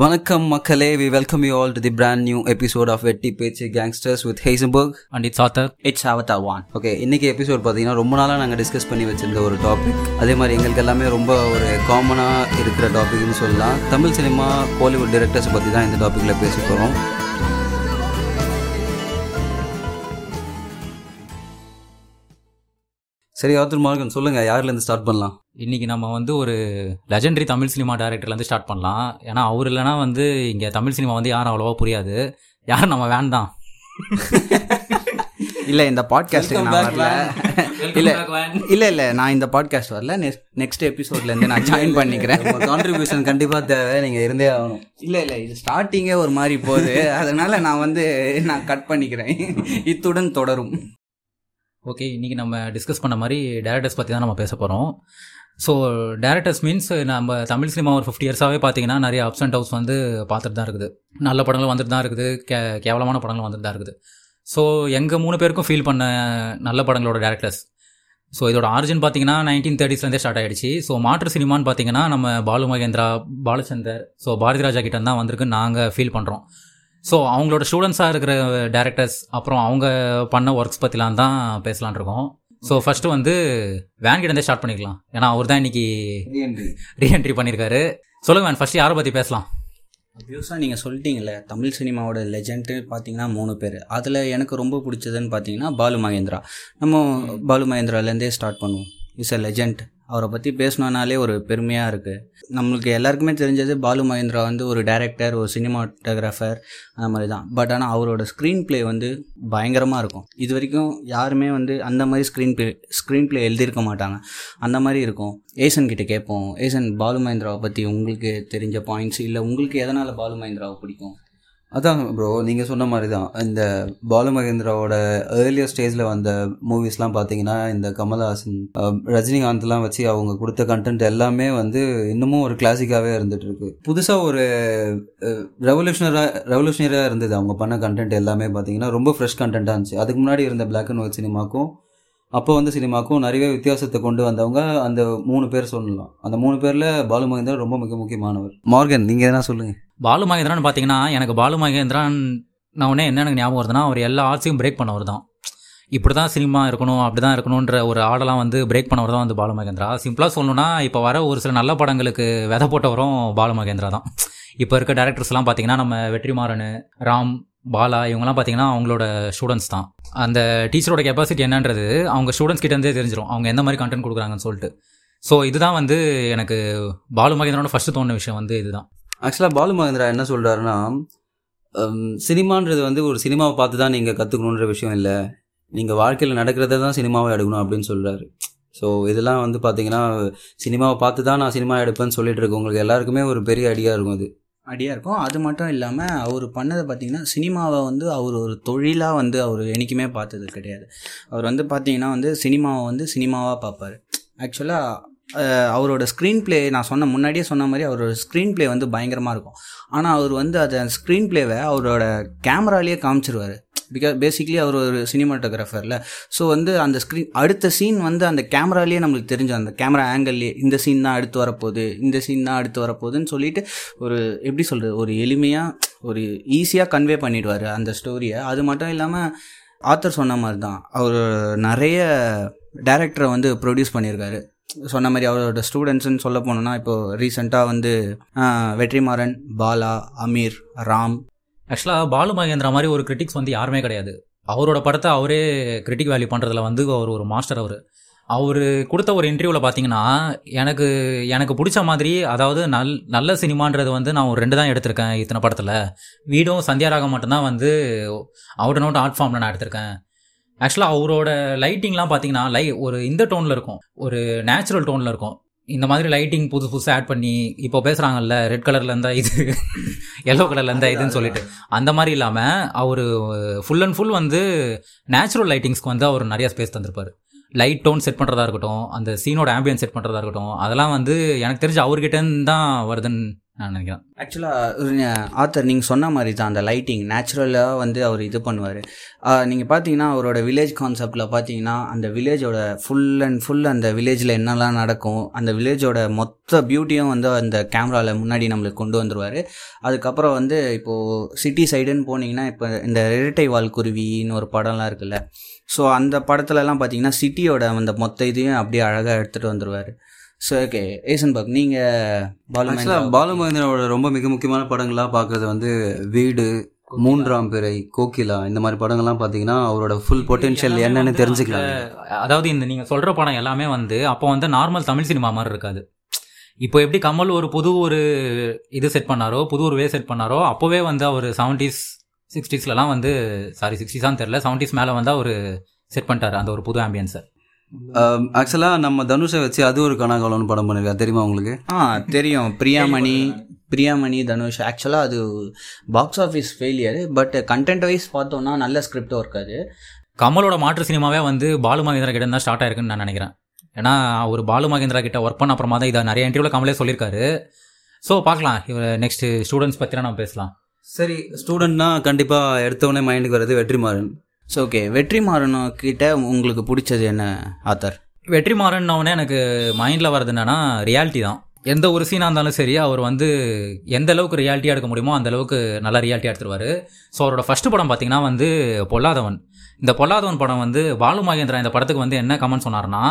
வணக்கம் மக்களே we welcome you all to the brand new episode of வெட்டி பேச்சு gangsters with Heisenberg and it's Arthur it's Avatar one okay இன்னைக்கு episode பார்த்தீங்கன்னா ரொம்ப நாளாக நாங்கள் டிஸ்கஸ் பண்ணி வச்சிருந்த ஒரு டாபிக் அதே மாதிரி எங்களுக்கு எல்லாமே ரொம்ப ஒரு காமனாக இருக்கிற டாபிக்னு சொல்லலாம். தமிழ் சினிமா பாலிவுட் டிரெக்டர்ஸ் பற்றி தான் இந்த டாப்பிக்கில் பேச போகிறோம் சரி ஆத்தர் மார்கன் சொல்லுங்கள் யார்லேருந்து ஸ்டார்ட் பண்ணலாம்? இன்னைக்கு நம்ம வந்து ஒரு லெஜெண்டரி தமிழ் சினிமா டைரக்டர்லேருந்து ஸ்டார்ட் பண்ணலாம். ஏன்னா அவர் இல்லைனா வந்து இங்கே தமிழ் சினிமா வந்து யாரும் அவ்வளோவா புரியாது. யாரும் நம்ம வேன் தான். இல்லை இந்த பாட்காஸ்ட்டுக்கு நான் வரல. இல்லை இல்லை இல்லை நான் இந்த பாட்காஸ்ட் வரல. நெக்ஸ்ட் எபிசோட்லேருந்து நான் ஜாயின் பண்ணிக்கிறேன். கான்ட்ரிபியூஷன் கண்டிப்பாக தேவை. நீங்கள் இருந்தே ஆகணும். இல்லை இல்லை இது ஸ்டார்டிங்கே ஒரு மாதிரி போகுது. அதனால நான் வந்து நான் கட் பண்ணிக்கிறேன். இத்துடன் தொடரும். ஓகே இன்றைக்கி நம்ம டிஸ்கஸ் பண்ண மாதிரி டேரக்டர்ஸ் பற்றி தான் நம்ம பேச போகிறோம் ஸோ டேரக்டர்ஸ் மீன்ஸ் நம்ம தமிழ் சினிமா ஒரு ஃபிஃப்டி இயர்ஸாகவே பார்த்தீங்கன்னா நிறைய அப்ஸ் அண்ட் டவுன்ஸ் வந்து பார்த்துட்டு தான் இருக்குது. நல்ல படங்களும் வந்துட்டு தான் இருக்குது. கே கேவலமான படங்களும் வந்துட்டு தான் இருக்குது. ஸோ எங்கள் மூணு பேருக்கும் ஃபீல் பண்ண நல்ல படங்களோட டேரக்டர்ஸ் ஸோ இதோட ஆரிஜின் பார்த்தீங்கன்னா நைன்டீன் தேர்ட்டிஸ்லேருந்தே ஸ்டார்ட் ஆகிடுச்சு ஸோ மாற்று சினிமான்னு பார்த்தீங்கன்னா நம்ம பாலு மகேந்திரா பாலச்சந்தர் ஸோ பாரதி ராஜா கிட்ட தான் வந்திருக்குன்னு நாங்கள் ஃபீல் பண்ணுறோம் ஸோ அவங்களோட ஸ்டூடெண்ட்ஸாக இருக்கிற டேரக்டர்ஸ் அப்புறம் அவங்க பண்ண ஒர்க்ஸ் பற்றிலாம் தான் பேசலான் இருக்கோம். ஸோ ஃபஸ்ட்டு வந்து வேன் கிட்டே ஸ்டார்ட் பண்ணிக்கலாம். ஏன்னா அவர் தான் இன்னைக்கு ரீஎன்ட்ரி பண்ணியிருக்காரு சொல்லுங்க வேன் ஃபர்ஸ்ட் யாரை பற்றி பேசலாம்? அப்யூஸாக நீங்கள் சொல்லிட்டீங்களே தமிழ் சினிமாவோட லெஜெண்ட்டு பார்த்தீங்கன்னா மூணு பேர். அதில் எனக்கு ரொம்ப பிடிச்சதுன்னு பார்த்தீங்கன்னா பாலு மகேந்திரா. நம்ம பாலு மகேந்திராலேருந்தே ஸ்டார்ட் பண்ணுவோம். இஸ் அ லெஜெண்ட் அவரை பற்றி பேசணுன்னாலே ஒரு பெருமையாக இருக்குது நம்மளுக்கு எல்லாருக்குமே தெரிஞ்சது பாலு மகேந்திரா வந்து ஒரு டைரக்டர் ஒரு சினிமாட்டோகிராஃபர் அந்த மாதிரி தான் பட் ஆனால் அவரோட ஸ்க்ரீன் ப்ளே வந்து பயங்கரமாக இருக்கும். இது வரைக்கும் யாருமே வந்து அந்த மாதிரி ஸ்க்ரீன் ப்ளே ஸ்க்ரீன் ப்ளே எழுதியிருக்க மாட்டாங்க. அந்த மாதிரி இருக்கும். ஏசன் கிட்டே கேட்போம். ஏசன் பாலு மகேந்திராவை பற்றி உங்களுக்கு தெரிஞ்ச பாயிண்ட்ஸ் இல்லை உங்களுக்கு எதனால் பாலு மகேந்திராவை பிடிக்கும்? அதான் ப்ரோ நீங்கள் சொன்ன மாதிரி தான் இந்த பாலுமகேந்திராவோட ஏர்லியர் ஸ்டேஜில் வந்த மூவிஸ்லாம் பார்த்தீங்கன்னா இந்த கமல்ஹாசன் ரஜினிகாந்த்லாம் வச்சு அவங்க கொடுத்த கண்டென்ட் எல்லாமே வந்து இன்னமும் ஒரு கிளாசிக்காகவே இருந்துட்டு இருக்கு புதுசாக ஒரு ரெவல்யூஷனராக ரெவல்யூஷனரியாக இருந்தது அவங்க பண்ண கண்டென்ட் எல்லாமே பார்த்தீங்கன்னா ரொம்ப ஃப்ரெஷ் கண்டென்ட்டாக இருந்துச்சு. அதுக்கு முன்னாடி இருந்த பிளாக் அண்ட் ஒயிட் சினிமாக்கும் அப்போ வந்து சினிமாக்கும் நிறைய வித்தியாசத்தை கொண்டு வந்தவங்க அந்த மூணு பேர் சொல்லலாம். அந்த மூணு பேரில் பாலுமகேந்திரா ரொம்ப மிக முக்கியமானவர். மார்கன் நீங்கள் எதனா சொல்லுங்கள் பாலு மகேந்திரான்னு பார்த்தீங்கன்னா எனக்கு பாலு மகேந்திரான் நான் உடனே என்ன எனக்கு ஞாபகம் வருதுன்னா அவர் எல்லா ஆர்ட்ஸையும் பிரேக் பண்ணவர் தான் இப்படி தான் சினிமா இருக்கணும் அப்படி தான் இருக்கணுன்ற ஒரு ஆடெல்லாம் வந்து பிரேக் பண்ணவர் தான் வந்து பாலு மகேந்திரா சிம்பிளாக சொல்லணும்னா இப்போ வர ஒரு சில நல்ல படங்களுக்கு விதை போட்டவரும் பாலு மகேந்திரா தான் இப்போ இருக்க டேரக்டர்ஸ்லாம் பார்த்தீங்கன்னா நம்ம வெற்றிமாறன் ராம் பாலா இவங்கெல்லாம் பார்த்தீங்கன்னா அவங்களோட ஸ்டூடெண்ட்ஸ் தான். அந்த டீச்சரோட கெப்பாசிட்டி என்னன்றது அவங்க ஸ்டூடெண்ட்ஸ் கிட்டேருந்தே தெரிஞ்சிடும் அவங்க எந்த மாதிரி கண்டென்ட் கொடுக்குறாங்கன்னு சொல்லிட்டு. ஸோ இதுதான் வந்து எனக்கு பாலு மகேந்திரனோட ஃபஸ்ட்டு தோணுன விஷயம் வந்து இதுதான். ஆக்சுவலாக பாலு மகேந்திரா என்ன சொல்கிறாருன்னா சினிமான்றது வந்து ஒரு சினிமாவை பார்த்து தான் நீங்கள் கற்றுக்கணுன்ற விஷயம் இல்லை. நீங்கள் வாழ்க்கையில் நடக்கிறத தான் சினிமாவை எடுக்கணும் அப்படின்னு சொல்கிறாரு ஸோ இதெல்லாம் வந்து பார்த்தீங்கன்னா சினிமாவை பார்த்து தான் நான் சினிமா எடுப்பேன்னு சொல்லிட்டு இருக்கவங்களுக்கு எல்லாருக்குமே ஒரு பெரிய ஐடியா இருக்கும் அது. அடியாக இருக்கும். அது மட்டும் இல்லாமல் அவர் பண்ணதை பார்த்தீங்கன்னா சினிமாவை வந்து அவர் ஒரு தொழிலாக வந்து அவர் என்றைக்குமே பார்த்தது கிடையாது. அவர் வந்து பார்த்தீங்கன்னா வந்து சினிமாவை வந்து சினிமாவாக பார்ப்பார். ஆக்சுவலாக அவரோட ஸ்க்ரீன் ப்ளே நான் சொன்ன முன்னாடியே சொன்ன மாதிரி அவரோட ஸ்க்ரீன் ப்ளே வந்து பயங்கரமாக இருக்கும். ஆனால் அவர் வந்து அதை ஸ்க்ரீன் ப்ளேவை அவரோட கேமராலேயே காமிச்சிருவார். பிகாஸ் பேசிக்லி அவர் ஒரு சினிமாட்டோகிராஃபரில் ஸோ வந்து அந்த ஸ்க்ரீன் அடுத்த சீன் வந்து அந்த கேமராலேயே நம்மளுக்கு தெரிஞ்சு அந்த கேமரா ஆங்கிள்லேயே இந்த சீன் தான் அடுத்து வரப்போகுது இந்த சீன் தான் அடுத்து வரப்போகுதுன்னு சொல்லிட்டு ஒரு எப்படி சொல்கிறது ஒரு எளிமையாக ஒரு ஈஸியாக கன்வே பண்ணிடுவார் அந்த ஸ்டோரியை அது மட்டும் இல்லாமல் ஆத்தர் சொன்ன மாதிரி தான் அவர் நிறைய டேரக்டரை வந்து ப்ரொடியூஸ் பண்ணியிருக்காரு சொன்ன மாதிரி அவரோட ஸ்டூடெண்ட்ஸ்னு சொல்ல போனோம்னா இப்போது ரீசெண்டாக வந்து வெற்றிமாறன் பாலா அமீர் ராம். ஆக்சுவலாக பாலு மகேந்திரா மாதிரி ஒரு கிரிட்டிக்ஸ் வந்து யாருமே கிடையாது. அவரோட படத்தை அவரே கிரிட்டிக் வேல்யூ பண்ணுறதுல வந்து அவர் ஒரு மாஸ்டர் அவர். அவர் கொடுத்த ஒரு இன்டர்வியூவில் பார்த்தீங்கன்னா எனக்கு எனக்கு பிடிச்ச மாதிரி அதாவது நல் நல்ல சினிமான்றது வந்து நான் ஒரு ரெண்டு தான் எடுத்திருக்கேன் இத்தனை படத்தில். வீடும் சந்தியாராக மட்டும்தான் வந்து அவுட் அண்ட் அவுட் ஆர்ட் ஃபார்மில் நான் எடுத்திருக்கேன். ஆக்சுவலாக அவரோட லைட்டிங்லாம் பார்த்தீங்கன்னா லை ஒரு இந்த டோனில் இருக்கும். ஒரு நேச்சுரல் டோனில் இருக்கும். இந்த மாதிரி லைட்டிங் புதுசு புதுசாக ஆட் பண்ணி இப்போ பேசுகிறாங்கல்ல ரெட் கலரில் இருந்தால் இது எல்லோ கலரில் இருந்தால் இதுன்னு சொல்லிட்டு. அந்த மாதிரி இல்லாமல் அவர் ஃபுல் அண்ட் ஃபுல் வந்து நேச்சுரல் லைட்டிங்ஸ்க்கு வந்து அவர் நிறைய ஸ்பேஸ் தந்திருப்பார். லைட் டோன் செட் பண்ணுறதா இருக்கட்டும் அந்த சீனோட ஆம்பியன்ஸ் செட் பண்ணுறதா இருக்கட்டும் அதெல்லாம் வந்து எனக்கு தெரிஞ்சு அவர்கிட்டேருந்து தான் வருதுன்னு நான் நினைக்கிறேன். ஆக்சுவலாக ஆத்தர் நீங்கள் சொன்ன மாதிரி தான் அந்த லைட்டிங் நேச்சுரலாக வந்து அவர் இது பண்ணுவார். நீங்கள் பார்த்தீங்கன்னா அவரோட வில்லேஜ் கான்செப்டில் பார்த்தீங்கன்னா அந்த வில்லேஜோட ஃபுல் அண்ட் ஃபுல் அந்த வில்லேஜில் என்னெல்லாம் நடக்கும் அந்த வில்லேஜோட மொத்த பியூட்டியும் வந்து அந்த கேமராவில் முன்னாடி நம்மளுக்கு கொண்டு வந்துருவார். அதுக்கப்புறம் வந்து இப்போது சிட்டி சைடுன்னு போனீங்கன்னா இப்போ இந்த இரட்டை வால் குருவின்னு ஒரு படம்லாம் இருக்குல்ல. ஸோ அந்த படத்துலலாம் பார்த்தீங்கன்னா சிட்டியோட அந்த மொத்த இதையும் அப்படியே அழகாக எடுத்துகிட்டு வந்துருவார். ஸோ ஓகே ஏசன்பர்க் நீங்கள் பாலு ஆக்சுவலாக பாலு மகேந்திராவோட ரொம்ப மிக முக்கியமான படங்களாக பார்க்குறது வந்து வீடு மூன்றாம் பிறை கோகிலா இந்த மாதிரி படங்கள்லாம் பார்த்தீங்கன்னா அவரோட ஃபுல் பொட்டென்ஷியல் என்னன்னு தெரிஞ்சுக்கலாம். அதாவது இந்த நீங்க சொல்ற படம் எல்லாமே வந்து அப்போ வந்து நார்மல் தமிழ் சினிமா மாதிரி இருக்காது. இப்போ எப்படி கமல் ஒரு புது ஒரு இது செட் பண்ணாரோ புது ஒரு வே செட் பண்ணாரோ அப்போவே வந்து அவர் செவன்டிஸ் சிக்ஸ்டீஸ்லலாம் வந்து சாரி சிக்ஸ்டீஸான்னு தெரில செவன்டிஸ் மேலே வந்து அவர் செட் பண்ணிட்டாரு அந்த ஒரு புது ஆம்பியன்ஸை ஆக்சுவலாக நம்ம தனுஷை வச்சு அது ஒரு கனாகாலம்னு படம் பண்ணிருக்கா தெரியுமா உங்களுக்கு? ஆ தெரியும். பிரியாமணி பிரியாமணி தனுஷ். ஆக்சுவலாக அது box office failure but content wise பார்த்தோம்னா நல்ல ஸ்கிரிப்ட் ஒர்க் அது. கமலோட மாற்று சினிமாவே வந்து பாலு மகேந்திரா கிட்ட தான் ஸ்டார்ட் ஆயிருக்குன்னு நான் நினைக்கிறேன். ஏன்னா ஒரு பாலு மகேந்திரா கிட்ட ஒர்க் பண்ண அப்புறமா தான் இதை நிறைய இன்டர்வியூல கமலே சொல்லியிருக்காரு. ஸோ பார்க்கலாம். இவர் நெக்ஸ்ட் ஸ்டூடெண்ட்ஸ் பற்றினா நம்ம பேசலாம். சரி ஸ்டூடெண்ட்னா கண்டிப்பாக எடுத்தவொடனே மைண்டுக்கு வர்றது வெற்றிமாறன். ஸோ ஓகே வெற்றிமாறன் கிட்ட உங்களுக்கு பிடிச்சது என்ன ஆத்தர்? வெற்றிமாறன்னொடனே எனக்கு மைண்டில் வர்றது என்னன்னா ரியாலிட்டி தான். எந்த ஒரு சீனாக இருந்தாலும் சரி அவர் வந்து எந்த அளவுக்கு ரியாலிட்டியாக எடுக்க முடியுமோ அந்த அளவுக்கு நல்லா ரியாலிட்டியாக எடுத்துருவாரு. ஸோ அவரோட ஃபஸ்ட்டு படம் பார்த்தீங்கன்னா வந்து பொல்லாதவன். இந்த பொல்லாதவன் படம் வந்து பாலு மகேந்திரா இந்த படத்துக்கு வந்து என்ன கமெண்ட் சொன்னார்னா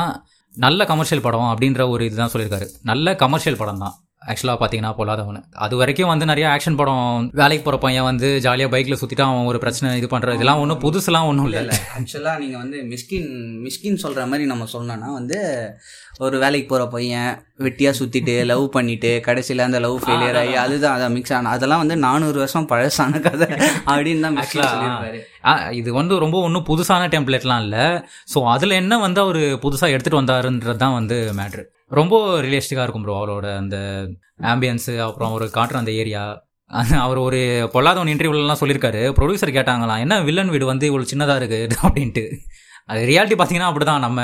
நல்ல கமர்ஷியல் படம் அப்படின்ற ஒரு இதுதான் சொல்லியிருக்காரு. நல்ல கமர்ஷியல் படம் தான். ஆக்சுவலாக பார்த்தீங்கன்னா பொல்லாதவன் அது வரைக்கும் வந்து நிறைய ஆக்ஷன் படம் வேலைக்கு போகிற பையன் வந்து ஜாலியாக பைக்கில் சுற்றிட்டு அவன் ஒரு பிரச்சனை இது பண்ணுறது இதெல்லாம் ஒன்றும் புதுசுலாம் ஒன்றும் இல்லை. ஆக்சுவலாக நீங்கள் வந்து மிஸ்கின் மிஸ்கின் சொல்கிற மாதிரி நம்ம சொல்லணும்னா வந்து ஒரு வேலைக்கு போகிற பையன் வெட்டியாக சுற்றிட்டு லவ் பண்ணிட்டு கடைசியில் அந்த லவ் ஃபெயிலியர் ஆகி அதுதான் அதை மிக்ஸ் ஆன அதெல்லாம் வந்து நானூறு வருஷம் பழசான கதை அப்படின்னு தான் மிஸ்கின் Actually, சொல்லியிருப்பாரு. ஆ, இது வந்து ரொம்ப ஒன்றும் புதுசான டெம்ப்ளேட்லாம் இல்லை. ஸோ அதில் என்ன வந்து அவர் புதுசாக எடுத்துகிட்டு வந்தாருன்றது தான் வந்து மேட்ரு ரொம்ப ரியலிஸ்டிக்காக இருக்கும் ப்ரோ அவரோட அந்த ஆம்பியன்ஸு அப்புறம் அவர் காட்டுற அந்த ஏரியா அவர் ஒரு பொல்லாதவன் இன்டர்வியூலாம் சொல்லியிருக்காரு. ப்ரொடியூசர் கேட்டாங்களாம் என்ன வில்லன் வீடு வந்து இவ்வளோ சின்னதாக இருக்குது அப்படின்ட்டு. அது ரியாலிட்டி பார்த்தீங்கன்னா அப்படி தான் நம்ம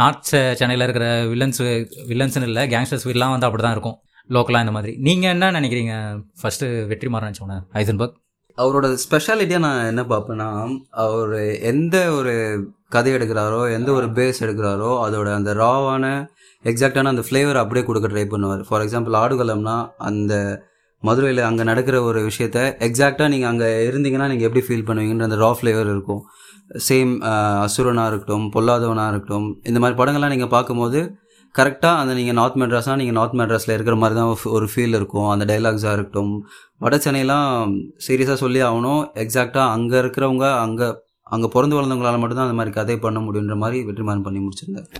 நார்த் சென்னையில் இருக்கிற வில்லன்ஸ் வில்லன்ஸ்னு இல்லை கேங்ஸ்டர்ஸ் வீடெலாம் வந்து அப்படி தான் இருக்கும். லோக்கலாக இந்த மாதிரி. நீங்கள் என்ன நினைக்கிறீங்க? ஃபஸ்ட்டு வெற்றி மாறன் சொன்ன ஐசன்பர்க் அவரோட ஸ்பெஷாலிட்டியாக நான் என்ன பார்ப்பேன்னா அவர் எந்த ஒரு கதை எடுக்கிறாரோ எந்த ஒரு பேஸ் எடுக்கிறாரோ அதோட அந்த ராவான எக்ஸாக்டான அந்த ஃப்ளேவர் அப்படியே கொடுக்க ட்ரை பண்ணுவார். ஃபார் எக்ஸாம்பிள் ஆடுகளம்னா அந்த மதுரையில் அங்கே நடக்கிற ஒரு விஷயத்த எக்ஸாக்டாக நீங்கள் அங்கே இருந்தீங்கன்னா நீங்கள் எப்படி ஃபீல் பண்ணுவீங்கன்ற அந்த ரா ஃப்ளேவர் இருக்கும். சேம் அசுரனாக இருக்கட்டும் பொல்லாதவனாக இருக்கட்டும் இந்த மாதிரி படங்கள்லாம் நீங்கள் பார்க்கும்போது கரெக்டாக அந்த நீங்கள் நார்த் மெட்ராஸ்னால் நீங்கள் நார்த் மெட்ராஸில் இருக்கிற மாதிரி தான் ஒரு ஃபீல் இருக்கும். அந்த டைலாக்ஸாக இருக்கட்டும். வட சென்னையெல்லாம் சீரியஸாக சொல்லி ஆகணும். எக்ஸாக்டாக அங்கே இருக்கிறவங்க அங்கே அங்கே பிறந்து வளர்ந்தவங்களால் மட்டும்தான் அந்த மாதிரி கதை பண்ண முடியுன்ற மாதிரி வெற்றிமாறன் பண்ணி முடிச்சிருந்தார்.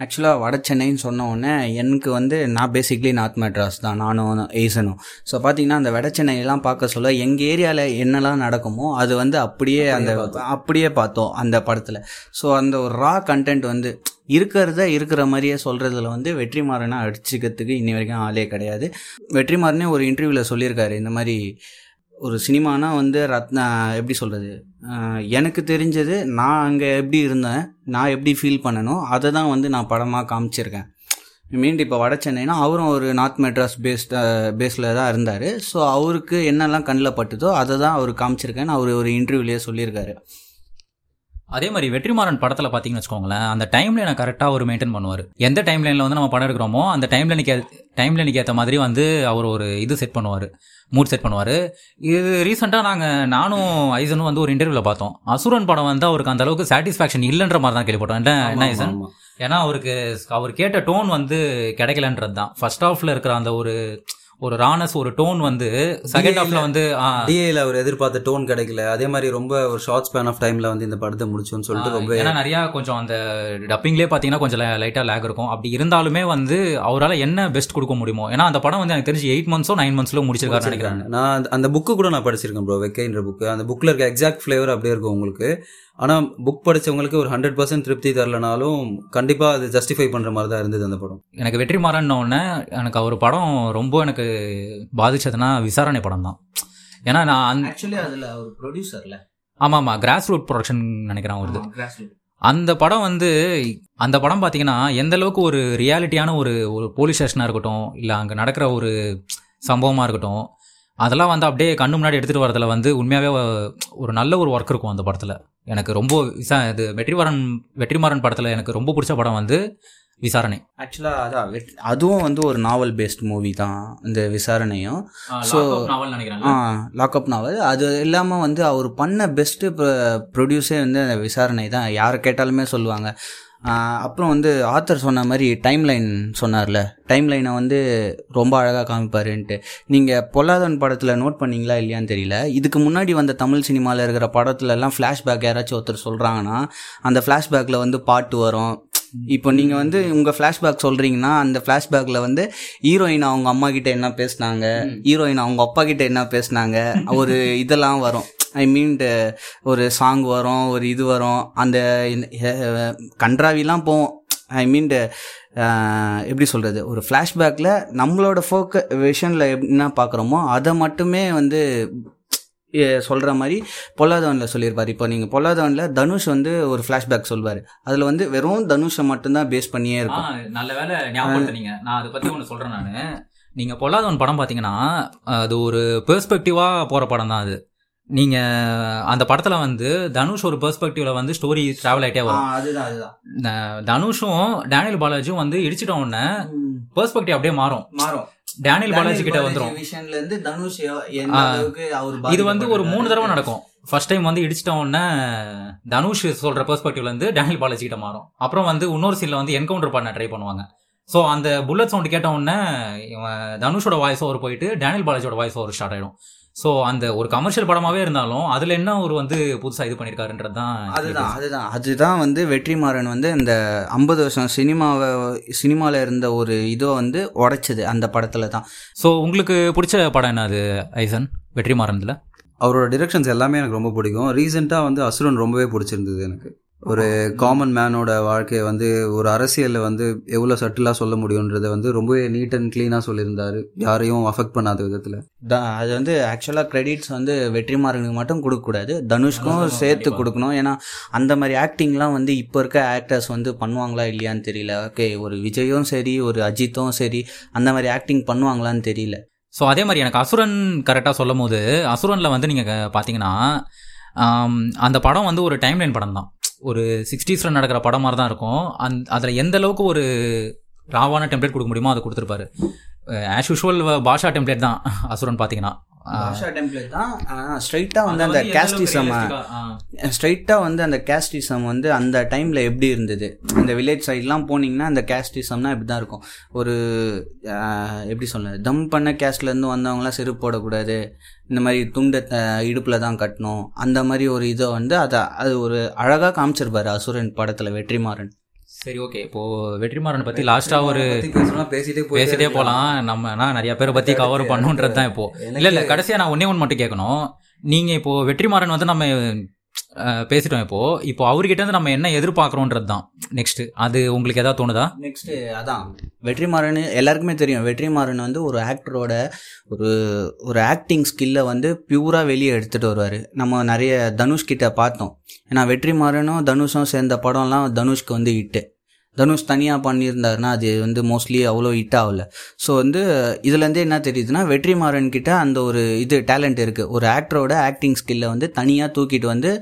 ஆக்சுவலாக வட சென்னைன்னு சொன்ன உடனே எனக்கு வந்து நான் பேசிக்லி நார்த் மெட்ராஸ் தான். நானும் ஏசனும் ஸோ பார்த்தீங்கன்னா அந்த வட சென்னையெல்லாம் பார்க்க சொல்ல எங்கள் ஏரியாவில் என்னெல்லாம் நடக்குமோ அது வந்து அப்படியே அந்த அப்படியே பார்த்தோம் அந்த படத்தில். ஸோ அந்த ஒரு ரா கண்டென்ட் வந்து இருக்கிறத இருக்கிற மாதிரியே சொல்கிறதுல வந்து வெற்றிமாறனை அடிச்சுக்கிறதுக்கு இன்னி வரைக்கும் ஆளே கிடையாது. வெற்றிமாறனே ஒரு இன்டர்வியூவில் சொல்லியிருக்காரு இந்த மாதிரி ஒரு சினிமானா வந்து ரத்னா எப்படி சொல்கிறது எனக்கு தெரிஞ்சது நான் அங்கே எப்படி இருந்தேன் நான் எப்படி ஃபீல் பண்ணணும் அதை தான் வந்து நான் படமாக காமிச்சிருக்கேன். மீண்டும் இப்போ வட சென்னைனா அவரும் ஒரு நார்த் மெட்ராஸ் பேஸ்ட் பேஸில் தான் இருந்தார். ஸோ அவருக்கு என்னெல்லாம் கண்ணில் பட்டுதோ அதை தான் அவர் காமிச்சிருக்கேன்னு அவர் ஒரு இன்டர்வியூலேயே சொல்லியிருக்காரு. அதே மாதிரி வெற்றிமாறன் படத்தில் பார்த்தீங்கன்னு வச்சுக்கோங்களேன் அந்த டைம் லைனை கரெக்டாக அவர் மெயின்டைன் பண்ணுவார். எந்த டைம் லைனில் வந்து நம்ம படம் எடுக்கிறோமோ அந்த டைம் லைனுக்கு டைம் லைனுக்கு ஏற்ற மாதிரி வந்து அவர் ஒரு இது செட் பண்ணுவார் மூட் செட் பண்ணுவார். இது ரீசெண்டாக நாங்கள் நானும் ஐசனும் வந்து ஒரு இன்டர்வியூவில் பார்த்தோம். அசுரன் படம் வந்து அவருக்கு அந்த அளவுக்கு சாட்டிஸ்ஃபேக்ஷன் இல்லைன்ற மாதிரி தான் கேள்விப்பட்டோம். என்ன என்ன ஐசன். ஏன்னா அவருக்கு அவர் கேட்ட டோன் வந்து கிடைக்கலன்றது தான் ஃபர்ஸ்ட் ஹாஃப்ல இருக்கிற அந்த ஒரு ஒரு ரானஸ் ஒரு டோன் வந்து செகண்ட் ஹாஃப்ல வந்து டிஏல அவர் எதிர்பார்த்த டோன் கிடைக்கல. அதே மாதிரி ரொம்ப ஒரு ஷார்ட் ஸ்பேன் ஆஃப் டைம்ல வந்து இந்த படத்தை முடிச்சோன்னு சொல்லிட்டு ரொம்ப ஏன்னா நிறைய கொஞ்சம் அந்த டப்பிங்லேயே பார்த்தீங்கன்னா கொஞ்சம் லைட்டாக லேக் இருக்கும். அப்படி இருந்தாலுமே வந்து அவரால் என்ன பெஸ்ட் கொடுக்க முடியுமோ ஏன்னா அந்த படம் வந்து எனக்கு தெரிஞ்சு எயிட் மந்த்ஸோ நைன் மந்த்ஸ்ல முடிச்சிருக்காரு. நினைக்கிறேன். நான் அந்த- அந்த புக்கு கூட நான் படிச்சிருக்கேன் ப்ரோ வெக்கைன்ற புக்கு அந்த புக்கில் இருக்க எக்ஸாக்ட் ஃப்ளேவர் அப்படியே இருக்கும் உங்களுக்கு. ஆனால் புக் படிச்சவங்களுக்கு ஒரு ஹண்ட்ரட் பர்சன்ட் திருப்தி தரலனாலும் கண்டிப்பாக அது ஜஸ்டிஃபை பண்ணுற மாதிரி தான் இருந்தது அந்த படம். எனக்கு வெற்றிமாறன் உடனே எனக்கு அவர் படம் ரொம்ப எனக்கு பாதிச்சதுன்னா விசாரணை படம் தான். ஏன்னா நான் ஆக்சுவலி அதில் அவர் ப்ரொடியூசர்ல ஆமாம் ஆமாம் கிராஸ் ரூட் ப்ரொடக்ஷன் நினைக்கிறேன் வருது அந்த படம் வந்து அந்த படம் பார்த்தீங்கன்னா எந்த அளவுக்கு ஒரு ரியாலிட்டியான ஒரு ஒரு போலீஸ் ஸ்டேஷனாக இருக்கட்டும் இல்லை அங்கே நடக்கிற ஒரு சம்பவமாக இருக்கட்டும் அதெல்லாம் வந்து அப்படியே கண்ணு முன்னாடி எடுத்துகிட்டு வரதுல வந்து உண்மையாகவே ஒரு நல்ல ஒரு ஒர்க் இருக்கும் அந்த படத்தில். எனக்கு ரொம்ப விசா இது வெற்றிமாறன் வெற்றிமாறன் படத்தில் எனக்கு ரொம்ப பிடிச்ச படம் வந்து விசாரணை. ஆக்சுவலாக அதான் அதுவும் வந்து ஒரு நாவல் பேஸ்ட் மூவி தான் இந்த விசாரணையும். நாவல் நினைக்கிறேன் லாக்அப் நாவல் அது இல்லாமல் வந்து அவர் பண்ண பெஸ்ட்டு ப்ரொடியூஸே வந்து அந்த விசாரணை தான். யாரை கேட்டாலுமே சொல்லுவாங்க அப்புறம் வந்து ஆத்தர் சொன்ன மாதிரி டைம் லைன் சொன்னார்ல. டைம் லைனை வந்து ரொம்ப அழகாக காமிப்பாருன்ட்டு. நீங்கள் பொல்லாதவன் படத்தில் நோட் பண்ணீங்களா இல்லையான்னு தெரியல. இதுக்கு முன்னாடி வந்த தமிழ் சினிமாவில் இருக்கிற படத்துலலாம் ஃப்ளாஷ்பேக் யாராச்சும் ஒருத்தர் சொல்கிறாங்கன்னா அந்த ஃப்ளாஷ்பேக்கில் வந்து பாட்டு வரும். இப்போ நீங்கள் வந்து உங்கள் ஃப்ளாஷ்பேக் சொல்கிறீங்கன்னா அந்த ஃப்ளாஷ்பேக்கில் வந்து ஹீரோயின் அவங்க அம்மா கிட்ட என்ன பேசுனாங்க? ஹீரோயின் அவங்க அப்பா கிட்ட என்ன பேசுனாங்க? ஒரு இதெல்லாம் வரும். ஐ மீன் ஒரு சாங் வரும் ஒரு இது வரும். அந்த கன்றாவிலாம் போவோம். ஐ மீன் எப்படி சொல்கிறது ஒரு ஃப்ளாஷ்பேக்கில் நம்மளோட ஃபோக்க விஷனில் என்ன பார்க்குறோமோ அதை மட்டுமே வந்து சொல்கிற மாதிரி பொல்லாதவனில் சொல்லியிருப்பார். இப்போ நீங்கள் பொல்லாதவனில் தனுஷ் வந்து ஒரு ஃப்ளாஷ்பேக் சொல்வார். அதில் வந்து வெறும் தனுஷை மட்டும்தான் பேஸ் பண்ணியே இருக்கும். நல்ல வேலை ஞாபகப்படுத்துனீங்க. நான் அதை பத்தி ஒன்று சொல்றேன் நான். நீங்க பொல்லாதவன் படம் பாத்தீங்கன்னா அது ஒரு பெர்ஸ்பெக்டிவா போற படம் தான் அது. நீங்க அந்த படத்துல வந்து தனுஷ் ஒரு பெர்ஸ்பெக்டிவ்ல வந்து ஸ்டோரி டிராவல் ஆயிட்டே வரும். அதுதான் அதுதான். ந- தனுஷும் டேனியல் பாலாஜியும் வந்து இடிச்சிட்ட உடனே பெர்ஸ்பெக்டிவ் அப்படியே மாறும். மாறும். டேனியல் பாலாஜி கிட்ட அவர் இது வந்து ஒரு மூணு தடவை நடக்கும். ஃபர்ஸ்ட் டைம் வந்து இடிச்சிட்ட உடனே தனுஷ் சொல்ற பெர்ஸ்பெக்டிவ்ல இருந்து டேனியல் பாலாஜி கிட்ட மாறும். அப்புறம் வந்து இன்னொரு சீன்ல வந்து என்கவுண்டர் பண்ண ட்ரை பண்ணுவாங்க. ஸோ அந்த புல்லட் சவுண்ட் கேட்ட உடனே தனுஷோட வாய்ஸ் ஓவர் போயிட்டு டேனியல் பாலாஜியோட வாய்ஸ் ஓவர் ஸ்டார்ட் ஆயிடும். ஸோ அந்த ஒரு கமர்ஷியல் படமாவே இருந்தாலும் அதுல என்ன ஒரு வந்து புதுசா இது பண்ணிருக்காருன்றது தான் அதுதான் அதுதான். அதுதான் வந்து வெற்றிமாறன் வந்து இந்த ஐம்பது வருஷம் சினிமாவை சினிமாவில் இருந்த ஒரு இதை வந்து உடைச்சது அந்த படத்துல தான் ஸோ உங்களுக்கு பிடிச்ச படம் என்ன அது ஐசன்? வெற்றிமாறன்ல? அவரோட டிரெக்ஷன்ஸ் எல்லாமே எனக்கு ரொம்ப பிடிக்கும். ரீசெண்டாக வந்து அசுரன் ரொம்பவே பிடிச்சிருந்தது எனக்கு. ஒரு காமன் மேனோட வாழ்க்கையை வந்து ஒரு அரசியலில் வந்து எவ்வளோ சட்டிலாக சொல்ல முடியுன்றதை வந்து ரொம்பவே நீட் அண்ட் க்ளீனாக சொல்லியிருந்தாரு. யாரையும் அஃபெக்ட் பண்ணாத விதத்தில். த- அது வந்து ஆக்சுவலாக கிரெடிட்ஸ் வந்து வெற்றிமாறனுக்கு மட்டும் கொடுக்கக்கூடாது. தனுஷ்க்கும் சேர்த்து கொடுக்கணும். ஏன்னா அந்த மாதிரி ஆக்டிங்லாம் வந்து இப்போ இருக்க ஆக்டர்ஸ் வந்து பண்ணுவாங்களா இல்லையான்னு தெரியல. ஓகே ஒரு விஜயும் சரி ஒரு அஜித்தும் சரி அந்த மாதிரி ஆக்டிங் பண்ணுவாங்களான்னு தெரியல. ஸோ அதே மாதிரி எனக்கு அசுரன் கரெக்டாக சொல்லும் போது அசுரனில் வந்து நீங்கள் பார்த்தீங்கன்னா அந்த படம் வந்து ஒரு டைம்லைன் படம் தான் ஒரு சிக்ஸ்டீஸில் நடக்கிற படம் மாதிரி தான் இருக்கும். அந் அதில் எந்த அளவுக்கு ஒரு ராவான டெம்ப்ளேட் கொடுக்க முடியுமோ அதை கொடுத்துருப்பாரு. ஆஸ் யூஷுவல் பாஷா டெம்ப்ளேட் தான் அசுரன் பார்த்தீங்கன்னா பாஷா டெம்ப்ளேட் தான். ஸ்ட்ரைட்டாக வந்து அந்த கேஸ்டிசம் ஸ்ட்ரைட்டாக வந்து அந்த கேஸ்டிசம் வந்து அந்த டைமில் எப்படி இருந்தது? அந்த வில்லேஜ் சைட்லாம் போனீங்கன்னா அந்த கேஸ்டிசம்னா இப்படி தான் இருக்கும். ஒரு எப்படி சொல்ல தம் பண்ண கேஸ்ட்லேருந்து வந்தவங்களாம் செருப்பு போடக்கூடாது. இந்த மாதிரி துண்டை இடுப்பில் தான் கட்டணும். அந்த மாதிரி ஒரு இதை வந்து அதை அது ஒரு அழகாக காமிச்சிருப்பாரு அசுரன் படத்தில் வெற்றிமாறன். சரி ஓகே. இப்போ வெற்றிமாறன் பற்றி லாஸ்ட்டாக ஒரு பேசிட்டே பேசிட்டே போகலாம் நம்ம நான் நிறைய பேரை பற்றி கவர் பண்ணுன்றது தான் இப்போ. இல்லை இல்லை கடைசியாக நான் ஒன்றே ஒன்று மட்டும் கேட்கணும் நீங்கள் இப்போ வெற்றிமாறன் வந்து நம்ம பேசிட்டோம் இப்போ. இப்போ அவர்கிட்ட இருந்து நம்ம என்ன எதிர்பார்க்குறோன்றது தான் நெக்ஸ்ட் அது உங்களுக்கு ஏதாவது தோணுதா? நெக்ஸ்ட்டு அதான். வெற்றிமாறன் எல்லாருக்குமே தெரியும். வெற்றிமாறன் வந்து ஒரு ஆக்டரோட ஒரு ஒரு ஆக்டிங் ஸ்கில்லை வந்து பியூராக வெளியே எடுத்துகிட்டு வருவார். நம்ம நிறைய தனுஷ் கிட்ட பார்த்தோம். ஏன்னா வெற்றிமாறனும் தனுஷும் சேர்ந்த படம்லாம் தனுஷ்க்கு வந்து ஹிட்டு தனுஷ் தனியாக பண்ணியிருந்தாருன்னா அது வந்து மோஸ்ட்லி அவ்வளோ ஹிட் ஆகல. ஸோ வந்து இதுலேருந்தே என்ன தெரியுதுன்னா வெற்றிமாறன் கிட்ட அந்த ஒரு இது டேலண்ட் இருக்குது ஒரு ஆக்டரோட ஆக்டிங் ஸ்கில்லை வந்து தனியாக தூக்கிட்டு வந்து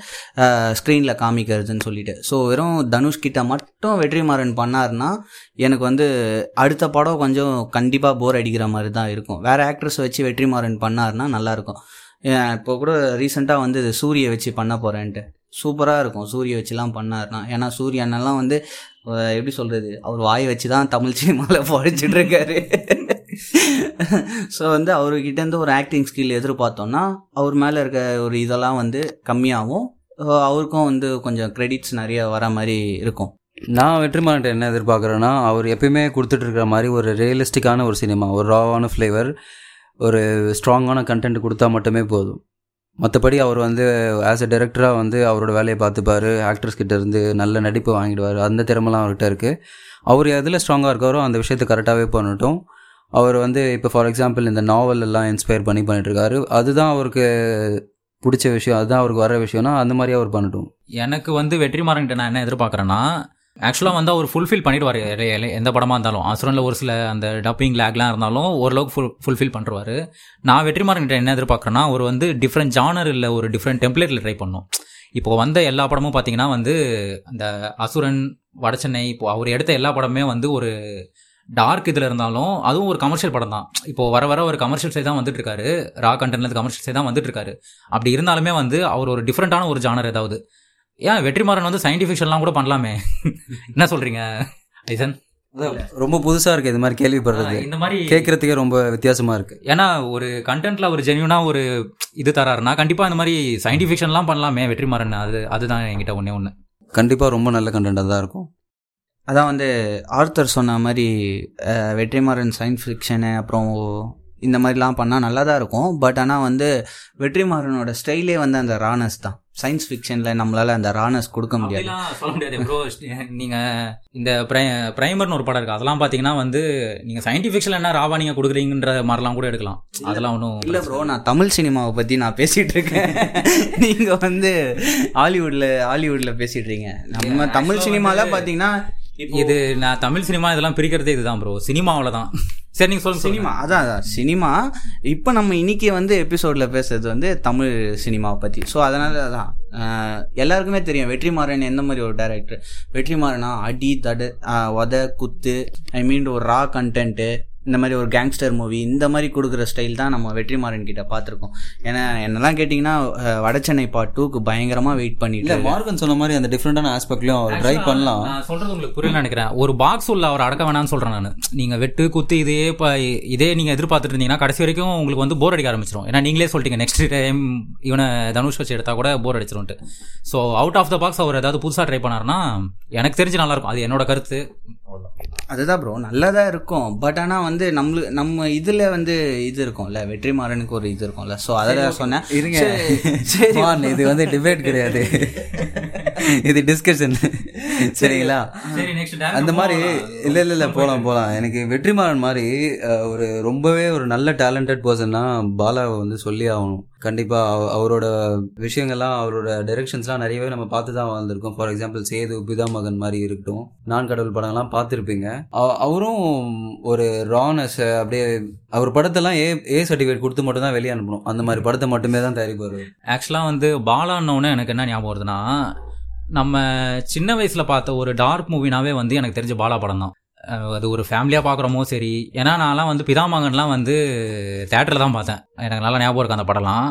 ஸ்க்ரீனில் காமிக்கிறதுன்னு சொல்லிட்டு. ஸோ வெறும் தனுஷ் கிட்ட மட்டும் வெற்றிமாறன் பண்ணார்னா எனக்கு வந்து அடுத்த படம் கொஞ்சம் கண்டிப்பாக போர் அடிக்கிற மாதிரி தான் இருக்கும். வேறு ஆக்ட்ரஸ் வச்சு வெற்றிமாறன் பண்ணாருன்னா நல்லாயிருக்கும் இப்போ கூட ரீசெண்டாக வந்து சூரியை சூரிய வச்சு பண்ண போகிறேன்ட்டு சூப்பராக இருக்கும். சூரிய வச்சுலாம் பண்ணாருன்னா. ஏன்னா சூரியனெல்லாம் வந்து எப்படி சொல்கிறது அவர் வாயை வச்சு தான் தமிழ் சினிமாவில் பழிச்சிட்டு இருக்காரு ஸோ வந்து அவர்கிட்டேருந்து ஒரு ஆக்டிங் ஸ்கில் எதிர்பார்த்தோம்னா அவர் மேலே இருக்க ஒரு இதெல்லாம் வந்து கம்மியாகும். அவருக்கும் வந்து கொஞ்சம் கிரெடிட்ஸ் நிறைய வர மாதிரி இருக்கும். நான் வெற்றிமாறன் என்ன எதிர்பார்க்குறேன்னா அவர் எப்பயுமே கொடுத்துட்டு இருக்கிற மாதிரி ஒரு ரியலிஸ்டிக்கான ஒரு சினிமா ஒரு ராவான ஃப்ளேவர் ஒரு ஸ்ட்ராங்கான கண்டென்ட் கொடுத்தா மட்டுமே போதும். மற்றபடி அவர் வந்து ஆஸ் எ டைரக்டராக வந்து அவரோட வேலையை பார்த்துப்பார். ஆக்டர்ஸ் கிட்ட இருந்து நல்ல நடிப்பு வாங்கிடுவார். அந்த திறமெல்லாம் அவர்கிட்ட இருக்குது அவர் எதில் ஸ்ட்ராங்காக இருக்காரோ அந்த விஷயத்தை கரெக்டாகவே பண்ணட்டும். அவர் வந்து இப்போ ஃபார் எக்ஸாம்பிள் இந்த நாவல் எல்லாம் இன்ஸ்பயர் பண்ணி பண்ணிட்டுருக்காரு. அதுதான் அவருக்கு பிடிச்ச விஷயம். அதுதான் அவருக்கு வர விஷயம்னா அந்த மாதிரி அவர் பண்ணட்டும். எனக்கு வந்து வெற்றிமாறன்கிட்ட நான் என்ன எதிர்பார்க்குறேன்னா ஆக்சுவலாக வந்து அவர் ஃபுல்ஃபில் பண்ணிடுவார். எந்த படமாக இருந்தாலும். அசுரனில் ஒரு சில அந்த டப்பிங் லேக்லாம் இருந்தாலும் ஓரளவுக்கு ஃபுல் ஃபுல்ஃபில் பண்ணுறாரு நான் வெற்றிமாறன் என்ன எதிர்பார்க்குறேன்னா ஒரு வந்து டிஃப்ரெண்ட் ஜானர் இல்லை ஒரு டிஃப்ரெண்ட் டெம்ப்ளேட்டில் ட்ரை பண்ணும். இப்போ வந்த எல்லா படமும் பார்த்தீங்கன்னா வந்து அந்த அசுரன் வடச்சென்னை இப்போ அவர் எடுத்த எல்லா படமே வந்து ஒரு டார்க் இதில் இருந்தாலும் அதுவும் ஒரு கமர்ஷியல் படம் தான். இப்போ வர வர ஒரு கமர்ஷியல் சைடு தான் வந்துட்டு இருக்காரு ரா கண்டென்ட்லேருந்து கமர்ஷியல் சைட் தான் வந்துட்டு இருக்காரு அப்படி இருந்தாலுமே வந்து அவர் ஒரு டிஃப்ரெண்ட்டான ஒரு ஜானர் ஏதாவது. ஏன் வெற்றிமாறன் வந்து சயின்டிஃபிக்ஷன்லாம் கூட பண்ணலாமே? என்ன சொல்றீங்க ஐசன்? ரொம்ப புதுசா இருக்கு இது மாதிரி கேள்விப்படுறது. இந்த மாதிரி கேட்கறதுக்கே ரொம்ப வித்தியாசமா இருக்கு. ஏன்னா ஒரு கண்டென்ட்ல ஒரு ஜென்யூனா ஒரு இது தராருன்னா கண்டிப்பா இந்த மாதிரி சயின்டிஃபிக்ஷன்லாம் பண்ணலாமே வெற்றிமாறன். அது அதுதான் என்கிட்ட ஒண்ணே ஒன்று கண்டிப்பா ரொம்ப நல்ல கண்டென்ட்டாக தான் இருக்கும். அதான் வந்து ஆர்த்தர் சொன்ன மாதிரி வெற்றிமாறன் சயின்ஸ் ஃபிக்ஷனு அப்புறம் இந்த மாதிரிலாம் பண்ணால் நல்லா தான் இருக்கும். பட் ஆனால் வந்து வெற்றிமாறனோட ஸ்டைலே வந்து அந்த ரானஸ் தான். சயின்ஸ் ஃபிக்ஷனில் நம்மளால் அந்த ரானஸ் கொடுக்க முடியாது. சொல்ல முடியாது ப்ரோ நீங்க இந்த பிரை- பிரைமர்னு ஒரு படம் இருக்கு. அதெல்லாம் பாத்தீங்கன்னா வந்து நீங்க சயின்டிஃபிக்ஷன் என்ன ராவா நீங்க கொடுக்குறீங்கன்ற மாதிரிலாம் கூட எடுக்கலாம். அதெல்லாம் ஒன்றும் இல்லை ப்ரோ நான் தமிழ் சினிமாவை பற்றி நான் பேசிகிட்டு இருக்கேன். நீங்கள் வந்து ஹாலிவுட்டில் ஹாலிவுட்டில் பேசிட்டு இருக்கீங்க நம்ம தமிழ் சினிமாவில் பார்த்தீங்கன்னா இது நான் தமிழ் சினிமா இதெல்லாம் பிரிக்கிறதே இதுதான் ப்ரோ சினிமாவில் தான் சரி நீங்க சொல்லுங்க சினிமா அதான் அதான். சினிமா இப்போ நம்ம இன்னைக்கு வந்து எபிசோடில் பேசுறது வந்து தமிழ் சினிமாவை பற்றி ஸோ அதனால தான் அஹ், எல்லாருக்குமே தெரியும் வெற்றிமாறன் எந்த மாதிரி ஒரு டைரக்டர் வெற்றிமாறனா அடி தடு உத குத்து ஐ மீன் ஒரு ரா கண்டென்ட்டு இந்த மாதிரி ஒரு கேங்ஸ்டர் மூவி இந்த மாதிரி கொடுக்குற ஸ்டைல் தான் நம்ம வெற்றிமாறன் கிட்ட பார்த்துருக்கோம். ஏன்னா என்னெல்லாம் கேட்டிங்கன்னா அஹ், வடசென்னை பார்ட் டூக்கு பயங்கரமாக வெயிட் பண்ணிட்டு மார்கன் சொன்ன மாதிரி அந்த டிஃப்ரெண்டான ஆஸ்பெக்ட்லயும் அவர் ட்ரை பண்ணலாம். நான் சொல்றது உங்களுக்கு புரியல நினைக்கிறேன். ஒரு பாக்ஸ் உள்ள அவர் அடக்க வேணாம்னு சொல்றேன் நான். நீங்க வெட்டு குத்து இதே இப்ப இதே நீங்க எதிர்பார்த்துட்டு இருந்தீங்கன்னா கடைசி வரைக்கும் உங்களுக்கு வந்து போர் அடிக்க ஆரம்பிச்சிடும் ஏன்னா நீங்களே சொல்லிட்டீங்க நெக்ஸ்ட் டைம் இவனை தனுஷ் வச்சு எடுத்தா கூட bore அடிச்சிரும்ட்டு so out of the box அவர் ஏதாவது புதுசா ட்ரை பண்ணாருன்னா எனக்கு தெரிஞ்சு நல்லா இருக்கும். அது என்னோட கருத்து. அதுதான் ப்ரோ நல்லா தான் இருக்கும். பட் ஆனால் வந்து நம்மளு நம்ம இதில் வந்து இது இருக்கும்ல. வெற்றிமாறனுக்கு ஒரு இது இருக்கும்ல. ஸோ அதில் சொன்னேன். இருங்க. சரி. இது வந்து டிபேட் கிடையாது. இது டிஸ்கஷன் சரிங்களா? சரி நெக்ஸ்ட் அந்த மாதிரி இல்ல இல்ல இல்ல. போலாம் போலாம். எனக்கு வெற்றிமாறன் மாதிரி ஒரு ரொம்பவே ஒரு நல்ல டேலண்டட் பர்சன்னா பாலாவை வந்து சொல்லி ஆகணும். கண்டிப்பாக அவரோட விஷயங்கள்லாம் அவரோட டைரக்ஷன்ஸ்லாம் நிறையவே நம்ம பார்த்து தான் வந்திருக்கோம் ஃபார் எக்ஸாம்பிள் சேது பிதா மகன் மாதிரி இருக்கட்டும் நான் கடவுள் படங்கள்லாம் பார்த்துருப்பீங்க. அவரும் ஒரு ரானஸ் அப்படியே அவர் படத்தெல்லாம் ஏ ஏ சர்டிஃபிகேட் கொடுத்து மட்டும் தான் வெளியே அனுப்பணும். அந்த மாதிரி படத்தை மட்டுமே தான் தயாரிப்பார். ஆக்சுவலாக வந்து பாலான்னொன்னே எனக்கு என்ன ஞாபகம் வருதுன்னா நம்ம சின்ன வயசில் பார்த்த ஒரு டார்க் மூவினாவே வந்து எனக்கு தெரிஞ்ச பாலா படம் தான். அது ஒரு ஃபேமிலியாக பார்க்குறோமோ சரி. ஏன்னா நான்லாம் வந்து பிதாமகன்லாம் வந்து தேட்டரில் தான் பார்த்தேன். எனக்கு நல்லா ஞாபகம் இருக்குது அந்த படம்லாம்.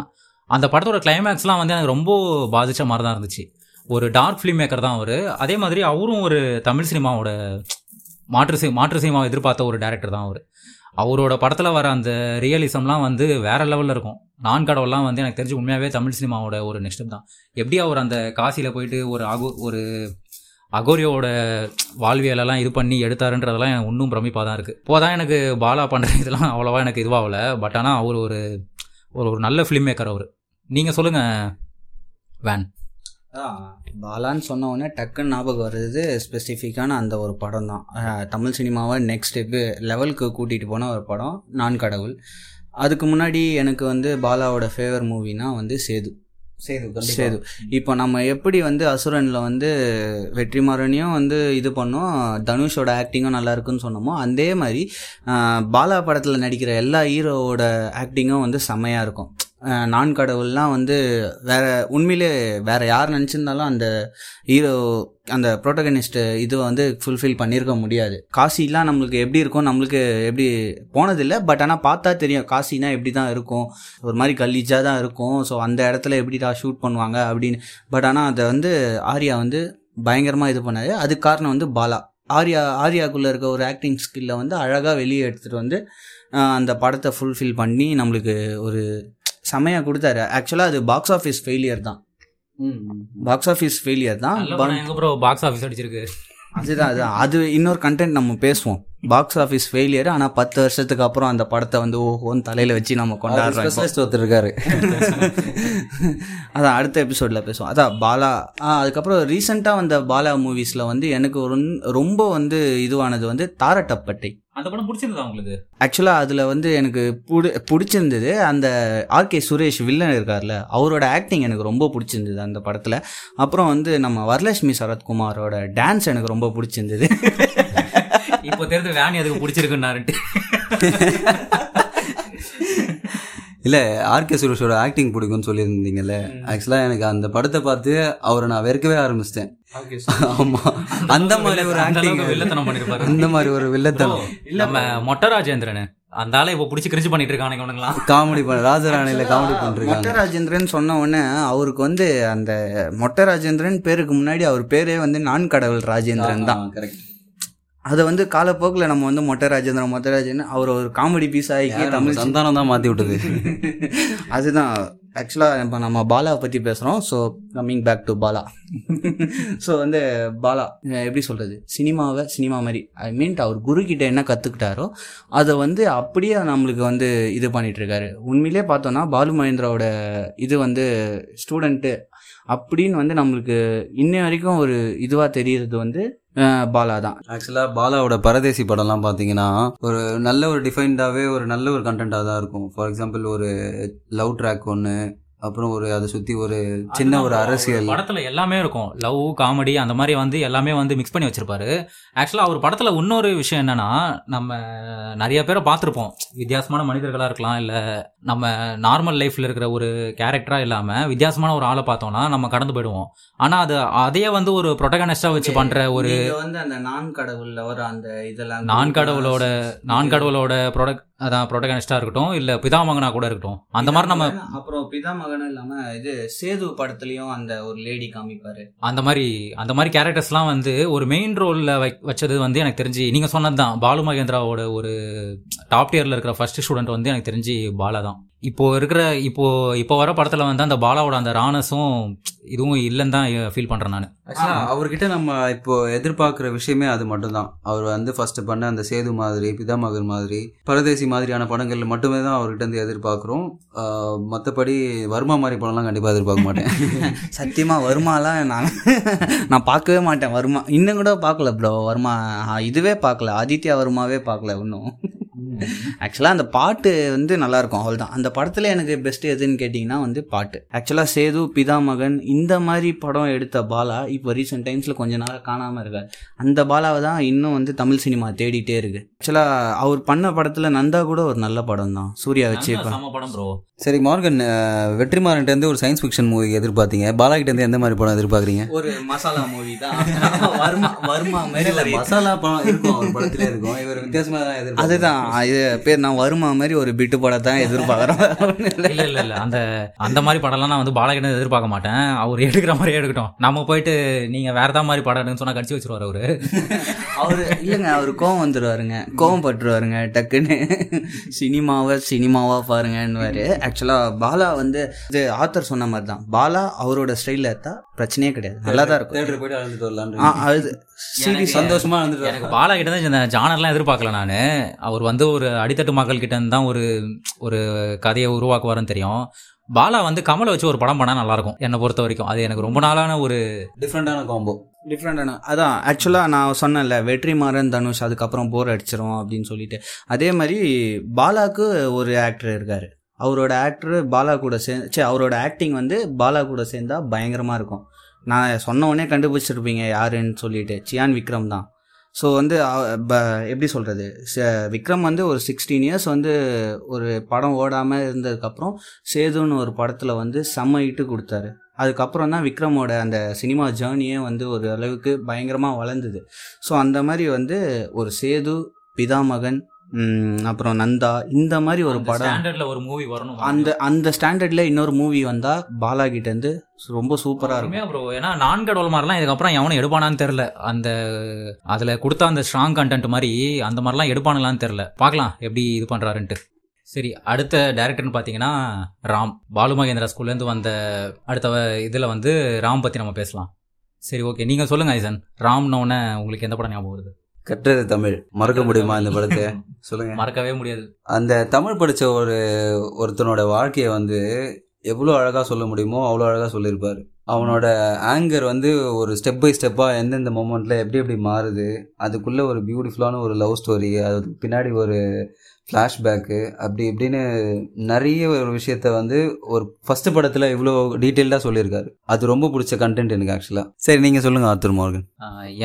அந்த படத்தோட கிளைமேக்ஸ்லாம் வந்து எனக்கு ரொம்ப பாதித்த மாதிரி தான் இருந்துச்சு. ஒரு டார்க் ஃபிலிம் மேக்கர் தான் அவர். அதே மாதிரி அவரும் ஒரு தமிழ் சினிமாவோட மாற்று சி மாற்று சினிமாவை எதிர்பார்த்த ஒரு டேரக்டர் தான் அவர். அவரோட படத்தில் வர அந்த ரியலிசம்லாம் வந்து வேற லெவலில் இருக்கும். நான் கடவுள்லாம் வந்து எனக்கு தெரிஞ்சு உண்மையாகவே தமிழ் சினிமாவோட ஒரு நெக்ஸ்ட் தான். எப்படி அவர் அந்த காசியில் போயிட்டு ஒரு ஆகு ஒரு அகோரியோட வாழ்வியலெல்லாம் இது பண்ணி எடுத்தாருன்றதெல்லாம் இன்னும் பிரமிப்பாக தான் இருக்குது இப்போதான் எனக்கு பாலா பண்ணுற இதெல்லாம் அவ்வளோவா எனக்கு இதுவாகல. பட் ஆனால் அவர் ஒரு ஒரு ஒரு நல்ல ஃபிலிம் மேக்கர் அவர் நீங்கள் சொல்லுங்கள் வேன் பாலான்னு சொன்ன உடனே டக்குன்னு ஞாபகம் வருது ஸ்பெசிஃபிக்கான அந்த ஒரு படம் தான். தமிழ் சினிமாவை நெக்ஸ்ட் ஸ்டெப்பு லெவலுக்கு கூட்டிகிட்டு போன ஒரு படம் நான் கடவுள். அதுக்கு முன்னாடி எனக்கு வந்து பாலாவோட ஃபேவர் மூவினா வந்து சேது. சேது இப்போ நம்ம எப்படி வந்து அசுரனில் வந்து வெற்றிமாறனையும் வந்து இது பண்ணோம் தனுஷோட ஆக்டிங்கும் நல்லா இருக்குன்னு சொன்னோமோ அதே மாதிரி பாலா படத்தில் நடிக்கிற எல்லா ஹீரோவோட ஆக்டிங்கும் வந்து செம்மையாக இருக்கும். நான் கடவுள்லாம் வந்து வேற உண்மையிலே வேற யார் நினச்சிருந்தாலும் அந்த ஹீரோ அந்த ப்ரோட்டகனிஸ்ட் இது வந்து ஃபுல்ஃபில் பண்ணியிருக்க முடியாது. காசிலாம் நம்மளுக்கு எப்படி இருக்கும் நம்மளுக்கு எப்படி போனதில்லை பட் ஆனால் பார்த்தா தெரியும் காசினா எப்படி தான் இருக்கும் ஒரு மாதிரி கலீஜாக தான் இருக்கும் ஸோ அந்த இடத்துல எப்படிடா ஷூட் பண்ணுவாங்க அப்படின்னு. பட் ஆனால் அதை வந்து ஆர்யா வந்து பயங்கரமாக இது பண்ணாரு. அதுக்கு காரணம் வந்து பாலா. ஆர்யா ஆர்யாக்குள்ளே இருக்க ஒரு ஆக்டிங் ஸ்கில்லை வந்து அழகாக வெளியே எடுத்துகிட்டு வந்து அந்த படத்தை ஃபுல்ஃபில் பண்ணி நம்மளுக்கு ஒரு செமையாக கொடுத்தாரு. ஆக்சுவலாக அது பாக்ஸ் ஆஃபீஸ் ஃபெயிலியர் தான். பாக்ஸ் ஆஃபீஸ் ஃபெயிலியர் தான். பாக்ஸ் ஆஃபீஸ் அடிச்சிருக்கு? அதுதான் அதுதான். அது இன்னொரு கண்டென்ட் நம்ம பேசுவோம். பாக்ஸ் ஆஃபீஸ் ஃபெயிலியர் ஆனால் பத்து வருஷத்துக்கு அப்புறம் அந்த படத்தை வந்து ஓஹோன்னு தலையில் வச்சு நம்ம கொண்டாடுறோம். ஸ்பெஷலிஸ்ட் ஒருத்தர் இருக்காரு அதான் அடுத்த எபிசோடில் பேசுவோம். அதான் பாலா. ஆ, அதுக்கப்புறம் ரீசெண்டாக வந்த பாலா மூவிஸில் வந்து எனக்கு ஒரு ரொம்ப வந்து இதுவானது வந்து தாரட்டப்பட்டை. அந்த படம் பிடிச்சிருந்தா உங்களுக்கு? ஆக்சுவலாக அதில் வந்து எனக்கு புடி பிடிச்சிருந்தது. அந்த ஆர்கே சுரேஷ் வில்லன் இருக்கார்ல அவரோட ஆக்டிங் எனக்கு ரொம்ப பிடிச்சிருந்தது அந்த படத்தில். அப்புறம் வந்து நம்ம வரலட்சுமி சரத்குமாரோட டான்ஸ் எனக்கு ரொம்ப பிடிச்சிருந்தது. இப்போ தெரிஞ்ச வேன் எதுக்கு பிடிச்சிருக்குன்னாருன்ட்டு. இல்லை ஆர்கே சுரேஷோட ஆக்டிங் பிடிக்கும்னு சொல்லியிருந்தீங்கல்ல. ஆக்சுவலாக எனக்கு அந்த படத்தை பார்த்து அவரை நான் வெறுக்கவே ஆரம்பிச்சிட்டேன். ஆமா. அந்த மாதிரி ஒரு ஆக்டிங் வில்லத்தனம் பண்ணிருப்பாரு. அந்த மாதிரி ஒரு வில்லத்தனம் நம்ம மொட்டை ராஜேந்திரன் அந்த ஆளை இப்போ பிடிச்சி கிரிஞ்சு பண்ணிட்டு இருக்கானுங்க இவனுங்களாம். காமெடி பண்ண ராஜராணியில காமெடி பண்ணிருக்காங்க மொட்டை ராஜேந்திரன் சொன்ன உடனே அவருக்கு வந்து அந்த மொட்டை ராஜேந்திரன் பேருக்கு முன்னாடி அவர் பேரே வந்து நான் கடவுள் ராஜேந்திரன் தான். கரெக்ட் அதை வந்து காலப்போக்கில் நம்ம வந்து மொட்டை ராஜேந்திரன் மொட்டை ராஜேந்திரன் அவர் ஒரு காமெடி பீஸ் ஆகி தமிழ் சந்தானம் தான் மாத்தி விட்டது அதுதான் ஆக்சுவலாக இப்போ நம்ம பாலாவை பற்றி பேசுகிறோம் so coming back to Bala. So வந்து பாலா எப்படி சொல்கிறது சினிமாவை சினிமா மாதிரி ஐ மீன் அவர் குருக்கிட்ட என்ன கற்றுக்கிட்டாரோ அதை வந்து அப்படியே நம்மளுக்கு வந்து இது பண்ணிட்டு இருக்காரு உண்மையிலே பார்த்தோன்னா பாலு மகேந்திராவோட இது வந்து ஸ்டூடெண்ட்டு அப்படின்னு வந்து நம்மளுக்கு இன்னை வரைக்கும் ஒரு இதுவாக தெரியுறது வந்து பாலா தான். ஆக்சுவலாக பாலாவோட பரதேசி படம்லாம் பார்த்தீங்கன்னா ஒரு நல்ல ஒரு டிஃபைன்டாகவே ஒரு நல்ல ஒரு கண்டென்ட்டாக தான் இருக்கும். ஃபார் எக்ஸாம்பிள் ஒரு லவ் ட்ராக் ஒன்று அப்புறம் ஒரு அதை சுத்தி ஒரு சின்ன ஒரு அரசியல். படத்துல எல்லாமே இருக்கும். லவ் காமெடி அந்த மாதிரி வந்து எல்லாமே வந்து மிக்ஸ் பண்ணி வச்சிருப்பாரு. ஆக்சுவலா அவர் படத்துல இன்னொரு விஷயம் என்னன்னா நம்ம நிறைய பேரை பார்த்துருப்போம். வித்தியாசமான மனிதர்களா இருக்கலாம் இல்ல நம்ம நார்மல் லைஃப்ல இருக்கிற ஒரு கேரக்டரா இல்லாம வித்தியாசமான ஒரு ஆளை பார்த்தோம்னா நம்ம கடந்து போயிடுவோம். ஆனா அது அதையே வந்து ஒரு ப்ரொட்டகனிஸ்டா வச்சு பண்ற ஒரு வந்து அந்த நான் கடவுள்ல வர அந்த இதெல்லாம் நான் கடவுளோட நான் கடவுளோட ப்ரொடக்ட் அதான் ப்ரொட்டகனிஸ்டா இருக்கட்டும் இல்ல பிதாமகனா கூட இருக்கட்டும். அந்த மாதிரி நம்ம அப்புறம் பிதா மகனும் இல்லாம இது சேது படத்துலயும் அந்த ஒரு லேடி காமிப்பாரு. அந்த மாதிரி அந்த மாதிரி கேரக்டர்ஸ்லாம் வந்து ஒரு மெயின் ரோலில் வச்சது வந்து எனக்கு தெரிஞ்சு நீங்கள் சொன்னது தான் பாலு மகேந்திராவோட ஒரு டாப் டியரில் இருக்கிற ஃபர்ஸ்ட் ஸ்டூடெண்ட் வந்து எனக்கு தெரிஞ்சு பாலா தான். இப்போ இருக்கிற இப்போ இப்போ வர படத்தில் வந்து அந்த பாலாவோட அந்த ரானஸும் இதுவும் இல்லைன்னு தான் ஃபீல் பண்ணுறேன் நான். ஆக்சுவலா அவர்கிட்ட நம்ம இப்போ எதிர்பார்க்குற விஷயமே அது மட்டும்தான். அவர் வந்து ஃபர்ஸ்ட் பண்ண அந்த சேது மாதிரி பிதாமகன் மாதிரி பரதேசி மாதிரியான படங்கள்ல மட்டுமே தான் அவர்கிட்ட இருந்து எதிர்பார்க்குறோம். மற்றபடி வர்மா மாதிரி படம்லாம் கண்டிப்பாக எதிர்பார்க்க மாட்டேன். சத்தியமா வருமாலாம் நான் நான் பார்க்கவே மாட்டேன். வருமா இன்னும் கூட பார்க்கல ப்ரோ வருமா இதுவே பார்க்கல. ஆதித்யா வருமாவே பார்க்கல இன்னும். ஆக்சுவலாக அந்த பாட்டு வந்து நல்லா இருக்கும் அவ்வளோதான் அந்த படத்தில் எனக்கு பெஸ்ட் எதுன்னு கேட்டிங்கன்னா வந்து பாட்டு. ஆக்சுவலாக சேது பிதாமகன் இந்த மாதிரி படம் எடுத்த பாலா இப்போ ரீசெண்ட் டைம்ஸில் கொஞ்ச நாளாக காணாமல் இருக்கார். அந்த பாலாவை தான் இன்னும் வந்து தமிழ் சினிமா தேடிட்டே இருக்கு. ஆக்சுவலாக அவர் பண்ண படத்தில் நந்தா கூட ஒரு நல்ல படம் தான் சூர்யா வச்சு படம் ப்ரோ சரி மார்கன் அஹ், வெற்றிமாறன்ட்ட இருந்து ஒரு சயின்ஸ் ஃபிக்ஷன் மூவி எதிர்பார்த்தீங்க பாலா கிட்ட இருந்து எந்த மாதிரி படம் எதிர்பார்க்குறீங்க? ஒரு மசாலா மூவி தான். வருமா வருமா மாதிரி ஒரு மசாலா படம் இருக்கும் அவர் படத்துல இருக்கும். இவர் வித்தியாசமா தான் அதுதான் இது பேர் நான் வருமா மாதிரி ஒரு பிட்டு படத்தை தான் எதிர்பார்க்குறேன் இல்ல இல்ல இல்ல. அந்த அந்த மாதிரி படம்லாம் நான் வந்து பாலகிட்ட எதிர்பார்க்க மாட்டேன். அவர் எடுக்கிற மாதிரியே எடுக்கட்டும். நம்ம போயிட்டு நீங்க வேற ஏதாவது மாதிரி படம் எடுன்னு சொன்னா கடிச்சு வச்சிருவாரு அவரு. அவரு இல்லைங்க அவர் கோவம் வந்துடுவாருங்க கோவம் பட்டுருவாருங்க டக்குன்னு. சினிமாவை சினிமாவா பாருங்கன்னுவாரு. ஆக்சுவலாக பாலா வந்து இது ஆத்தர் சொன்ன மாதிரி தான் பாலா அவரோட ஸ்டைலில் எடுத்தா பிரச்சனையே கிடையாது. நல்லா தான் இருக்கும். தேட்டர் போயிட்டு அழுந்துட்டு வரலான்னு ஆ, அது சீரியஸ் சந்தோஷமா அழுந்துட்டு எனக்கு பாலா கிட்ட தான் இந்த ஜானர்லாம் எதிர்பார்க்கல நான். அவர் வந்து ஒரு அடித்தட்டு மக்கள் கிட்ட தான் ஒரு ஒரு கதையை உருவாக்குவாருன்னு தெரியும். பாலா வந்து கமலை வச்சு ஒரு படம் பண்ணா நல்லா இருக்கும் என்னை பொறுத்த வரைக்கும். அது எனக்கு ரொம்ப நாளான ஒரு டிஃப்ரெண்டான காம்போ டிஃப்ரெண்டான அதான் ஆக்சுவலாக நான் சொன்னேன்ல வெற்றிமாறன் தனுஷ் அதுக்கப்புறம் போர் அடிச்சிரும் அப்படின்னு சொல்லிட்டு. அதே மாதிரி பாலாக்கு ஒரு ஆக்டர் இருக்கார். அவரோட ஆக்டர் பாலா கூட சேர்ந்து சே அவரோட ஆக்டிங் வந்து பாலா கூட சேர்ந்தா பயங்கரமாக இருக்கும். நான் சொன்ன உடனே கண்டுபிடிச்சிருப்பீங்க யாருன்னு சொல்லிட்டு. சியான் விக்ரம் தான். ஸோ வந்து எப்படி சொல்கிறது விக்ரம் வந்து ஒரு சிக்ஸ்டீன் இயர்ஸ் வந்து ஒரு படம் ஓடாமல் இருந்ததுக்கப்புறம் சேதுன்னு ஒரு படத்தில் வந்து செம்ம இட்டு கொடுத்தாரு. அதுக்கப்புறம் தான் விக்ரமோட அந்த சினிமா ஜேர்னியே வந்து ஒரு அளவுக்கு பயங்கரமாக வளர்ந்தது. ஸோ அந்த மாதிரி வந்து ஒரு சேது பிதாமகன் அப்புறம் நந்தா இந்த மாதிரி ஒரு படம். ஸ்டாண்டர்ட்ல ஒரு மூவி வரணும். அந்த அந்த ஸ்டாண்டர்டில் இன்னொரு மூவி வந்தால் பாலா கிட்ட இருந்து ரொம்ப சூப்பராக இருக்கும். ப்ரோ ஏன்னா நான் கடவுள் மாதிரிலாம் இதுக்கப்புறம் எவனும் எடுப்பானான்னு தெரில அந்த அதுல கொடுத்த அந்த ஸ்ட்ராங் கண்டென்ட் மாதிரி அந்த மாதிரிலாம் எடுப்பானலான்னு தெரில பார்க்கலாம் எப்படி இது பண்றாருன்ட்டு. சரி அடுத்த டேரக்டர்னு பார்த்தீங்கன்னா ராம். பாலு மகேந்திரா ஸ்கூல்லேருந்து வந்த அடுத்த இதுல வந்து ராம் பத்தி நம்ம பேசலாம். சரி ஓகே நீங்க சொல்லுங்க ஐசன். ராம்னோடனே உங்களுக்கு எந்த படம் ஞாபகம் வருது? கற்றது தமிழ். மறக்க முடியுமா இந்த படத்தை? சொல்லுங்க. மறக்கவே முடியாது. அந்த தமிழ் படிச்ச ஒரு ஒருத்தனோட வாழ்க்கையை வந்து எவ்வளோ அழகாக சொல்ல முடியுமோ அவ்வளோ அழகாக சொல்லியிருப்பாரு. அவனோட ஆங்கர் வந்து ஒரு ஸ்டெப் பை ஸ்டெப்பாக எந்தெந்த மூமெண்ட்டில் எப்படி எப்படி மாறுது அதுக்குள்ளே ஒரு பியூட்டிஃபுல்லான ஒரு லவ் ஸ்டோரி அது பின்னாடி ஒரு ஃப்ளாஷ்பேக்கு அப்படி இப்படின்னு நிறைய ஒரு விஷயத்த வந்து ஒரு ஃபர்ஸ்ட் படத்தில் இவ்வளோ டீட்டெயில்டாக சொல்லியிருக்காரு. அது ரொம்ப பிடிச்ச கண்டென்ட் எனக்கு ஆக்சுவலாக சரி நீங்கள் சொல்லுங்கள் ஆத்தூர் மார்கன்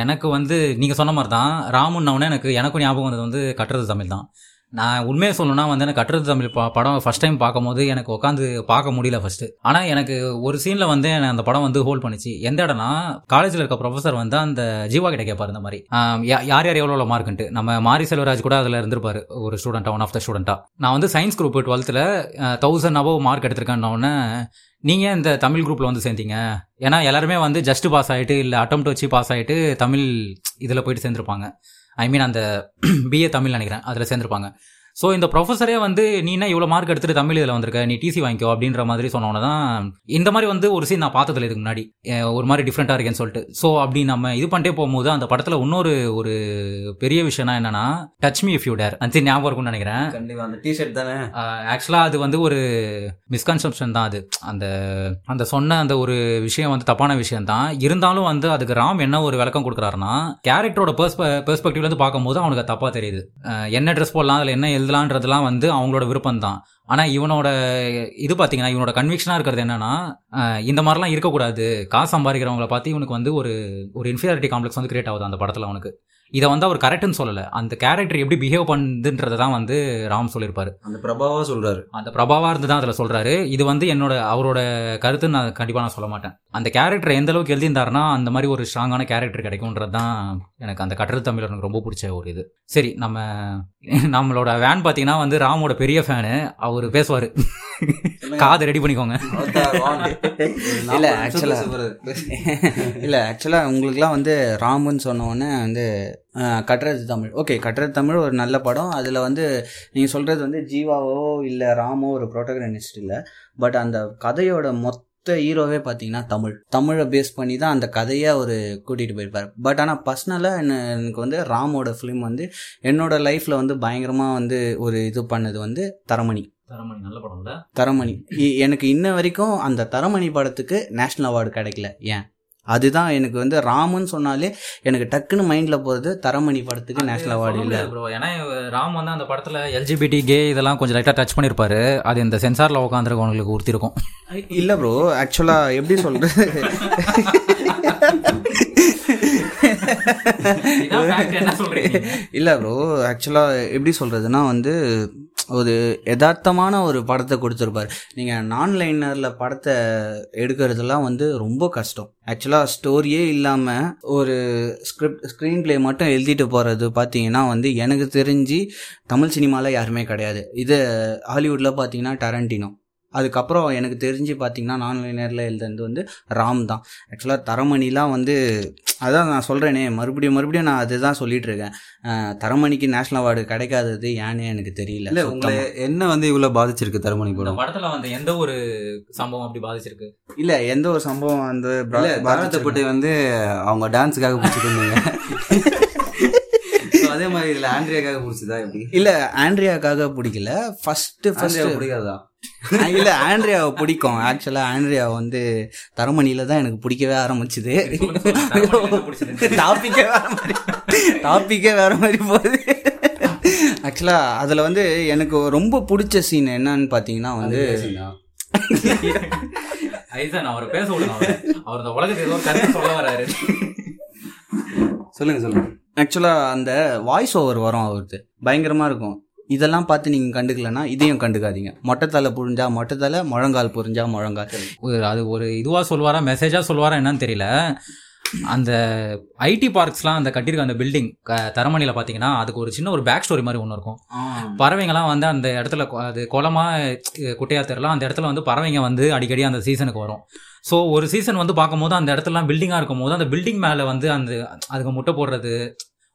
எனக்கு வந்து நீங்கள் சொன்ன மாதிரி தான் ராமுன்னவனே எனக்கு எனக்கும் ஞாபகம் வந்தது வந்து கட்டுறது தமிழ் தான் நான் உண்மையை சொல்லணும்னா வந்து எனக்கு கட்டுறது தமிழ் ப- படம் ஃபர்ஸ்ட் டைம் பார்க்கும்போது எனக்கு உட்காந்து பார்க்க முடியல ஃபர்ஸ்ட் ஆனால் எனக்கு ஒரு சீனில் வந்து என்னை அந்த படம் வந்து ஹோல்ட் பண்ணிச்சு. எந்த இடம்னா காலேஜில் இருக்க ப்ரொஃபசர் வந்து அந்த ஜீவா கிட்ட கேட்பாரு இந்த மாதிரி. யார் யார் எவ்வளோ மார்க்குன்ட்டு நம்ம மாரி செல்வராஜ் கூட அதில் இருந்திருப்பார் ஒரு ஸ்டூடெண்ட்டாக ஒன் ஆஃப் த ஸ்டூடெண்ட்டாக நான் வந்து சயின்ஸ் குரூப் டுவெல்த்தில் தௌசண்ட் அபவ் மார்க் எடுத்திருக்கேன்னொன்னே நீங்கள் இந்த தமிழ் குரூப்பில் வந்து சேர்ந்தீங்க? ஏன்னா எல்லாருமே வந்து ஜஸ்ட் பாஸ் ஆகிட்டு இல்லை அட்டம் வச்சு பாஸ் ஆகிட்டு தமிழ் இதில் போயிட்டு சேர்ந்துருப்பாங்க. ஐ மீன் அந்த பிஏ தமிழ் நினைக்கிறேன். அதில் சேர்ந்துருப்பாங்க. ஸோ இந்த ப்ரொஃபஸரே வந்து நீ என்ன இவ்வளோ மார்க் எடுத்துட்டு தமிழ் இதில் வந்திருக்க? நீ டிசி வாங்கிக்கோ அப்படின்ற மாதிரி சொன்னோன்னே தான் இந்த மாதிரி வந்து ஒரு சீன் நான் பார்த்ததில்ல இதுக்கு முன்னாடி. ஒரு மாதிரி டிஃப்ரெண்ட்டாக இருக்கேன்னு சொல்லிட்டு. ஸோ அப்படி நம்ம இது பண்ணிட்டே போகும்போது அந்த படத்தில் இன்னொரு ஒரு பெரிய விஷயம்னா என்னன்னா touch me if you dare அந்த ஞாபகம் இருக்கும்னு நினைக்கிறேன். கண்டிப்பாக அந்த டிஷர்ட் தானே? ஆக்சுவலாக அது வந்து ஒரு மிஸ்கன்செப்ஷன் தான் அது. அந்த அந்த சொன்ன அந்த ஒரு விஷயம் வந்து தப்பான விஷயம் தான் இருந்தாலும் வந்து அதுக்கு ராம் என்ன ஒரு விளக்கம் கொடுக்குறாருன்னா கேரக்டரோட பெர்ஸ்பெக்டிவ்ல இருந்து பார்க்கும்போது அவனுக்கு அது தப்பா தெரியுது. என்ன ட்ரெஸ் போடலாம் அதில் என்ன எழுதலான்றதுலாம் வந்து அவங்களோட விருப்பம் தான் ஆனால் இவனோட இது பார்த்தீங்கன்னா இவனோட கன்விக்ஷனாக இருக்கிறது என்னன்னா இந்த மாதிரிலாம் இருக்கக்கூடாது. காசு சம்பாதிக்கிறவங்கள பார்த்து இவனுக்கு வந்து ஒரு ஒரு இன்ஃபீரியாரிட்டி காம்ப்ளெக்ஸ் வந்து கிரியேட் ஆகுது அந்த படத்தில் அவனுக்கு. இதை வந்து அவர் கரெக்ட்னு சொல்லலை. அந்த கேரக்டர் எப்படி பிஹேவ் பண்ணுதுன்றதை தான் வந்து ராம் சொல்லியிருப்பாரு. அந்த பிரபாவா சொல்கிறாரு அந்த பிரபாவா இருந்து தான் அதில் சொல்றாரு. இது வந்து என்னோட அவரோட கருத்து நான் கண்டிப்பாக நான் சொல்ல மாட்டேன். அந்த கேரக்டர் எந்த அளவுக்கு எழுதியிருந்தாருன்னா அந்த மாதிரி ஒரு ஸ்ட்ராங்கான கேரக்டர் கிடைக்கும்ன்றது தான் எனக்கு அந்த கட்டுரை தமிழ் எனக்கு ரொம்ப பிடிச்ச ஒரு இது. சரி நம்ம நம்மளோட வேன் பார்த்தீங்கன்னா வந்து ராமோட பெரிய ஃபேனு அவர் பேசுவார். காதை ரெடி பண்ணிக்கோங்க. இல்ல, actually- இல்லை ஆக்சுவலாக உங்களுக்குலாம் வந்து ராமுன்னு சொன்ன உடனே வந்து கட்டுறது தமிழ். ஓகே கட்டுறது தமிழ் ஒரு நல்ல படம். அதில் வந்து நீங்கள் சொல்கிறது வந்து ஜீவாவோ இல்லை ராமோ ஒரு ப்ரோட்டகனிஸ்ட் இல்லை. பட் அந்த கதையோட மொத்த ஹீரோவே பார்த்தீங்கன்னா தமிழ். தமிழை பேஸ் பண்ணி தான் அந்த கதையை அவர் கூட்டிகிட்டு போயிருப்பார். பட் ஆனால் பர்சனலாக என்ன எனக்கு வந்து ராமோட ஃபிலிம் வந்து என்னோட லைஃப்பில் வந்து பயங்கரமாக வந்து ஒரு இது பண்ணது வந்து தரமணி. தரமணி நல்ல படம்ல. தரமணி. எனக்கு இன்ன வரைக்கும் அந்த தரமணி படத்துக்கு நேஷ்னல் அவார்டு கிடைக்கல. ஏன்? அதுதான் எனக்கு வந்து ராமன் சொன்னாலே எனக்கு டக்குன்னு மைண்ட்ல போறது தரமணி படத்துக்கு நேஷ்னல் அவார்டு இல்லை. ப்ரோ ஏன்னா ராம் வந்து அந்த படத்துல எல்ஜிபிடி கே இதெல்லாம் கொஞ்சம் லைட்டா டச் பண்ணிருப்பாரு. அது இந்த சென்சார்ல உட்காந்துருக்கவங்களுக்கு உறுத்திருக்கும். இல்ல ப்ரோ ஆக்சுவலா எப்படி சொல்றது இதான் fact, என்ன சொல்றீங்க இல்லை ப்ரோ ஆக்சுவலாக எப்படி சொல்கிறதுன்னா வந்து ஒரு யதார்த்தமான ஒரு படத்தை கொடுத்துருப்பாரு. நீங்கள் நான் லைனரில் படத்தை எடுக்கிறதுலாம் வந்து ரொம்ப கஷ்டம். ஆக்சுவலாக ஸ்டோரியே இல்லாமல் ஒரு ஸ்கிரிப்ட் ஸ்க்ரீன் ப்ளே மட்டும் எழுதிட்டு போகிறது பார்த்தீங்கன்னா வந்து எனக்கு தெரிஞ்சு தமிழ் சினிமாவில் யாருமே கிடையாது. இது ஹாலிவுட்டில் பார்த்தீங்கன்னா டரண்டினோ அதுக்கப்புறம் எனக்கு தெரிஞ்சு பார்த்தீங்கன்னா நான் லைனரில் எழுதுனது வந்து ராம் தான். ஆக்சுவலாக தரமணிலாம் வந்து அதான் நான் சொல்கிறேனே மறுபடியும் மறுபடியும் நான் அதுதான் சொல்லிட்டு இருக்கேன். தரமணிக்கு நேஷ்னல் அவார்டு கிடைக்காதது ஏன்னு எனக்கு தெரியல இல்ல உங்களை என்ன வந்து இவ்வளவு பாதிச்சிருக்கு தரமணி இந்த படம் படத்துல வந்து எந்த ஒரு சம்பவம் அப்படி பாதிச்சிருக்கு? இல்ல எந்த ஒரு சம்பவம் வந்து இல்ல தாரத்தப்பட்டு வந்து அவங்க டான்ஸுக்காக பிடிச்சிட்டு அதே மாதிரி இதுல ஆண்ட்ரியாக்காக பிடிச்சதா எப்படி? இல்ல ஆண்ட்ரியாக்காக பிடிக்கல. ஃபர்ஸ்ட் ஃபர்ஸ்ட் ஆண்ட்ரியா பிடிக்காதா இல்ல ஆண்ட்ரியாவை பிடிக்கும். ஆக்சுவலா ஆண்ட்ரியா வந்து தரமணியில தான் எனக்கு பிடிக்கவே ஆரம்பிச்சுது. டாபிக்கே வேற மாதிரி. டாபிக்கே வேற மாதிரி போகுது. ஆக்சுவலா அதுல வந்து எனக்கு ரொம்ப பிடிச்ச சீன் என்னன்னு பாத்தீங்கன்னா வந்து ஐசன் அவரை பேச விடுங்க அவரை. இந்த உலகத்துக்கு ஏதோ ஒரு கருத்து சொல்ல வராரு சொல்லுங்க சொல்லுங்க. ஆக்சுவலா அந்த வாய்ஸ் ஓவர் வரும் அவருக்கு பயங்கரமா இருக்கும். இதெல்லாம் பார்த்து நீங்க கண்டுக்கலன்னா இதையும் கண்டுக்காதீங்க. மொட்டை தலை புரிஞ்சா மொட்டை தலை முழங்கால் புரிஞ்சா முழங்கால். அது ஒரு இதுவா சொல்லுவாரா மெசேஜா சொல்லுவாரா என்னன்னு தெரியல. அந்த ஐடி பார்க்ஸ்லாம் அந்த கட்டியிருக்க அந்த பில்டிங் தரமணியில் பார்த்தீங்கன்னா அதுக்கு ஒரு சின்ன ஒரு பேக் ஸ்டோரி மாதிரி ஒன்று இருக்கும். பறவைங்கலாம் வந்து அந்த இடத்துல அது குளமா அஹ், குட்டையா தெரியல அந்த இடத்துல வந்து பறவைங்க வந்து அடிக்கடி அந்த சீசனுக்கு வரும். ஸோ ஒரு சீசன் வந்து பார்க்கும்போது அந்த இடத்துலலாம் பில்டிங்காக இருக்கும் போது அந்த பில்டிங் மேலே வந்து அந்த அதுக்கு முட்டை போடுறது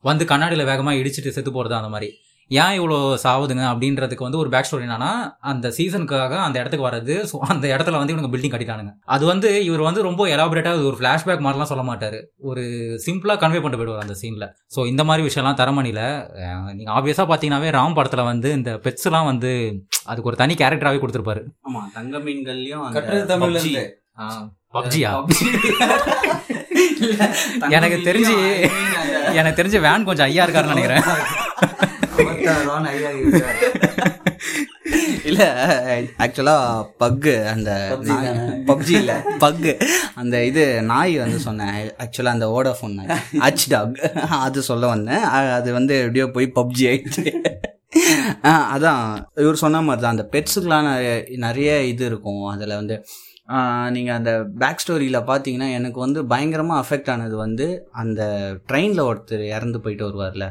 வந்து கண்ணாடியில் வேகமாக இடிச்சிட்டு செத்து போகிறது அந்த மாதிரி. ஏன் இவ்வளோ சாவுதுங்க? அப்படின்றதுக்கு வந்து ஒரு பேக் ஸ்டோரி என்னன்னா அந்த சீசனுக்காக அந்த இடத்துக்கு வர்றது ஸோ அந்த இடத்துல வந்து இவங்க பில்டிங் கட்டிட்டானுங்க. அது வந்து இவர் வந்து ரொம்ப எலாபரேட்டாக ஒரு ஃப்ளாஷ்பேக் மாதிரிலாம் சொல்ல மாட்டாரு. ஒரு சிம்பிளாக கன்வே பண்ணிட்டு போயிடுவார் அந்த சீனில் ஸோ இந்த மாதிரி விஷயம்லாம் தரமணியில் நீங்கள் ஆப்வியஸாக பார்த்தீங்கன்னாவே ராம் படத்தில் வந்து இந்த பெட்ஸ்லாம் வந்து அதுக்கு ஒரு தனி கேரக்டராகவே கொடுத்துருப்பாரு. ஆமா தங்க மீன்கள்லயும். பப்ஜியா? எனக்கு தெரிஞ்சு எனக்கு தெரிஞ்ச வேன் கொஞ்சம் ஐயா இருக்காருன்னு நினைக்கிறேன். இல்ல ஆக்சுவலா பக்கு அந்த? பப்ஜி இல்ல பக்கு அந்த இது நாய் வந்து சொன்னேன். ஆக்சுவலா அந்த ஓடாஃபோன் நாய். அச் டாக் அது சொல்ல வந்தேன். அது வந்து எப்படியோ போய் பப்ஜி ஆயிடுச்சு அதான் இவர் சொன்ன மாதிரி தான் அந்த பெட்ஸுக்கெலாம் நிறைய நிறைய இது இருக்கும். அதில் வந்து நீங்கள் அந்த பேக் ஸ்டோரியில் பார்த்தீங்கன்னா எனக்கு வந்து பயங்கரமாக அஃபெக்ட் ஆனது வந்து அந்த ட்ரெயினில் ஒருத்தர் இறந்து போயிட்டு வருவார்ல.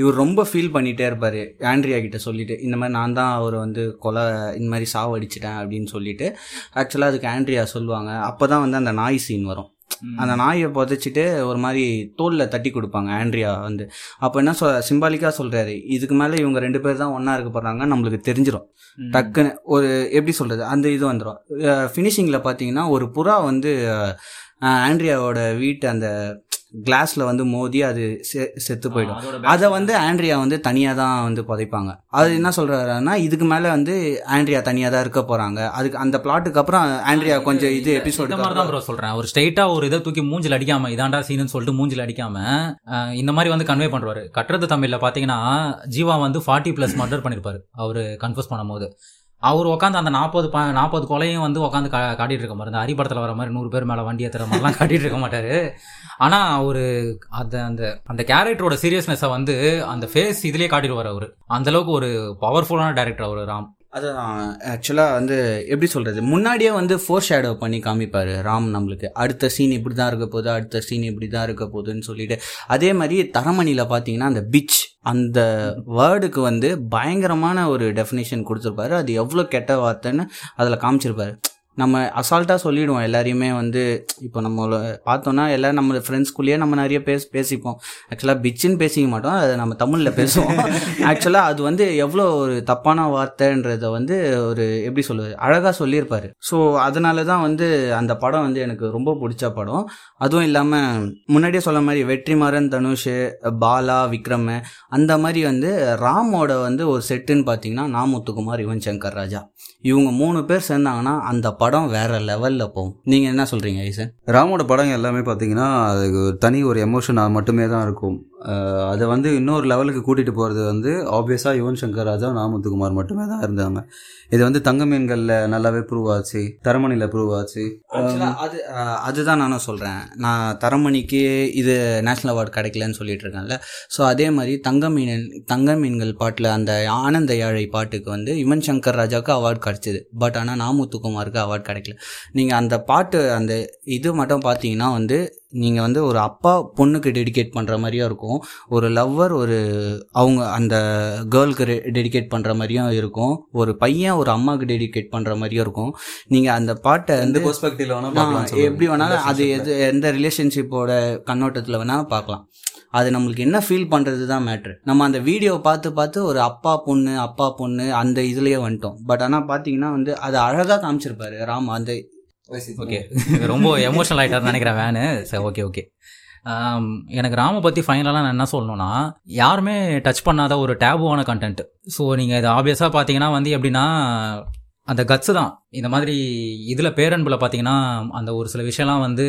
இவர் ரொம்ப ஃபீல் பண்ணிகிட்டே இருப்பார். ஆண்ட்ரியா கிட்ட சொல்லிட்டு இந்த மாதிரி நான் தான் அவர் வந்து கொலை இந்த மாதிரி சாவடிச்சிட்டேன் அப்படின்னு சொல்லிட்டு ஆக்சுவலாக அதுக்கு ஆண்ட்ரியா சொல்லுவாங்க. அப்போ தான் வந்து அந்த நாய் சீன் வரும். அந்த நாயை புதைச்சிட்டு ஒரு மாதிரி தோலில் தட்டி கொடுப்பாங்க ஆண்ட்ரியா வந்து. அப்போ என்ன சொல் சிம்பாலிக்காக சொல்கிறாரு இதுக்கு மேலே இவங்க ரெண்டு பேர் தான் ஒன்றா இருக்க போகிறாங்க நம்மளுக்கு தெரிஞ்சிடும் டக்குன்னு ஒரு எப்படி சொல்கிறது அந்த இது வந்துடும் ஃபினிஷிங்கில் பார்த்தீங்கன்னா ஒரு புறா வந்து ஆண்ட்ரியாவோட வீட்டு அந்த கிளாஸில் வந்து மோதி அது செ- செத்து போயிடும். அதை வந்து ஆண்ட்ரியா வந்து தனியாக தான் வந்து புதைப்பாங்க. அது என்ன சொல்கிறாருன்னா இதுக்கு மேலே வந்து ஆண்ட்ரியா தனியாக தான் இருக்க போகிறாங்க அதுக்கு அந்த பிளாட்டுக்கு அப்புறம் ஆண்ட்ரியா கொஞ்சம் இது தான் எபிசோட் ப்ரோ சொல்றேன். ஒரு ஸ்ட்ரைட்டா ஒரு இதை தூக்கி மூஞ்சில் அடிக்காம இதாண்டா சீனுன்னு சொல்லிட்டு மூஞ்சில் அடிக்காம அஹ், இந்த மாதிரி வந்து கன்வே பண்றாரு. கட்டுறது தமிழ்ல பாத்தீங்கன்னா ஜீவா வந்து ஃபார்ட்டி பிளஸ் மர்டர் பண்ணிருப்பாரு. அவரு கன்ஃபர்ஸ் பண்ணும்போது. அவர் உட்காந்து அந்த நாற்பது நாற்பது கொலையும் வந்து உட்காந்து கா காட்டிட்டு இருக்க மாதிரி இந்த ஹரிபடத்தில் வர மாதிரி நூறு பேர் மேலே வண்டி ஏற்றுற மாதிரிலாம் காட்டிட்டு இருக்க மாட்டார். ஆனால் அவர் அந்த அந்த அந்த கேரக்டரோட சீரியஸ்னஸை வந்து அந்த ஃபேஸ் இதுலேயே காட்டிடுவார் அவர். அந்தளவுக்கு ஒரு பவர்ஃபுல்லான டேரக்டர் அவர் ராம். அதுதான். ஆக்சுவலாக வந்து எப்படி சொல்கிறது முன்னாடியே வந்து ஃபோர் ஷேடோ பண்ணி காமிப்பார் ராம் நம்மளுக்கு. அடுத்த சீன் இப்படி தான் இருக்க போகுது அடுத்த சீன் இப்படி தான் இருக்க போகுதுன்னு சொல்லிட்டு. அதே மாதிரி தரமணியில் பார்த்தீங்கன்னா அந்த பிச் அந்த வேர்டுக்கு வந்து பயங்கரமான ஒரு டெஃபினேஷன் கொடுத்துருப்பாரு. அது எவ்வளோ கெட்ட வார்த்தைன்னு அதில் காமிச்சிருப்பாரு. நம்ம அசால்ட்டாக சொல்லிடுவோம். எல்லாரையுமே வந்து இப்போ நம்ம பார்த்தோன்னா எல்லாம் நம்ம ஃப்ரெண்ட்ஸ்குள்ளேயே நம்ம நிறைய பேச பேசிப்போம். ஆக்சுவலாக பிச்சுன்னு பேசிக்க மாட்டோம். அதை நம்ம தமிழில் பேசுவோம். ஆக்சுவலாக அது வந்து எவ்வளோ ஒரு தப்பான வார்த்தைன்றத வந்து ஒரு எப்படி சொல்லுவது அழகாக சொல்லியிருப்பாரு. ஸோ அதனால தான் வந்து அந்த படம் வந்து எனக்கு ரொம்ப பிடிச்ச படம். அதுவும் இல்லாமல் முன்னாடியே சொல்ல மாதிரி வெற்றிமாறன் தனுஷ் பாலா விக்ரம் அந்த மாதிரி வந்து ராமோட வந்து ஒரு செட்டுன்னு பார்த்தீங்கன்னா நாமுத்துக்குமார் யுவன் சங்கர் ராஜா. இவங்க மூணு பேர் சேர்ந்தாங்கன்னா அந்த படம் வேற லெவலில் போகும். நீங்கள் என்ன சொல்கிறீங்க ஐசன்? ராமோட படம் எல்லாமே பார்த்தீங்கன்னா அதுக்கு தனி ஒரு எமோஷன் மட்டுமே தான் இருக்கும். அதை வந்து இன்னொரு லெவலுக்கு கூட்டிகிட்டு போகிறது வந்து ஆப்வியஸாக யுவன் சங்கர் ராஜா நாமத்துக்குமார் மட்டுமே தான் இருந்தாங்க. இது வந்து தங்க மீன்களில் நல்லாவே ப்ரூவ் ஆச்சு. தரமணியில் ப்ரூவ் ஆச்சு. அது அதுதான் நானும் சொல்கிறேன் நான் தரமணிக்கு இது நேஷ்னல் அவார்டு கிடைக்கலன்னு சொல்லிட்டு இருக்கேன்ல. ஸோ அதே மாதிரி தங்க மீன் தங்க மீன்கள் பாட்டில் அந்த ஆனந்த யாழை பாட்டுக்கு வந்து யுவன் சங்கர் ராஜாவுக்கு அவார்டு கிடச்சிது. பட் ஆனால் நாமுத்துக்குமாருக்கு அவார்டு கிடைக்கல. நீங்கள் அந்த பாட்டு அந்த இது மட்டும் பார்த்தீங்கன்னா வந்து நீங்கள் வந்து ஒரு அப்பா பொண்ணுக்கு டெடிகேட் பண்ணுற மாதிரியும் இருக்கும். ஒரு லவ்வர் ஒரு அவங்க அந்த கேர்ளுக்கு டெடிகேட் பண்ணுற மாதிரியும் இருக்கும். ஒரு பையன் ஒரு அம்மாவுக்கு டெடிகேட் பண்ணுற மாதிரியும் இருக்கும். நீங்கள் அந்த பாட்டை வந்து எப்படி வேணாலும் அது எது எந்த ரிலேஷன்ஷிப்போட கண்ணோட்டத்தில் வேணாலும் பார்க்கலாம். அது நம்மளுக்கு என்ன ஃபீல் பண்ணுறது தான் மேட்ரு நம்ம அந்த வீடியோ பார்த்து பார்த்து ஒரு அப்பா பொண்ணு அப்பா பொண்ணு அந்த இதுலேயே வந்துட்டோம். பட் ஆனால் பார்த்தீங்கன்னா வந்து அதை அழகாக காமிச்சிருப்பாரு. ராம் அந்த ஓகே. ரொம்ப எமோஷனல் ஆகிட்டார்னு நினைக்கிறேன் வேனு சரி ஓகே ஓகே. எனக்கு ராம பற்றி ஃபைனலாக நான் என்ன சொல்லணும்னா யாருமே டச் பண்ணாத ஒரு டேபுவான கண்டென்ட் ஸோ நீங்கள் இது ஆப்வியஸாக பார்த்தீங்கன்னா வந்து எப்படின்னா அந்த கட்ஸு தான். இந்த மாதிரி இதில் பேரன்பில் பார்த்தீங்கன்னா அந்த ஒரு சில விஷயம்லாம் வந்து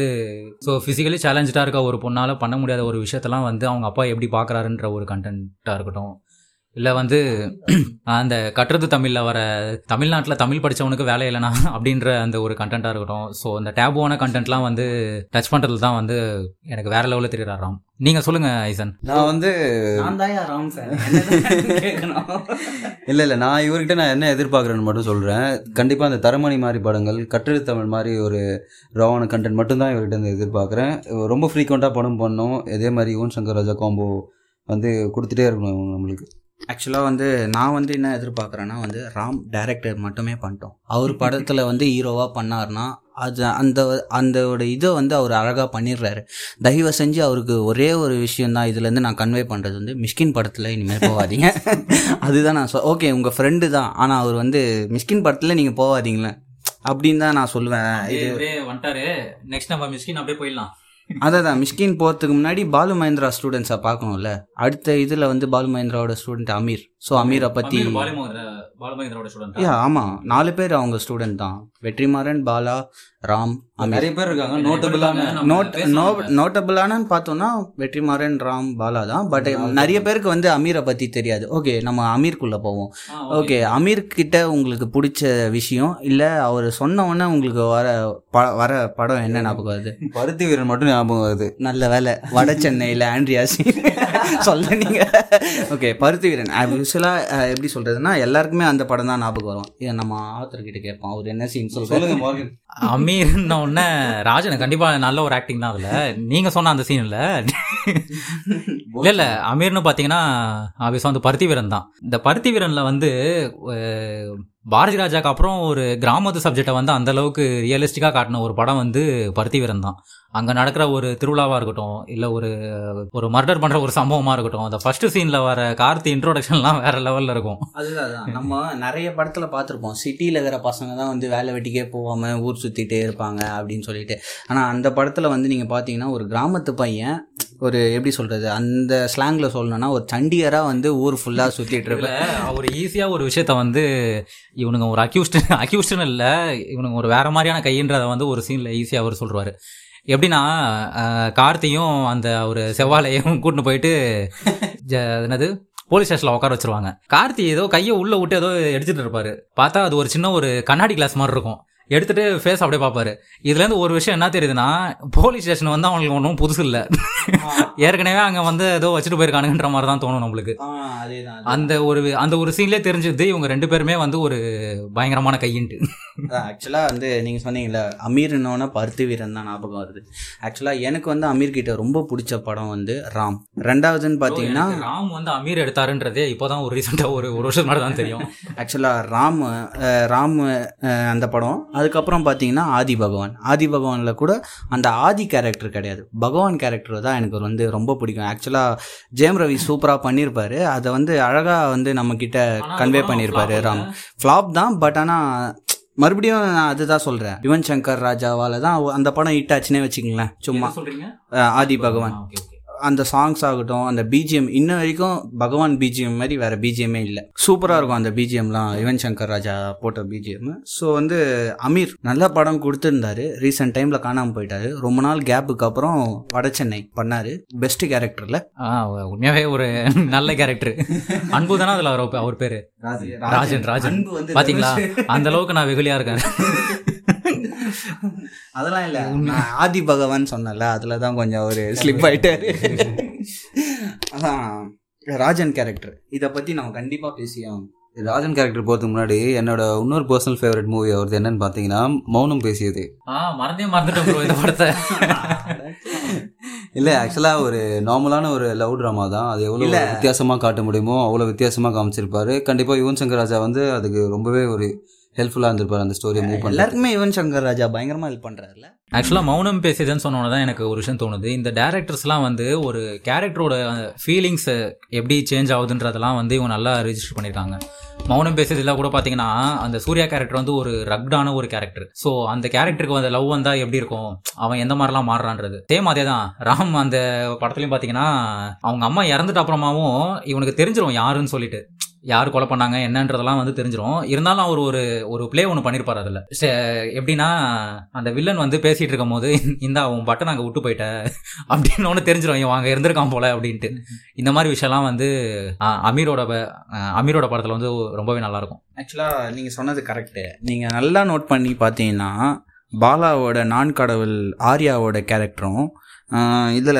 ஸோ ஃபிசிக்கலி சேலஞ்சாக இருக்க ஒரு பொண்ணால் பண்ண முடியாத ஒரு விஷயத்தெல்லாம் வந்து அவங்க அப்பா எப்படி பார்க்குறாருன்ற ஒரு கண்டென்ட்டாக இருக்கட்டும். இல்லை வந்து அந்த கட்டுறது தமிழில் வர தமிழ்நாட்டில் தமிழ் படித்தவனுக்கு வேலை இல்லைனா அப்படின்ற அந்த ஒரு கண்டென்ட்டாக இருக்கட்டும். ஸோ அந்த டேபுவான கண்டென்ட்லாம் வந்து டச் பண்ணுறதுல தான் வந்து எனக்கு வேற லெவலில் தெரியுறாரு ராம். நீங்கள் சொல்லுங்கள் ஐசன். நான் வந்து ராம் சார். கேட்கணும். இல்லை இல்லை. நான் இவர்கிட்ட நான் என்ன எதிர்பார்க்குறேன்னு மட்டும் சொல்கிறேன் கண்டிப்பாக அந்த தரமணி மாதிரி படங்கள் கட்டுரை தமிழ் மாதிரி ஒரு ராவான கண்டென்ட் மட்டும்தான் இவர்கிட்ட இருந்து எதிர்பார்க்குறேன். ரொம்ப ஃப்ரீக்வெண்ட்டாக படம் பண்ணோம். இதே மாதிரி யுவன் சங்கர் ராஜா காம்போ வந்து கொடுத்துட்டே இருக்கணும் இவங்க நம்மளுக்கு. ஆக்சுவலாக வந்து நான் வந்து என்ன எதிர்பார்க்குறேன்னா வந்து ராம் டைரக்டர் மட்டுமே பண்ணிட்டோம். அவர் படத்தில் வந்து ஹீரோவாக பண்ணார்னா அது அந்த அந்தோட இதை வந்து அவர் அழகாக பண்ணிடுறாரு. தயவு செஞ்சு அவருக்கு ஒரே ஒரு விஷயம் தான் இதுலேருந்து நான் கன்வே பண்ணுறது வந்து மிஷ்கின் படத்தில் இனிமேல் போகாதீங்க. அதுதான் நான் சொ ஓகே உங்கள் ஃப்ரெண்டு தான் ஆனால் அவர் வந்து மிஷ்கின் படத்தில் நீங்கள் போகாதீங்களே அப்படின்னு தான் நான் சொல்லுவேன் இது அப்படியே வந்துட்டாரு. நெக்ஸ்ட் நம்ம மிஸ்கின் அப்படியே போயிடலாம். அதான் மிஷ்கின் போகிறதுக்கு முன்னாடி பாலு மகேந்திரா ஸ்டூடெண்ட்ஸை பார்க்கணும்ல? அடுத்த இதில் வந்து பாலு மகேந்திராவோட ஸ்டூடெண்ட் அமீர். ஸோ அமீரை பற்றி யா ஆமாம் நாலு பேர் அவங்க ஸ்டூடெண்ட் தான். வெற்றிமாறன் பாலா ராம் அமீர். நிறைய பேர் இருக்காங்க. நோட்டபிளான நோட் நோ நோட்டபிளானு பார்த்தோம்னா வெற்றிமாறன் ராம் பாலா தான். பட் நிறைய பேருக்கு வந்து அமீரை பற்றி தெரியாது. ஓகே நம்ம அமீர்க்குள்ளே போவோம். ஓகே அமீர் கிட்ட உங்களுக்கு பிடிச்ச விஷயம் இல்லை அவர் சொன்ன உடனே உங்களுக்கு வர ப வர படம் என்ன ஞாபகம் வருது? பருத்தி வீரன் மட்டும் ஞாபகம் வருது. நல்ல வேலை. வட சென்னையில் ஆண்ட்ரியாசி சொல்ல நீங்க. ஓகே பருத்தி வீரன். யூஸ்வலாக எப்படி சொல்றதுன்னா எல்லாருக்குமே அந்த படம் தான் ஞாபகம் வரும். இதை நம்ம ஆத்தர் கிட்ட கேட்போம். அவர் என்ன சீன் சொல்லுங்க அமீர்ன உடனே ராஜன் கண்டிப்பா நல்ல ஒரு ஆக்டிங் தான் அதுல. நீங்க சொன்ன அந்த சீன் இல்ல. இல்ல இல்ல அமீர்னு பாத்தீங்கன்னா ஆபியஸா வந்து பருத்தி வீரன் தான். இந்த பருத்தி வீரன்ல வந்து பாரதி ராஜாக்கு அப்புறம் ஒரு கிராமத்து சப்ஜெக்டை வந்து அந்த அளவுக்கு காட்டின ஒரு படம் வந்து பருத்தி வீரன் தான். அங்கே நடக்கிற ஒரு திருவிழாவாக இருக்கட்டும் இல்லை ஒரு ஒரு மர்டர் பண்ணுற ஒரு சம்பவமாக இருக்கட்டும் அந்த ஃபர்ஸ்ட் சீனில் வர கார்த்தி இன்ட்ரோடக்ஷன்லாம் வேற லெவலில் இருக்கும். அதுதான் நம்ம நிறைய படத்தில் பார்த்துருப்போம். சிட்டியில் இருக்கிற பசங்க தான் வந்து வேலை வெட்டிக்கே போகாமல் ஊர் சுற்றிட்டே இருப்பாங்க அப்படின்னு சொல்லிட்டு. ஆனால் அந்த படத்தில் வந்து நீங்கள் பார்த்தீங்கன்னா ஒரு கிராமத்து பையன் ஒரு எப்படி சொல்றது அந்த ஸ்லாங்ல சொல்லணும்னா ஒரு சண்டிகரா வந்து ஊர் ஃபுல்லா சுத்திட்டு இல்ல இருப்பேன். அவர் ஈஸியா ஒரு விஷயத்த வந்து இவனுங்க ஒரு அக்யூஸ்ட் அக்யூஸ்ட்னு இல்ல இவனுங்க ஒரு வேற மாதிரியான கைன்றத வந்து ஒரு சீன்ல ஈஸியா அவர் சொல்றாரு. எப்படின்னா கார்த்தியும் அந்த ஒரு செவ்வாழையும் கூட்டின்னு போயிட்டு ஜ- என்னது போலீஸ் ஸ்டேஷன்ல உட்கார வச்சிருவாங்க. கார்த்தி ஏதோ கையை உள்ள விட்டு ஏதோ எடுத்துட்டு இருப்பாரு. பார்த்தா அது ஒரு சின்ன ஒரு கண்ணாடி கிளாஸ் மாதிரி இருக்கும். எடுத்துட்டு ஃபேஸ் அப்படியே பார்ப்பாரு. இதுல இருந்து ஒரு விஷயம் என்ன தெரியுதுன்னா போலீஸ் ஸ்டேஷன் வந்து அவங்களுக்கு ஒன்றும் புதுசு இல்லை. ஏற்கனவே அங்க வந்து ஏதோ வச்சுட்டு போயிருக்கானுங்கன்ற மாதிரி தான் தோணும் நம்மளுக்கு. அந்த ஒரு அந்த ஒரு சீன்லேயே தெரிஞ்சது இவங்க ரெண்டு பேருமே வந்து ஒரு பயங்கரமான கையின்ட்டு. ஆக்சுவலாக வந்து நீங்கள் சொன்னீங்கல்ல அமீர்னோட பருத்தி வீரன் தான் ஞாபகம் வருது. ஆக்சுவலாக எனக்கு வந்து அமீர் கிட்ட ரொம்ப பிடிச்ச படம் வந்து ராம். ரெண்டாவதுன்னு பார்த்தீங்கன்னா ராம் வந்து அமீர் எடுத்தாருன்றதே இப்போதான் ஒரு ரீசெண்டா ஒரு ஒரு வருஷம் முன்னாடி தான் தெரியும். ஆக்சுவலாக ராம் ராம் அந்த படம். அதுக்கப்புறம் பார்த்தீங்கன்னா ஆதி பகவான். ஆதி பகவானில் கூட அந்த ஆதி கேரக்டர் கிடையாது. பகவான் கேரக்டர் தான் எனக்கு வந்து ரொம்ப பிடிக்கும். ஆக்சுவலாக ஜெயம் ரவி சூப்பராக பண்ணியிருப்பாரு அதை வந்து அழகாக வந்து நம்ம கிட்ட ஆனா கன்வே பண்ணியிருப்பாரு ராம்? ஃப்ளாப் தான் பட் ஆனால் மறுபடியும் நான் அதுதான் சொல்கிறேன் யுவன் சங்கர் ராஜாவால் தான் அந்த படம் ஹிட் ஆச்சுன்னே வச்சுக்கங்களேன். சும்மா. ஆதி பகவான். அந்த சாங்ஸ் ஆகட்டும் அந்த பிஜிஎம் இன்ன வரைக்கும் பகவான் பிஜிஎம் மாதிரி வேற பிஜிஎம்மே இல்லை. சூப்பராக இருக்கும் அந்த பிஜிஎம்லாம் யுவன் சங்கர் ராஜா போட்ட பிஜிஎம் ஸோ வந்து அமீர் நல்ல படம் கொடுத்துருந்தாரு. ரீசெண்ட் டைமில் காணாமல் போயிட்டாரு. ரொம்ப நாள் கேப்புக்கு அப்புறம் வட சென்னை பண்ணாரு. பெஸ்ட் கேரக்டரில் ஆ, உண்மையாவே ஒரு நல்ல கேரக்டர் அன்பு தானே அதுல அவர் அவர் பேரு? ராஜன் ராஜன். பாத்தீங்களா? அந்த அளவுக்கு நான் வெகுளியா இருக்கேன். அதெல்லாம் இல்லை. நான் ஆதி பகவான் சொன்னல அதில் தான் கொஞ்சம் ஒரு ஸ்லிப் ஆயிட்டாரு. அதான் ராஜன் கேரக்டர் இதை பற்றி நம்ம கண்டிப்பாக பேசியே ஆகணும் ராஜன் கேரக்டர் போகிறதுக்கு முன்னாடி என்னோட இன்னொரு பர்சனல் ஃபேவரட் மூவி அவரது என்னன்னு பார்த்தீங்கன்னா மௌனம் பேசியது. ஆ மறந்தே மறந்துட்டேன் bro இந்த படத்தை. இல்லை ஆக்சுவலாக ஒரு நார்மலான ஒரு லவ் ட்ராமா தான். அது எவ்வளோ. வித்தியாசமாக காட்ட முடியுமோ அவ்வளோ வித்தியாசமாக காமிச்சிருப்பாரு. கண்டிப்பாக யுவன் சங்கர் ராஜா வந்து அதுக்கு ரொம்பவே ஒரு ஹெல்ப்ஃபுல்லாக இருந்திருப்பாரு அந்த ஸ்டோரியை மூவ் பண்ண எல்லாருக்குமே யுவன் சங்கர் ராஜா பயங்கரமா ஹெல்ப் பண்றாருல்ல. ஆக்சுவலாக மௌனம் பேசியதுன்னு சொன்னோன்னு தான் எனக்கு ஒரு விஷயம் தோணுது. இந்த டேரக்டர்ஸ்லாம் வந்து ஒரு கேரக்டரோட ஃபீலிங்ஸ் எப்படி சேஞ்ச் ஆகுதுன்றதெல்லாம் வந்து இவங்க நல்லா ரிஜிஸ்டர் பண்ணியிருக்காங்க மௌனம் பேசியதில் கூட பார்த்தீங்கன்னா அந்த சூர்யா கேரக்டர் வந்து ஒரு ரக்டான ஒரு கேரக்டர் ஸோ அந்த கேரக்டருக்கு வந்து லவ் வந்தா எப்படி இருக்கும்? அவன் எந்த மாதிரிலாம் மாறுறான்றது. சேம் அதே தான் ராம் அந்த படத்துலையும் பார்த்தீங்கன்னா அவங்க அம்மா இறந்துட்ட அப்புறமாவும் இவனுக்கு தெரிஞ்சிரும் யாருன்னு சொல்லிட்டு. யார் கொலை பண்ணாங்க என்னன்றதெல்லாம் வந்து தெரிஞ்சிடும் இருந்தாலும் அவர் ஒரு ஒரு ப்ளே ஒன்று பண்ணியிருப்பார் அதில். எப்படின்னா அந்த வில்லன் வந்து பேசிகிட்டு இருக்கும் போது இந்த அவன் பட்டன் அங்கே விட்டு போயிட்ட. அப்படின்னு ஒன்று தெரிஞ்சிடும் இவன் அங்கே இருந்திருக்கான் போல அப்படின்ட்டு. இந்த மாதிரி விஷயம்லாம் வந்து அமீரோட ப- அமீரோட படத்தில் வந்து ரொம்பவே நல்லாயிருக்கும். ஆக்சுவலாக நீங்கள் சொன்னது கரெக்டு நீங்கள் நல்லா நோட் பண்ணி பார்த்தீங்கன்னா பாலாவோட நான் கடவுள் ஆர்யாவோட கேரக்டரும் இதில்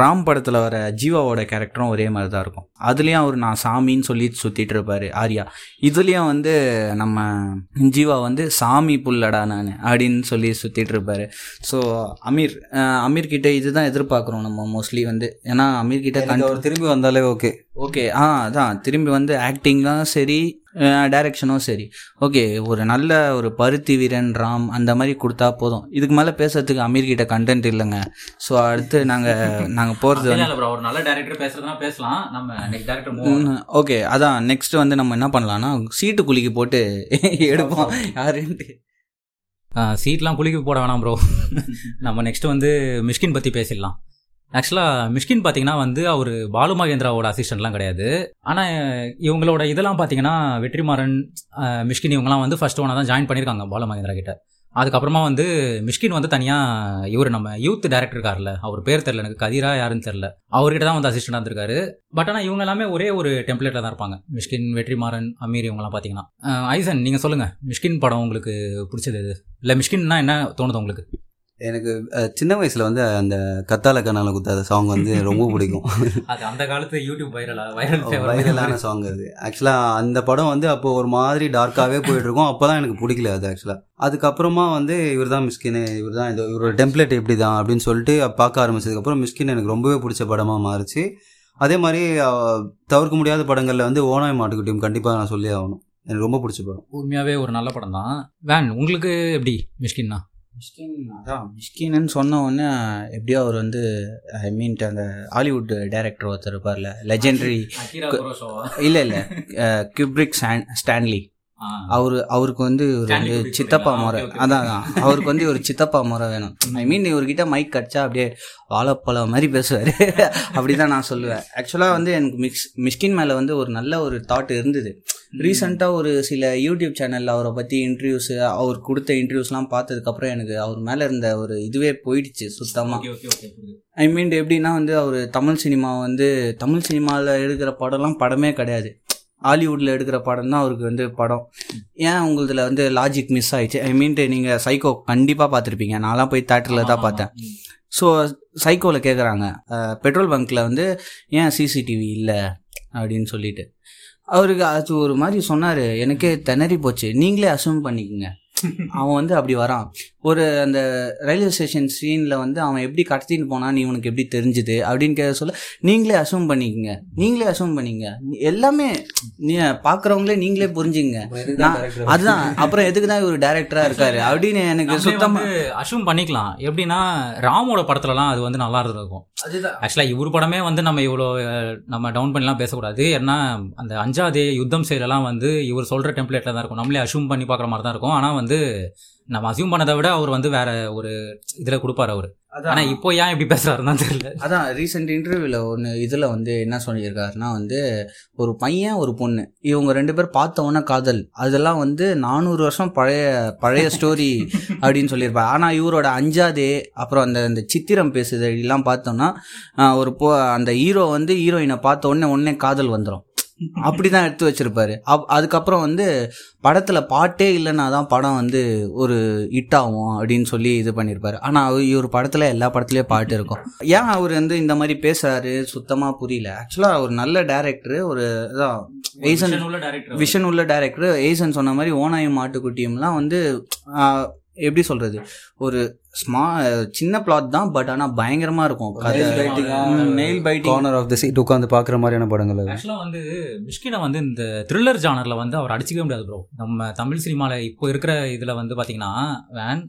ராம் படத்தில் வர ஜீவாவோட கேரக்டரும் ஒரே மாதிரி தான் இருக்கும். அதுலேயும் அவர் நான் சாமின்னு சொல்லி சுற்றிட்டு இருப்பார் ஆர்யா. இதுலேயும் வந்து நம்ம ஜீவா வந்து சாமி புல்லடா நான் அப்படின்னு சொல்லி சுற்றிட்டு இருப்பாரு. ஸோ அமீர் அமீர் கிட்ட இதுதான் எதிர்பார்க்குறோம் நம்ம மோஸ்ட்லி வந்து. ஏன்னா அமீர் கிட்ட எனக்கு அவர் திரும்பி வந்தாலே ஓகே ஓகே ஆ அதான். திரும்பி வந்து ஆக்டிங்கும் சரி டைரக்ஷனும் சரி. ஓகே ஒரு நல்ல ஒரு பருத்தி வீரன் ராம் அந்த மாதிரி கொடுத்தா போதும். இதுக்கு மேலே பேசுறதுக்கு அமீர் கிட்ட கண்டென்ட் இல்லைங்க. ஸோ அடுத்து நாங்கள் நாங்கள் போகிறது ஒரு நல்ல டேரக்டர் பேசுறதுனா பேசலாம். நம்ம ஓகே அதான் நெக்ஸ்ட் வந்து நம்ம என்ன பண்ணலாம்னா சீட்டு குலுக்கி போட்டு எடுப்போம். யாருன்ட்டு. சீட்லாம் குளிக்க போட வேணாம் ப்ரோ நம்ம நெக்ஸ்ட் வந்து மிஷ்கின் பற்றி பேசிடலாம். ஆக்சுவலாக மிஷ்கின் பார்த்தீங்கன்னா வந்து அவர் பாலு மகேந்திராவோட அசிஸ்டன்ட்லாம் கிடையாது. ஆனால் இவங்களோட இதெல்லாம் பார்த்தீங்கன்னா வெற்றிமாறன் மிஷ்கின் இவங்கலாம் வந்து ஃபர்ஸ்ட் ஒன்னாக தான் ஜாயின் பண்ணியிருக்காங்க பாலு மகேந்திரா கிட்ட. அதுக்கப்புறமா வந்து மிஷ்கின் வந்து தனியாக இவர் நம்ம யூத் டேரக்டர் இருக்கார்ல அவர் பேர் தெரில எனக்கு கதிரா யாருன்னு தெரில அவர்கிட்ட தான் வந்து அசிஸ்டண்டாக இருந்திருக்காரு. பட் ஆனால் இவங்க எல்லாமே ஒரே ஒரு டெம்ப்ளேட்டில் தான் இருப்பாங்க. மிஷ்கின் வெற்றிமாறன் அமீர் இவங்கலாம் பார்த்தீங்கன்னா ஐசன் நீங்கள் சொல்லுங்கள் மிஷ்கின் படம் உங்களுக்கு பிடிச்சது இது இல்லை மிஷ்கின்னா என்ன தோணுது உங்களுக்கு? எனக்கு சின்ன வயசுல வந்து அந்த கத்தால கண்ணால குத்தாத சாங் வந்து ரொம்ப பிடிக்கும். அது அந்த காலத்து யூடியூப் வைரலா வைரல் வைரலான சாங் அது. ஆக்சுவலாக அந்த படம் வந்து அப்போ ஒரு மாதிரி டார்க்காகவே போயிட்டு இருக்கும் அப்போ தான் எனக்கு பிடிக்கல அது ஆக்சுவலாக அதுக்கப்புறமா வந்து இவர் தான் மிஸ்கின் இவர் தான் இந்த இவரோட டெம்ப்ளேட் எப்படி தான் அப்படின்னு சொல்லிட்டு பார்க்க ஆரம்பிச்சதுக்கப்புறம் மிஸ்கின் எனக்கு ரொம்பவே பிடிச்ச படமாக மாறுச்சு. அதே மாதிரி தவிர்க்க முடியாத படங்களில் வந்து ஓனாய் மாட்டுக்குட்டியும் கண்டிப்பாக நான் சொல்லி ஆகணும். எனக்கு ரொம்ப பிடிச்ச படம். உண்மையாவே ஒரு நல்ல படம் தான் வேன் உங்களுக்கு எப்படி மிஷ்கின்னா மிஷ்கின் அதான் மிஷ்கின்னு சொன்ன உடனே எப்படியோ அவர் வந்து ஐ மீன் அந்த ஹாலிவுட் டைரக்டர் ஒருத்தர் இருப்பார்ல லெஜெண்டரி இல்லை இல்லை கியூப்ரிக் ஸ்டான்லி அவர் அவருக்கு வந்து ஒரு சித்தப்பா? முறை. அதான் அதான். அவருக்கு வந்து ஒரு சித்தப்பா முறை வேணும். ஐ மீன் இவர்கிட்ட மைக் கடிச்சா அப்படியே வாழைப்பழம் மாதிரி பேசுவார். அப்படிதான் நான் சொல்லுவேன். ஆக்சுவலாக வந்து எனக்கு மிக்ஸ் மிஷ்கின் மேலே வந்து ஒரு நல்ல ஒரு தாட் இருந்தது. ரீசெண்டாக ஒரு சில யூடியூப் சேனலில் அவரை பற்றி இன்டர்வியூஸு அவர் கொடுத்த இன்டர்வியூஸ்லாம் பார்த்ததுக்கப்புறம் எனக்கு அவர் மேலே இருந்த ஒரு இதுவே போயிடுச்சு சுத்தமாக ஐ மீன் எப்படின்னா வந்து அவர் தமிழ் சினிமா வந்து தமிழ் சினிமாவில் எடுக்கிற படம்லாம் படமே கிடையாது. ஹாலிவுட்டில் எடுக்கிற படம் தான் அவருக்கு வந்து படம். ஏன் உங்களுதுல வந்து லாஜிக் மிஸ் ஆயிடுச்சு? ஐ மீன் நீங்கள் சைக்கோ கண்டிப்பாக பார்த்துருப்பீங்க. நான்லாம் போய் தேட்டரில் தான் பார்த்தேன். ஸோ சைக்கோவில் கேட்குறாங்க பெட்ரோல் பங்க்கில் வந்து ஏன் சிசிடிவி இல்லை? அப்படின்னு சொல்லிட்டு. அவருக்கு அது ஒரு மாதிரி சொன்னார். எனக்கே திணறி போச்சு. நீங்களே அசூம் பண்ணிக்கோங்க. அவன் வந்து அப்படி வரான். ஒரு அந்த ரயில்வே ஸ்டேஷன் சீனில் வந்து அவன் எப்படி கடத்தின்னு போனான்னு இவனுக்கு எப்படி தெரிஞ்சுது அப்படின்னு கேட்க சொல்ல நீங்களே அசூம் பண்ணிக்கங்க. நீங்களே அசூம் பண்ணிக்கங்க எல்லாமே நீ பார்க்குறவங்களே நீங்களே புரிஞ்சுங்க அதுதான். அப்புறம் எதுக்கு தான் இவர் டேரக்டராக இருக்காரு அப்படின்னு எனக்கு சுத்தமாக அஷ்யூம் பண்ணிக்கலாம். எப்படின்னா ராமோட படத்துலலாம் அது வந்து நல்லா இருந்திருக்கும். ஆக்சுவலாக இவர் படமே வந்து நம்ம இவ்வளோ நம்ம டவுன் பண்ணிலாம் பேசக்கூடாது. ஏன்னா அந்த அஞ்சாதே யுத்தம் செயலெல்லாம் வந்து இவர் சொல்கிற டெம்ப்ளேட்டில் தான் இருக்கும். நம்மளே அஷ்யூம் பண்ணி பார்க்குற மாதிரி தான் இருக்கும். ஆனால் வந்து நம்ம அசியூம் பண்ணதை விட அவர் வந்து வேற ஒரு இதில் கொடுப்பாரு அவர். ஆனால் இப்போ ஏன் இப்படி பேசுறாருன்னு தெரியல. அதான் ரீசெண்ட் இன்டர்வியூவில் ஒன்று இதில் வந்து என்ன சொல்லியிருக்காருன்னா வந்து ஒரு பையன் ஒரு பொண்ணு இவங்க ரெண்டு பேர் பார்த்த உடனே காதல். அதெல்லாம் வந்து நானூறு வருஷம் பழைய பழைய ஸ்டோரி அப்படின்னு சொல்லியிருப்பார். ஆனால் இவரோட அஞ்சாதே அப்புறம் அந்த அந்த சித்திரம் பேசுது எல்லாம் பார்த்தோம்னா ஒரு போ அந்த ஹீரோ வந்து ஹீரோயினை பார்த்த உடனே உடனே காதல் வந்துடும் அப்படி தான் எடுத்து வச்சிருப்பாரு. அதுக்கப்புறம் வந்து படத்தில் பாட்டே இல்லைன்னா தான் படம் வந்து ஒரு ஹிட் ஆகும் அப்படின்னு சொல்லி இது பண்ணியிருப்பாரு ஆனால் இவர் படத்தில் எல்லா படத்துலேயும் பாட்டு இருக்கும். ஏன் அவர் வந்து இந்த மாதிரி பேசுறாரு? சுத்தமாக புரியல. ஆக்சுவலாக ஒரு நல்ல டேரக்டர் ஒரு இதான் ஏசன் விஷன் உள்ள டேரக்டர் ஏசன் சொன்ன மாதிரி ஓனாயும் மாட்டுக்குட்டியும்லாம் வந்து எப்படி சொல்றது? ஒரு ஸ்மா சின்ன பிளாட் தான் பட் ஆனால் பயங்கரமா இருக்கும். கதை nail biting corner of the seat உட்காந்து பார்க்குற மாதிரியான படங்கள் ஆக்சுவலாக வந்து மிஷ்கினை வந்து இந்த த்ரில்லர் ஜானரில் வந்து அவர் அடிச்சிக்கவே முடியாது ப்ரோ நம்ம தமிழ் சினிமாவில் இப்போ இருக்கிற இதில் வந்து பார்த்தீங்கன்னா வேன்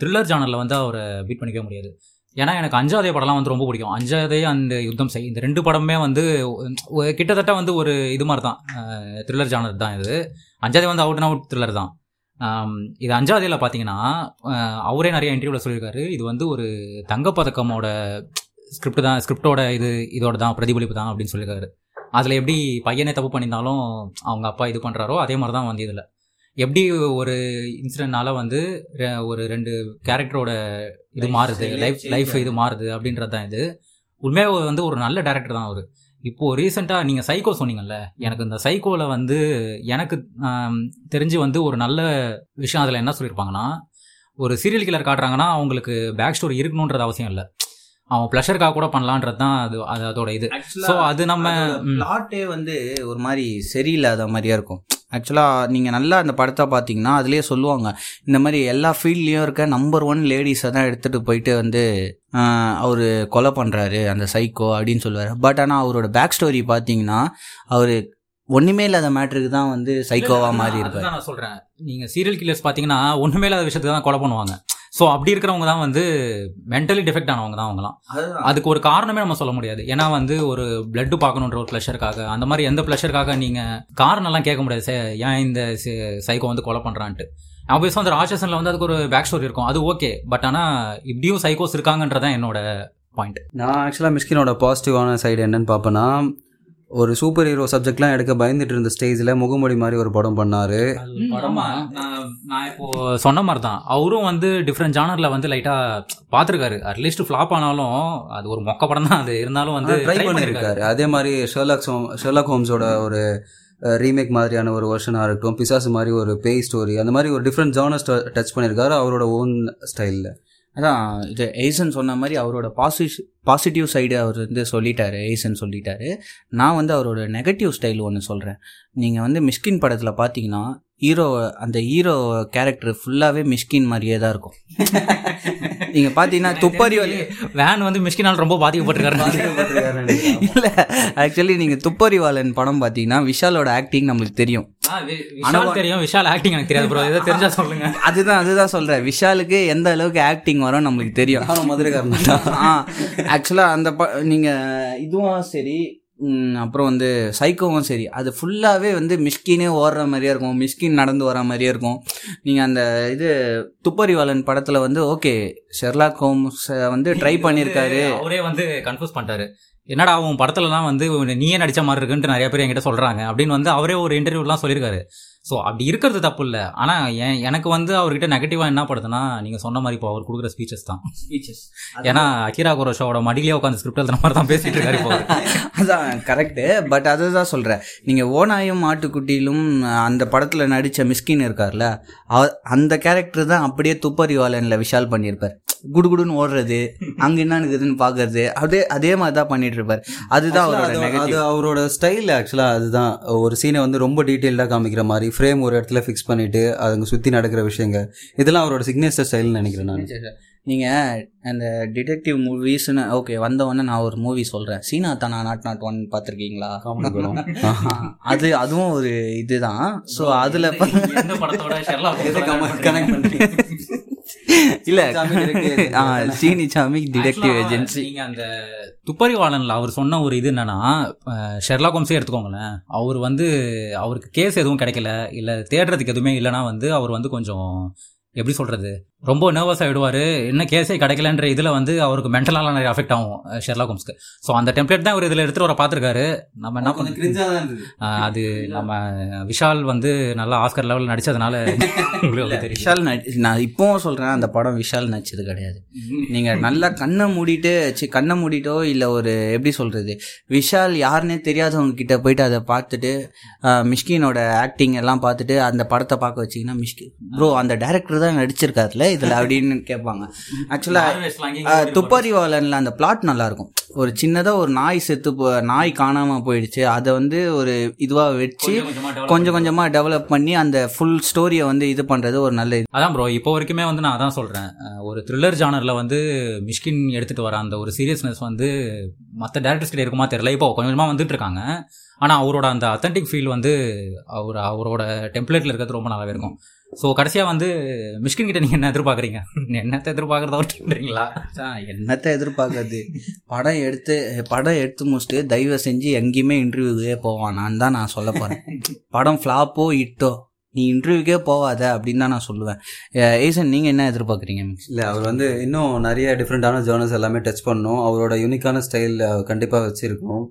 த்ரில்லர் ஜானரில் வந்து அவரை பீட் பண்ணிக்கவே முடியாது. ஏன்னா எனக்கு அஞ்சாதே படம்லாம் வந்து ரொம்ப பிடிக்கும். அஞ்சாதே அந்த யுத்தம் செய் இந்த ரெண்டு படமே வந்து கிட்டத்தட்ட வந்து ஒரு இது மாதிரி தான் த்ரில்லர் ஜானர் தான் இது. அஞ்சாதே வந்து அவுட் அண்ட் அவுட் த்ரில்லர் தான் இது அஞ்சாவதில் பார்த்தீங்கன்னா அவரே நிறைய இன்டர்வியூவில் சொல்லியிருக்காரு. இது வந்து ஒரு தங்கப்பதக்கமோட ஸ்கிரிப்ட் தான் ஸ்கிரிப்டோட இது இதோட தான் பிரதிபலிப்பு தான் அப்படின்னு சொல்லியிருக்காரு. அதில் எப்படி பையனே தப்பு பண்ணியிருந்தாலும் அவங்க அப்பா இது பண்ணுறாரோ அதே மாதிரி தான் வந்து இதில். எப்படி ஒரு இன்சிடென்ட்னால வந்து ஒரு ரெண்டு கேரக்டரோட இது மாறுது லைஃப் லைஃப். இது மாறுது அப்படின்றது தான் இது. உண்மையாக வந்து ஒரு நல்ல டேரக்டர் தான் அவர். இப்போது ரீசெண்டாக நீங்கள் சைக்கோ சொன்னீங்கல்ல எனக்கு இந்த சைக்கோவில் வந்து எனக்கு தெரிஞ்சு வந்து ஒரு நல்ல விஷயம் அதில் என்ன சொல்லியிருப்பாங்கன்னா ஒரு சீரியல் கில்லர் காட்டுறாங்கன்னா அவங்களுக்கு பேக் ஸ்டோரி இருக்கணுன்றது அவசியம் இல்லை. அவன் ப்ளஷருக்காக கூட பண்ணலான்றது தான் அது அது அதோட இது. ஸோ அது நம்ம பிளாட்டே வந்து ஒரு மாதிரி சரியில்லாத மாதிரியா இருக்கும். ஆக்சுவலாக நீங்கள் நல்லா அந்த படத்தை பார்த்தீங்கன்னா அதுலேயே சொல்லுவாங்க இந்த மாதிரி எல்லா ஃபீல்ட்லேயும் இருக்க நம்பர் ஒன் லேடிஸை தான் எடுத்துகிட்டு போயிட்டு வந்து அவர் கொலை பண்ணுறாரு அந்த சைக்கோ அப்படின்னு சொல்லுவார். பட் ஆனால் அவரோட பேக் ஸ்டோரி பார்த்தீங்கன்னா அவர் ஒன்றுமே இல்லாத மேட்ருக்கு தான் வந்து சைக்கோவாக மாறி இருப்பார் நான் சொல்றேன். நீங்க சீரியல் கில்லர்ஸ் பாத்தீங்கன்னா ஒண்ணுமே இல்லாத விஷயத்துக்கு தான் கொலை பண்ணுவாங்க. ஸோ அப்படி இருக்கிறவங்க தான் வந்து மென்டலி டிஃபெக்ட் ஆனவங்க தான் அவங்கலாம். அதுக்கு ஒரு காரணமே நம்ம சொல்ல முடியாது. ஏன்னா வந்து ஒரு பிளட் பார்க்கணுன்ற ஒரு ப்ளஷருக்காக அந்த மாதிரி எந்த ப்ளஷருக்காக நீங்க காரணம் எல்லாம் கேட்க முடியாது. சே, ஏன் இந்த சைக்கோ வந்து கொலை பண்றான்ட்டு. ஆப்வியஸாக அந்த ராட்சசன்ல வந்து அதுக்கு ஒரு பேக் ஸ்டோரி இருக்கும். அது ஓகே பட் ஆனா இப்படியும் சைக்கோஸ் இருக்காங்கன்றதான் என்னோட பாயிண்ட் நான் ஆக்சுவலாக மிஸ்கினோட பாசிட்டிவான சைடு என்னன்னு பார்ப்பேன்னா ஒரு சூப்பர் ஹீரோ சப்ஜெக்ட்லாம் எடுக்க பயந்துட்டு இருந்த ஸ்டேஜில் முகமூடி மாதிரி ஒரு படம் பண்ணாரு. ஆமா. நான் நான் இப்போ சொன்ன மாதிரி தான் அவரும் வந்து டிஃப்ரெண்ட் ஜானர்ல வந்து லைட்டா பார்த்துருக்காரு அட்லீஸ்ட் ஃபிளாப் ஆனாலும் அது ஒரு மொக்க படம் தான் அது. இருந்தாலும் வந்து ட்ரை பண்ணியிருக்காரு அதே மாதிரி ஷெர்லாக் ஹோம் ஷெர்லாக் ஹோம்ஸோட ஒரு ரீமேக் மாதிரியான ஒரு வெர்ஷனாக இருக்கட்டும் பிசாசு மாதிரி ஒரு பேய் ஸ்டோரி அந்த மாதிரி ஒரு டிஃப்ரெண்ட் ஜானர்ஸ் டச் பண்ணியிருக்காரு அவரோட ஓன் ஸ்டைலில் அதான் இது எய்சன் சொன்ன மாதிரி அவரோட பாசிட்டிவ் பாசிட்டிவ் சைடு அவர் வந்து சொல்லிட்டாரு எய்சன் சொல்லிட்டாரு. நான் வந்து அவரோட நெகட்டிவ் ஸ்டைல் ஒன்று சொல்கிறேன் நீங்கள் வந்து மிஷ்கின் படத்தில் பார்த்தீங்கன்னா ஹீரோ அந்த ஹீரோ கேரக்டர் ஃபுல்லாகவே மிஷ்கின் மாதிரியே தான் இருக்கும். நீங்கள் பார்த்தீங்கன்னா துப்பறி வலி வேன் வந்து மிஷ்கினால் ரொம்ப பாதிக்கப்பட்டிருக்காரு. இல்லை ஆக்சுவலி நீங்கள் துப்பறிவாளன் படம் பார்த்தீங்கன்னா விஷாலோட ஆக்டிங் நம்மளுக்கு தெரியும். ஆ, வி- விஷால் தெரியும். விஷால் ஆக்டிங் எனக்கு தெரியாது ப்ரோ ஏதோ தெரிஞ்சா சொல்லுங்க. அதுதான் அதுதான் சொல்கிறேன் விஷாலுக்கு எந்த அளவுக்கு ஆக்டிங் வரும் நம்மளுக்கு தெரியும். நானும் மதுரைக்காரன் தான். ஆக்சுவலாக அந்த ப நீங்கள் இதுவும் சரி அப்புறம் வந்து சைக்கோவும் சரி. அது ஃபுல்லாகவே வந்து மிஷ்கினே ஓடுற மாதிரியே இருக்கும். மிஷ்கின் நடந்து வர மாதிரியே இருக்கும். நீங்கள் அந்த இது துப்பறிவாளன் படத்தில் வந்து ஓகே ஷெர்லாக் ஹோம்ஸ் வந்து ட்ரை பண்ணியிருக்காரு அவரே வந்து கன்ஃபியூஸ் பண்ணிட்டாரு. என்னடா உன் படத்துலலாம் வந்து நீயே நடிச்ச மாதிரி இருக்குன்ட்டு நிறைய பேர் என்கிட்ட சொல்றாங்க அப்படின்னு வந்து அவரே ஒரு இன்டர்வியூலாம் சொல்லியிருக்காரு. ஸோ அப்படி இருக்கிறது தப்பு இல்லை. ஆனால் என் எனக்கு வந்து அவர்கிட்ட நெகட்டிவாக என்ன படுதுன்னா நீங்கள் சொன்ன மாதிரி இப்போ அவர் கொடுக்குற ஸ்பீச்சஸ் தான். ஏன்னா அகிரா குரோஷோட மடியிலே உட்காந்து ஸ்கிரிப்ட் எழுதுன மாதிரி தான் பேசிட்டு இருக்காரு இப்போ. அதான் கரெக்டு பட் அதுதான் சொல்கிறேன் நீங்கள் ஓனாயும் ஆட்டுக்குட்டியிலும் அந்த படத்தில் நடித்த மிஸ்கின் இருக்கார்ல அவ- அந்த கேரக்டர் தான் அப்படியே துப்பறிவாளனில் விஷால் பண்ணியிருப்பார். குடுகுடுன்னு ஓடுறது அங்கே என்ன இருக்குதுன்னு பார்க்கறது அப்படியே அதே மாதிரி தான் பண்ணிட்டு இருப்பார் அதுதான் அவரோட அது- அவரோட ஸ்டைல் ஆக்சுவலாக அதுதான். ஒரு சீனை வந்து ரொம்ப டீட்டெயில்டாக காமிக்கிற மாதிரி ஃப்ரேம் ஒரு இடத்துல ஃபிக்ஸ் பண்ணிட்டு அதுங்க சுற்றி நடக்கிற விஷயங்கள். இதெல்லாம் அவரோட சிக்னேச்சர் ஸ்டைல்னு நினைக்கிறேன் நான். நீங்கள் அந்த டிடெக்டிவ் மூவிஸ்னு ஓகே வந்தவொடனே நான் ஒரு மூவி சொல்கிறேன் சீனா தானா நாட் நாட் ஒன் பார்த்துருக்கீங்களா அது அதுவும் ஒரு இதுதான். ஸோ அதில் கனெக்ட் பண்ணுறீங்க இல்லை. சாமி detective agency. ஆ சீனி சாமி டிடெக்டிவ் ஏஜென்சி நீங்க அந்த துப்பறிவாளன்ல அவர் சொன்ன ஒரு இது என்னன்னா அஹ், ஷெர்லாக் ஹோம்ஸே எடுத்துக்கோங்களேன். அவர் வந்து அவருக்கு கேஸ் எதுவும் கிடைக்கல. இல்ல தேடுறதுக்கு எதுவுமே இல்லைன்னா வந்து அவர் வந்து கொஞ்சம் எப்படி சொல்றது? ரொம்ப நர்வஸ் ஆயிடுவாரு. என்ன கேஸே கிடைக்கலன்ற இதுல வந்து அவருக்கு மென்டலால நிறைய அஃபெக்ட் ஆகும் அஹ், ஷெர்லாக் ஹோம்ஸ்க்கு ஸோ அந்த டெம்ப்ளேட் தான் அவர் இதுல எடுத்துட்டு வர பார்த்திருக்காரு. நம்ம என்ன பண்ண அது நம்ம விஷால் வந்து நல்லா ஆஸ்கர் லெவல் நடிச்சதுனால உங்களுக்கு விஷால் நான் இப்போவும் சொல்கிறேன் அந்த படம் விஷால் நடிச்சது கிடையாது. நீங்கள் நல்லா கண்ணை மூடிட்டு சி கண்ணை மூடிட்டோ இல்லை ஒரு எப்படி சொல்கிறது விஷால் யாருன்னே தெரியாதவங்க கிட்ட போயிட்டு அதை பார்த்துட்டு மிஷ்கினோட ஆக்டிங் எல்லாம் பார்த்துட்டு அந்த படத்தை பார்க்க வச்சிங்கன்னா மிஷ்கி ப்ரோ அந்த டேரக்டர் தான் நடிச்சிருக்காருல இதில் அப்படின்னு கேட்பாங்க. ஆக்சுவலாக துப்பறிவாளனில் அந்த பிளாட் நல்லா இருக்கும் ஒரு சின்னதாக ஒரு நாய் செத்து போ நாய் காணாமல் போயிடுச்சு. அதை வந்து ஒரு இதுவாக வச்சு கொஞ்சம் கொஞ்சமாக டெவலப் பண்ணி அந்த ஃபுல் ஸ்டோரியை வந்து இது பண்ணுறது ஒரு நல்ல இது. அதான் ப்ரோ இப்போ வரைக்குமே வந்து நான் அதான் சொல்கிறேன் ஒரு த்ரில்லர் ஜானரில் வந்து மிஷ்கின் எடுத்துகிட்டு வர அந்த ஒரு சீரியஸ்னஸ் வந்து மற்ற டேரக்டர்ஸ் கிட்ட இருக்குமா தெரியல. இப்போ கொஞ்சம் கொஞ்சமாக வந்துட்டு இருக்காங்க. ஆனால் அவரோட அந்த அத்தன்டிக் ஃபீல் வந்து அவர் அவரோட டெம்ப்ளேட்டில் இருக்கிறது ரொம்ப நல்லாவே இருக்கும். ஸோ கடைசியாக வந்து மிஷ்கின் கிட்ட நீங்கள் என்ன எதிர்பார்க்குறீங்க? என்னத்தை எதிர்பார்க்குறத விட்டுறீங்களா என்னத்தை எதிர்பார்க்கறது? படம் எடுத்து படம் எடுத்து முடிச்சுட்டு தயவு செஞ்சு எங்கேயுமே இன்டர்வியூவே போவான் நான் தான் நான் சொல்ல போகிறேன் படம் ஃப்ளாப்போ இட்டோ நீ இன்டர்வியூக்கே போவாத அப்படின்னு தான் நான் சொல்லுவேன். ஏசன் நீங்கள் என்ன எதிர்பார்க்குறீங்க? இல்லை அவர் வந்து இன்னும் நிறைய டிஃப்ரெண்டான ஜேர்னல்ஸ் எல்லாமே டச் பண்ணணும். அவரோட யூனிக்கான ஸ்டைல் கண்டிப்பாக வச்சிருக்கணும்.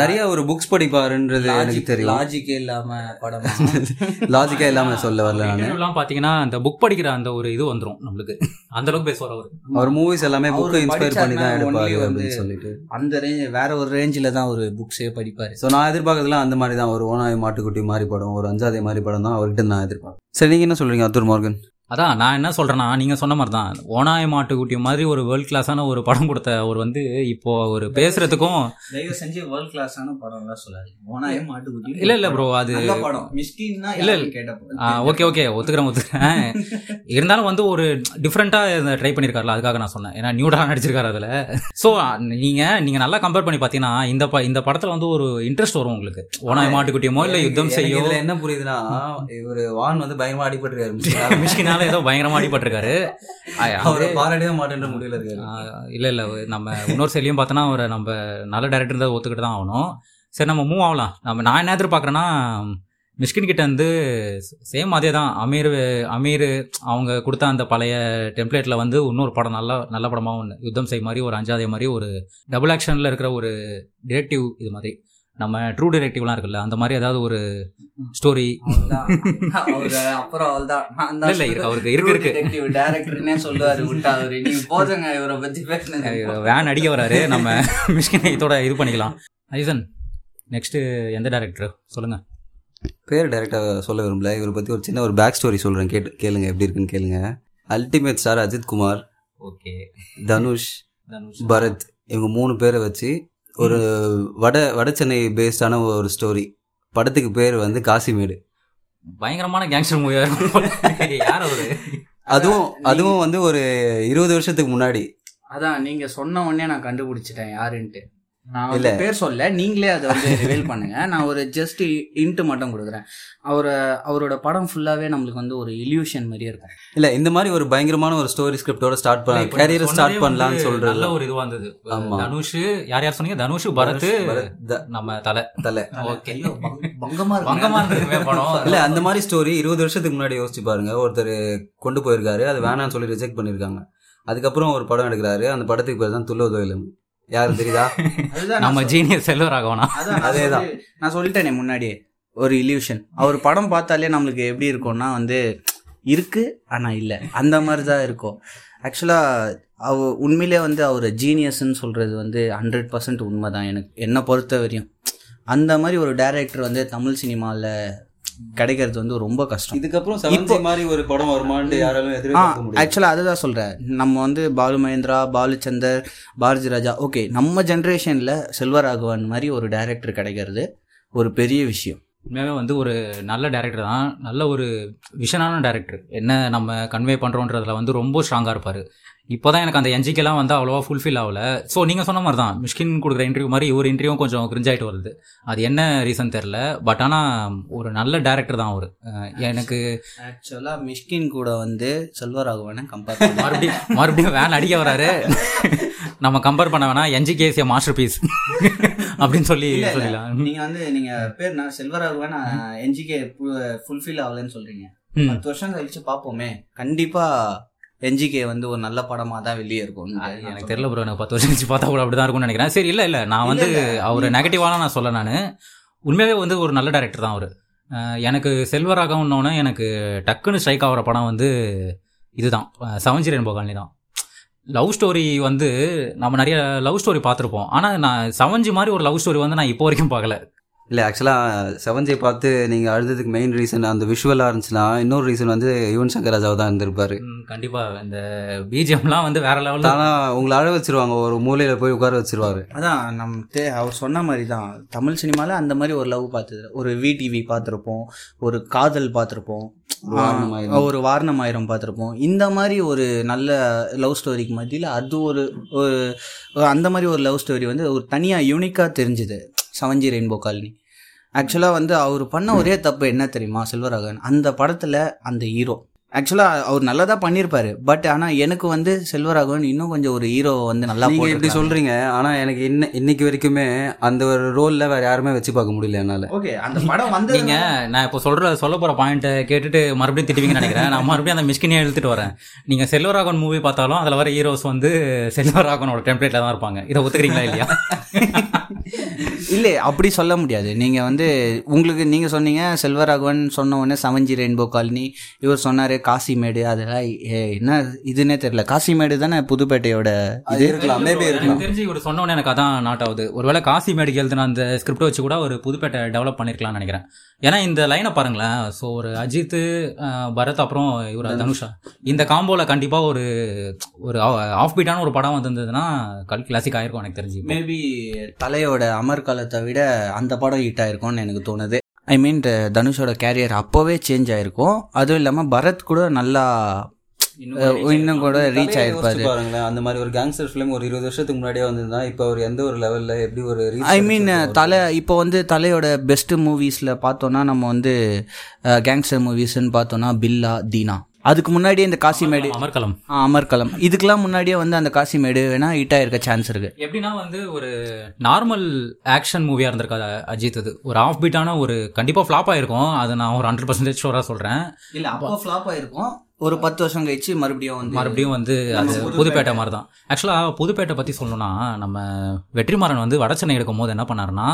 நிறைய ஒரு புக்ஸ் படிப்பாருன்றது எனக்கு தெரியும். லாஜிக்கே இல்லாமல் படம். லாஜிக்காக இல்லாமல் சொல்ல வரல நான். எல்லாம் பார்த்தீங்கன்னா அந்த புக் படிக்கிற அந்த ஒரு இது வந்துடும் நம்மளுக்கு. அந்த அளவுக்கு பேசுவார் அவர். அவர் மூவிஸ் எல்லாமே புக்கை இன்ஸ்பயர் பண்ணி தான் எடுப்பாரு அப்படின்னு சொல்லிட்டு. அந்த ரேஞ்ச் வேற ஒரு ரேஞ்சில் தான் ஒரு புக்ஸே படிப்பார். ஸோ நான் எதிர்பார்க்கறதுலாம் அந்த மாதிரி தான். ஒரு ஓனாய் மாட்டுக்குட்டி மாதிரி படம் ஒரு அஞ்சாதே மாதிரி படம் தான் அவர்கிட்ட நான் எதிர்பார்க்கறேன் சரி நீங்கள் என்ன சொல்றீங்க அப்துல் மார்கன்? அதான் நான் என்ன சொல்றேன்னா நீங்க சொன்ன மாதிரி தான் ஓனாய மாட்டுக்குட்டி மாதிரி ஒரு வேர்ல்ட் கிளாஸான ஒரு படம் கொடுத்த ஒரு வந்து இப்போ ஒரு பேசுறதுக்கும் தயவு செஞ்சு வேர்ல்ட் கிளாஸான படம்லாம் சொல்லாது ஓனாயே மாட்டுக்குட்டி இல்ல இல்ல ப்ரோ அது படம். மிஸ்கின்னா இல்ல, கேட்டப்போ ஓகே ஓகே ஒத்துக்கிறேன் ஒத்துக்கிறேன். இருந்தாலும் வந்து ஒரு டிஃப்ரெண்டா ட்ரை பண்ணிருக்காருல அதுக்காக நான் சொன்னேன். ஏன்னா நியூடா நடிச்சிருக்காரு அதுல. ஸோ நீங்க நீங்க நல்லா கம்பேர் பண்ணி பாத்தீங்கன்னா இந்த ப- இந்த படத்துல வந்து ஒரு இன்ட்ரெஸ்ட் வரும் உங்களுக்கு. ஓனாய் மாட்டுக்குட்டியமோ இல்ல யுத்தம் செய்யும் என்ன புரியுதுன்னா இவரு வான் வந்து பயங்கரமா அடிபட்டிருக்காரு. மிஷ்கினால ஏதோ பயங்கரமா அடிபட்டிருக்காரு. அவரை பாராட்டவே மாட்டேன்ற முடியல இல்ல இல்ல நம்ம இன்னொரு சைட்லயும் பார்த்தோன்னா அவரை நம்ம நல்ல டேரக்டர் இருந்தால் ஒத்துக்கிட்டு தான் ஆகணும். சரி நம்ம மூவ் ஆகலாம். நம்ம நான் என்ன எதிர்பார்க்குறேன்னா மிஷ்கின் கிட்ட வந்து சேம் அதே தான். அமீர் அமீர் அவங்க கொடுத்த அந்த பழைய டெம்ப்ளேட்டில் வந்து இன்னொரு படம் நல்ல நல்ல படமாக ஒன்று யுத்தம் செய் மாதிரி ஒரு அஞ்சாதே மாதிரி ஒரு டபுள் ஆக்ஷனில் இருக்கிற ஒரு டிரெக்டிவ் இது மாதிரி. நம்ம ட்ரூ டிரெக்டிவ்லாம் இருக்குல்ல அந்த மாதிரி ஏதாவது ஒரு ஸ்டோரி அவரு அப்புறம் அவள்தான் இல்ல, அவருக்கு இருக்கு, இருக்கு. டேரக்டர்னே சொல்லுவாரு விட்டா அவரு நீங்க போதுங்க இவரை பத்தி பேசினது. வேன் அடிக்க வராரு. நம்ம மிஷ்கினை இதோட இது பண்ணிக்கலாம். ஐசன் நெக்ஸ்ட் எந்த டேரக்டர் சொல்லுங்க. பேர் டைரக்டா சொல்ல விரும்பல. இவரை பத்தி ஒரு சின்ன ஒரு பேக் ஸ்டோரி சொல்றேன். கேட்டு கேளுங்க எப்படி இருக்குன்னு கேளுங்க. Ultimate star Ajith Kumar okay Dhanush. Bharath. இவங்க மூணு பேரை வச்சு ஒரு வட வட சென்னை பேஸ்டான ஒரு ஸ்டோரி படத்துக்கு பேர் வந்து காசிமேடு. பயங்கரமான கேங்ஸ்டர் மூவியா இருக்கும். யார் அவரு? அதுவும் அதுவும் வந்து ஒரு இருபது வருஷத்துக்கு முன்னாடி. அதான் நீங்க சொன்ன உடனே நான் கண்டுபிடிச்சிட்டேன் யாருன்ட்டு. நான் இல்ல. பேர் சொல்ல நீங்களே அதை வந்து ரிவீல் பண்ணுங்க. நான் ஒரு ஜஸ்ட் இன்ட்டு மட்டும் கொடுக்குறேன். அவரை அவரோட படம் ஃபுல்லாவே நம்மளுக்கு வந்து ஒரு இல்யூஷன் மாதிரியே இருக்கும். இல்ல இந்த மாதிரி ஒரு பயங்கரமான ஒரு ஸ்டோரி ஸ்கிரிப்டோட ஸ்டார்ட் பண்ண கேரியர் ஸ்டார்ட் பண்ணலாம்னு சொல்றது நல்ல ஒரு இதுவா இருந்தது. தனுஷ் யார் யார் சொன்னீங்க? தனுஷ் பரத் நம்ம தலை. தலை. ஓகே. பங்கமா. பங்கமா இருந்ததுமே படம். இல்ல அந்த மாதிரி ஸ்டோரி இருபது வருஷத்துக்கு முன்னாடி யோசிச்சு பாருங்க. ஒருத்தர் கொண்டு போயிருக்காரு. அது வேணாம்னு சொல்லி ரிஜெக்ட் பண்ணிருக்காங்க அதுக்கப்புறம் ஒரு படம் எடுக்கிறாரு. அந்த படத்துக்கு பேர் தான் தொழிலும் யாரு தெரியுதா? நம்ம ஜீனியர் செல்வராகவனா அதான் நான் அதேதான். நான் சொல்லிட்டேனே முன்னாடியே ஒரு இல்யூஷன் அவர் படம் பார்த்தாலே நம்மளுக்கு எப்படி இருக்கும்னா வந்து இருக்கு ஆனா இல்ல. அந்த மாதிரி தான் இருக்கும் ஆக்சுவலா அவ உண்மையிலே வந்து அவர் ஜீனியஸ்ன்னு சொல்றது வந்து ஹண்ட்ரட் பர்சன்ட் உண்மை தான் எனக்கு. என்னை பொறுத்த வரையும். அந்த மாதிரி ஒரு டைரக்டர் வந்து தமிழ் சினிமாவில் கிடைக்கிறது வந்து ரொம்ப கஷ்டம். இதுக்கப்புறம் செவன்சி மாதிரி ஒரு படம் வருமான்னு யாராலும் ஆக்சுவலாக அதுதான் சொல்கிறேன் நம்ம வந்து பாலு மகேந்திரா பாலுச்சந்தர் பாரதி ராஜா ஓகே நம்ம ஜென்ரேஷனில் செல்வராகவன் மாதிரி ஒரு டைரக்டர் கிடைக்கிறது ஒரு பெரிய விஷயம். உண்மையாகவே வந்து ஒரு நல்ல டேரக்டர் தான். நல்ல ஒரு விஷனான டேரக்டர் என்ன நம்ம கன்வே பண்ணுறோன்றதுல வந்து ரொம்ப ஸ்ட்ராங்காக இருப்பார். இப்போ தான் எனக்கு அந்த என்ஜிக்கெல்லாம் வந்து அவ்வளோவா ஃபுல்ஃபில் ஆகல. ஸோ நீங்கள் சொன்ன மாதிரி தான் மிஷ்கின் கொடுக்குற இன்டர்வியூ மாதிரி ஒரு இன்டர்வியூ கொஞ்சம் கிரிஞ்சாயிட்டு வருது. அது என்ன ரீசன் தெரில பட் ஆனால் ஒரு நல்ல டேரக்டர் தான் அவர். எனக்கு ஆக்சுவலாக மிஷ்கின் கூட வந்து செல்வராகவனை கம்பேர் மறுபடியும் மறுபடியும் வேன் அடிக்க வராரு. நம்ம கம்பேர் பண்ண வேணா என்ஜிகேசிய மாஸ்டர் பீஸ் அப்படின்னு சொல்லி சொல்லிடலாம். நீங்கள் வந்து நீங்கள் பேர் நான் செல்வராகவன் என்ஜிகே ஃபுல்ஃபில் ஆகலைன்னு சொல்கிறீங்க. பத்து வருஷம் கழிச்சு பார்ப்போமே. கண்டிப்பாக என்ஜிகே வந்து ஒரு நல்ல படமாக தான் வெளியே இருக்கும் எனக்கு தெரியல ப்ரோ எனக்கு பத்து வருஷம் கழிச்சு பார்த்தா கூட அப்படிதான் இருக்கும்னு நினைக்கிறேன். சரி இல்லை இல்லை. நான் வந்து. அவர் நெகட்டிவாலாம் நான் சொல்ல நான். உண்மையாகவே வந்து ஒரு நல்ல டேரக்டர் தான் அவர். எனக்கு செல்வராகவன்னொன்னே எனக்கு டக்குன்னு ஸ்ட்ரைக் ஆகிற படம் வந்து இதுதான். செவன்ஜி ரெயின்போ காலனி தான். லவ் ஸ்டோரி வந்து நம்ம நிறைய லவ் ஸ்டோரி பார்த்துருப்போம். ஆனால் நான் செவன்ஜி மாதிரி ஒரு லவ் ஸ்டோரி வந்து நான் இப்போ வரைக்கும் பார்க்கல. இல்ல ஆக்சுவலா செவன்ஜி பார்த்து நீங்க அழுததுக்கு மெயின் ரீசன் அந்த விஷுவலா இருந்துச்சுன்னா இன்னொரு ரீசன் வந்து யுவன் சங்கர் ராஜாவை தான் இருந்திருப்பாரு. ம், கண்டிப்பா. இந்த பிஜிஎம்லாம் வந்து வேற லெவலில் ஆனா உங்களை அழ வச்சிருவாங்க ஒரு மூலையில போய் உட்கார வச்சிருவாரு. அதான் நம்ம தே அவர் சொன்ன மாதிரி தான் தமிழ் சினிமாவில் அந்த மாதிரி ஒரு லவ் பார்த்தது ஒரு விடிவி பார்த்துருப்போம் ஒரு காதல் பார்த்துருப்போம். ஒரு வாரணமாயிரம் பார்த்துருப்போம். இந்த மாதிரி ஒரு நல்ல லவ் ஸ்டோரிக்கு மத்தியில் அது ஒரு ஒரு அந்த மாதிரி ஒரு லவ் ஸ்டோரி வந்து ஒரு தனியாக யூனிக்காக தெரிஞ்சுது. செவன்ஜி ரெயின்போ காலனி ஆக்சுவலாக வந்து அவர் பண்ண ஒரே தப்பு என்ன தெரியுமா செல்வராகவன்? அந்த படத்தில் அந்த ஹீரோ. ஆக்சுவலாக அவர் நல்லா தான் பண்ணியிருப்பாரு பட் ஆனால் எனக்கு வந்து செல்வராகவன் இன்னும் கொஞ்சம் ஒரு ஹீரோ வந்து நல்லா நீங்க இப்படி போட்டிருக்கலாம். சொல்றீங்க ஆனா எனக்கு இன்ன இன்னைக்கு வரைக்குமே அந்த ஒரு ரோல்ல வேற யாருமே வச்சு பார்க்க முடியல என்னால. ஓகே அந்த படம் வந்து நீங்க நான் இப்போ சொல்ற சொல்ல போற பாயிண்ட்டை கேட்டுட்டு மறுபடியும் திட்டுவீங்கன்னு நினைக்கிறேன். நான் மறுபடியும் அந்த மிஸ்கினே எழுத்துட்டு வரேன். நீங்க செல்வராகவன் மூவி பார்த்தாலும் அதுல வர ஹீரோஸ் வந்து செல்வராகவனோட டெம்ப்ளேட்ல தான் இருப்பாங்க. இதை ஒத்துக்கிறீங்களா இல்லையா? இல்லை அப்படி சொல்ல முடியாது. நீங்கள் வந்து உங்களுக்கு நீங்கள் சொன்னீங்க செல்வராகவன் சொன்ன உடனே சமஞ்சி ரெயின்போ காலனி இவர் சொன்னார் காசிமேடு அதெல்லாம் ஏ, என்ன இதுன்னே தெரியல. காசிமேடு தானே புதுப்பேட்டையோட இருக்கலாம் மேபி இருக்கலாம் எனக்கு தெரிஞ்சு இவர் சொன்ன உடனே எனக்கு அதான் நாட் ஆகுது. ஒருவேளை காசி மேடிக்கு எழுதின அந்த ஸ்கிரிப்ட் வச்சு கூட ஒரு புதுப்பேட்டை டெவலப் பண்ணிருக்கலாம்னு நினைக்கிறேன். ஏன்னா இந்த லைனை பாருங்களேன். ஸோ ஒரு அஜித் பரத் அப்புறம் இவர் தனுஷா. இந்த காம்போல கண்டிப்பா ஒரு ஒரு ஆஃப் பீட்டான ஒரு படம் வந்திருந்ததுன்னா கல் கிளாசிக் ஆயிருக்கும் எனக்கு தெரிஞ்சு. மேபி தலையோட அமர்காலத்தை விட அந்த படம் ஹிட் ஆயிருக்கும்னு எனக்கு தோணுது. ஐ மீன் தனுஷோட கேரியர் அப்போவே சேஞ்ச் ஆயிருக்கும். அதுவும் இல்லாமல் பரத் கூட நல்லா இன்னும் கூட ரீச் ஆயிருப்பாரு. பாருங்களேன் அந்த மாதிரி ஒரு கேங்ஸ்டர் ஃபிலிம் ஒரு இருபது வருஷத்துக்கு முன்னாடியே வந்திருந்தா இப்போ அவர் எந்த ஒரு லெவல்ல எப்படி ஒரு ஐ மீன் தலை இப்போ வந்து தலையோட பெஸ்ட் மூவிஸில் பார்த்தோன்னா நம்ம வந்து கேங்ஸ்டர் மூவிஸ்ன்னு பார்த்தோன்னா பில்லா தீனா. அதுக்கு முன்னாடியே இந்த காசிமேடு அமர்கலம் ஆ, அமர்கலம். இதுக்கெல்லாம் முன்னாடியே வந்து அந்த காசிமேடு வேணா ஹிட் ஆயிருக்க சான்ஸ் இருக்கு. எப்படின்னா வந்து ஒரு நார்மல் ஆக்ஷன் மூவியா இருந்திருக்காது அஜித் இது. ஒரு ஆஃப் பீட்டான ஒரு கண்டிப்பா ஃபிளாப் ஆயிருக்கும். அதை நான் ஒரு ஹண்ட்ரட் பர்சன்டேஜ் ஷோரா சொல்றேன். இல்ல அப்போ ஃப்ளாப் ஆயிருக்கும். ஒரு பத்து வருஷம் கழிச்சு மறுபடியும் வந்து மறுபடியும் வந்து அது புதுப்பேட்டை. மாதிரி தான் ஆக்சுவலாக புதுப்பேட்டை பற்றி சொல்லணும்னா நம்ம வெற்றிமாறன் வந்து வடச்சென்னை எடுக்கும் போது என்ன பண்ணாருன்னா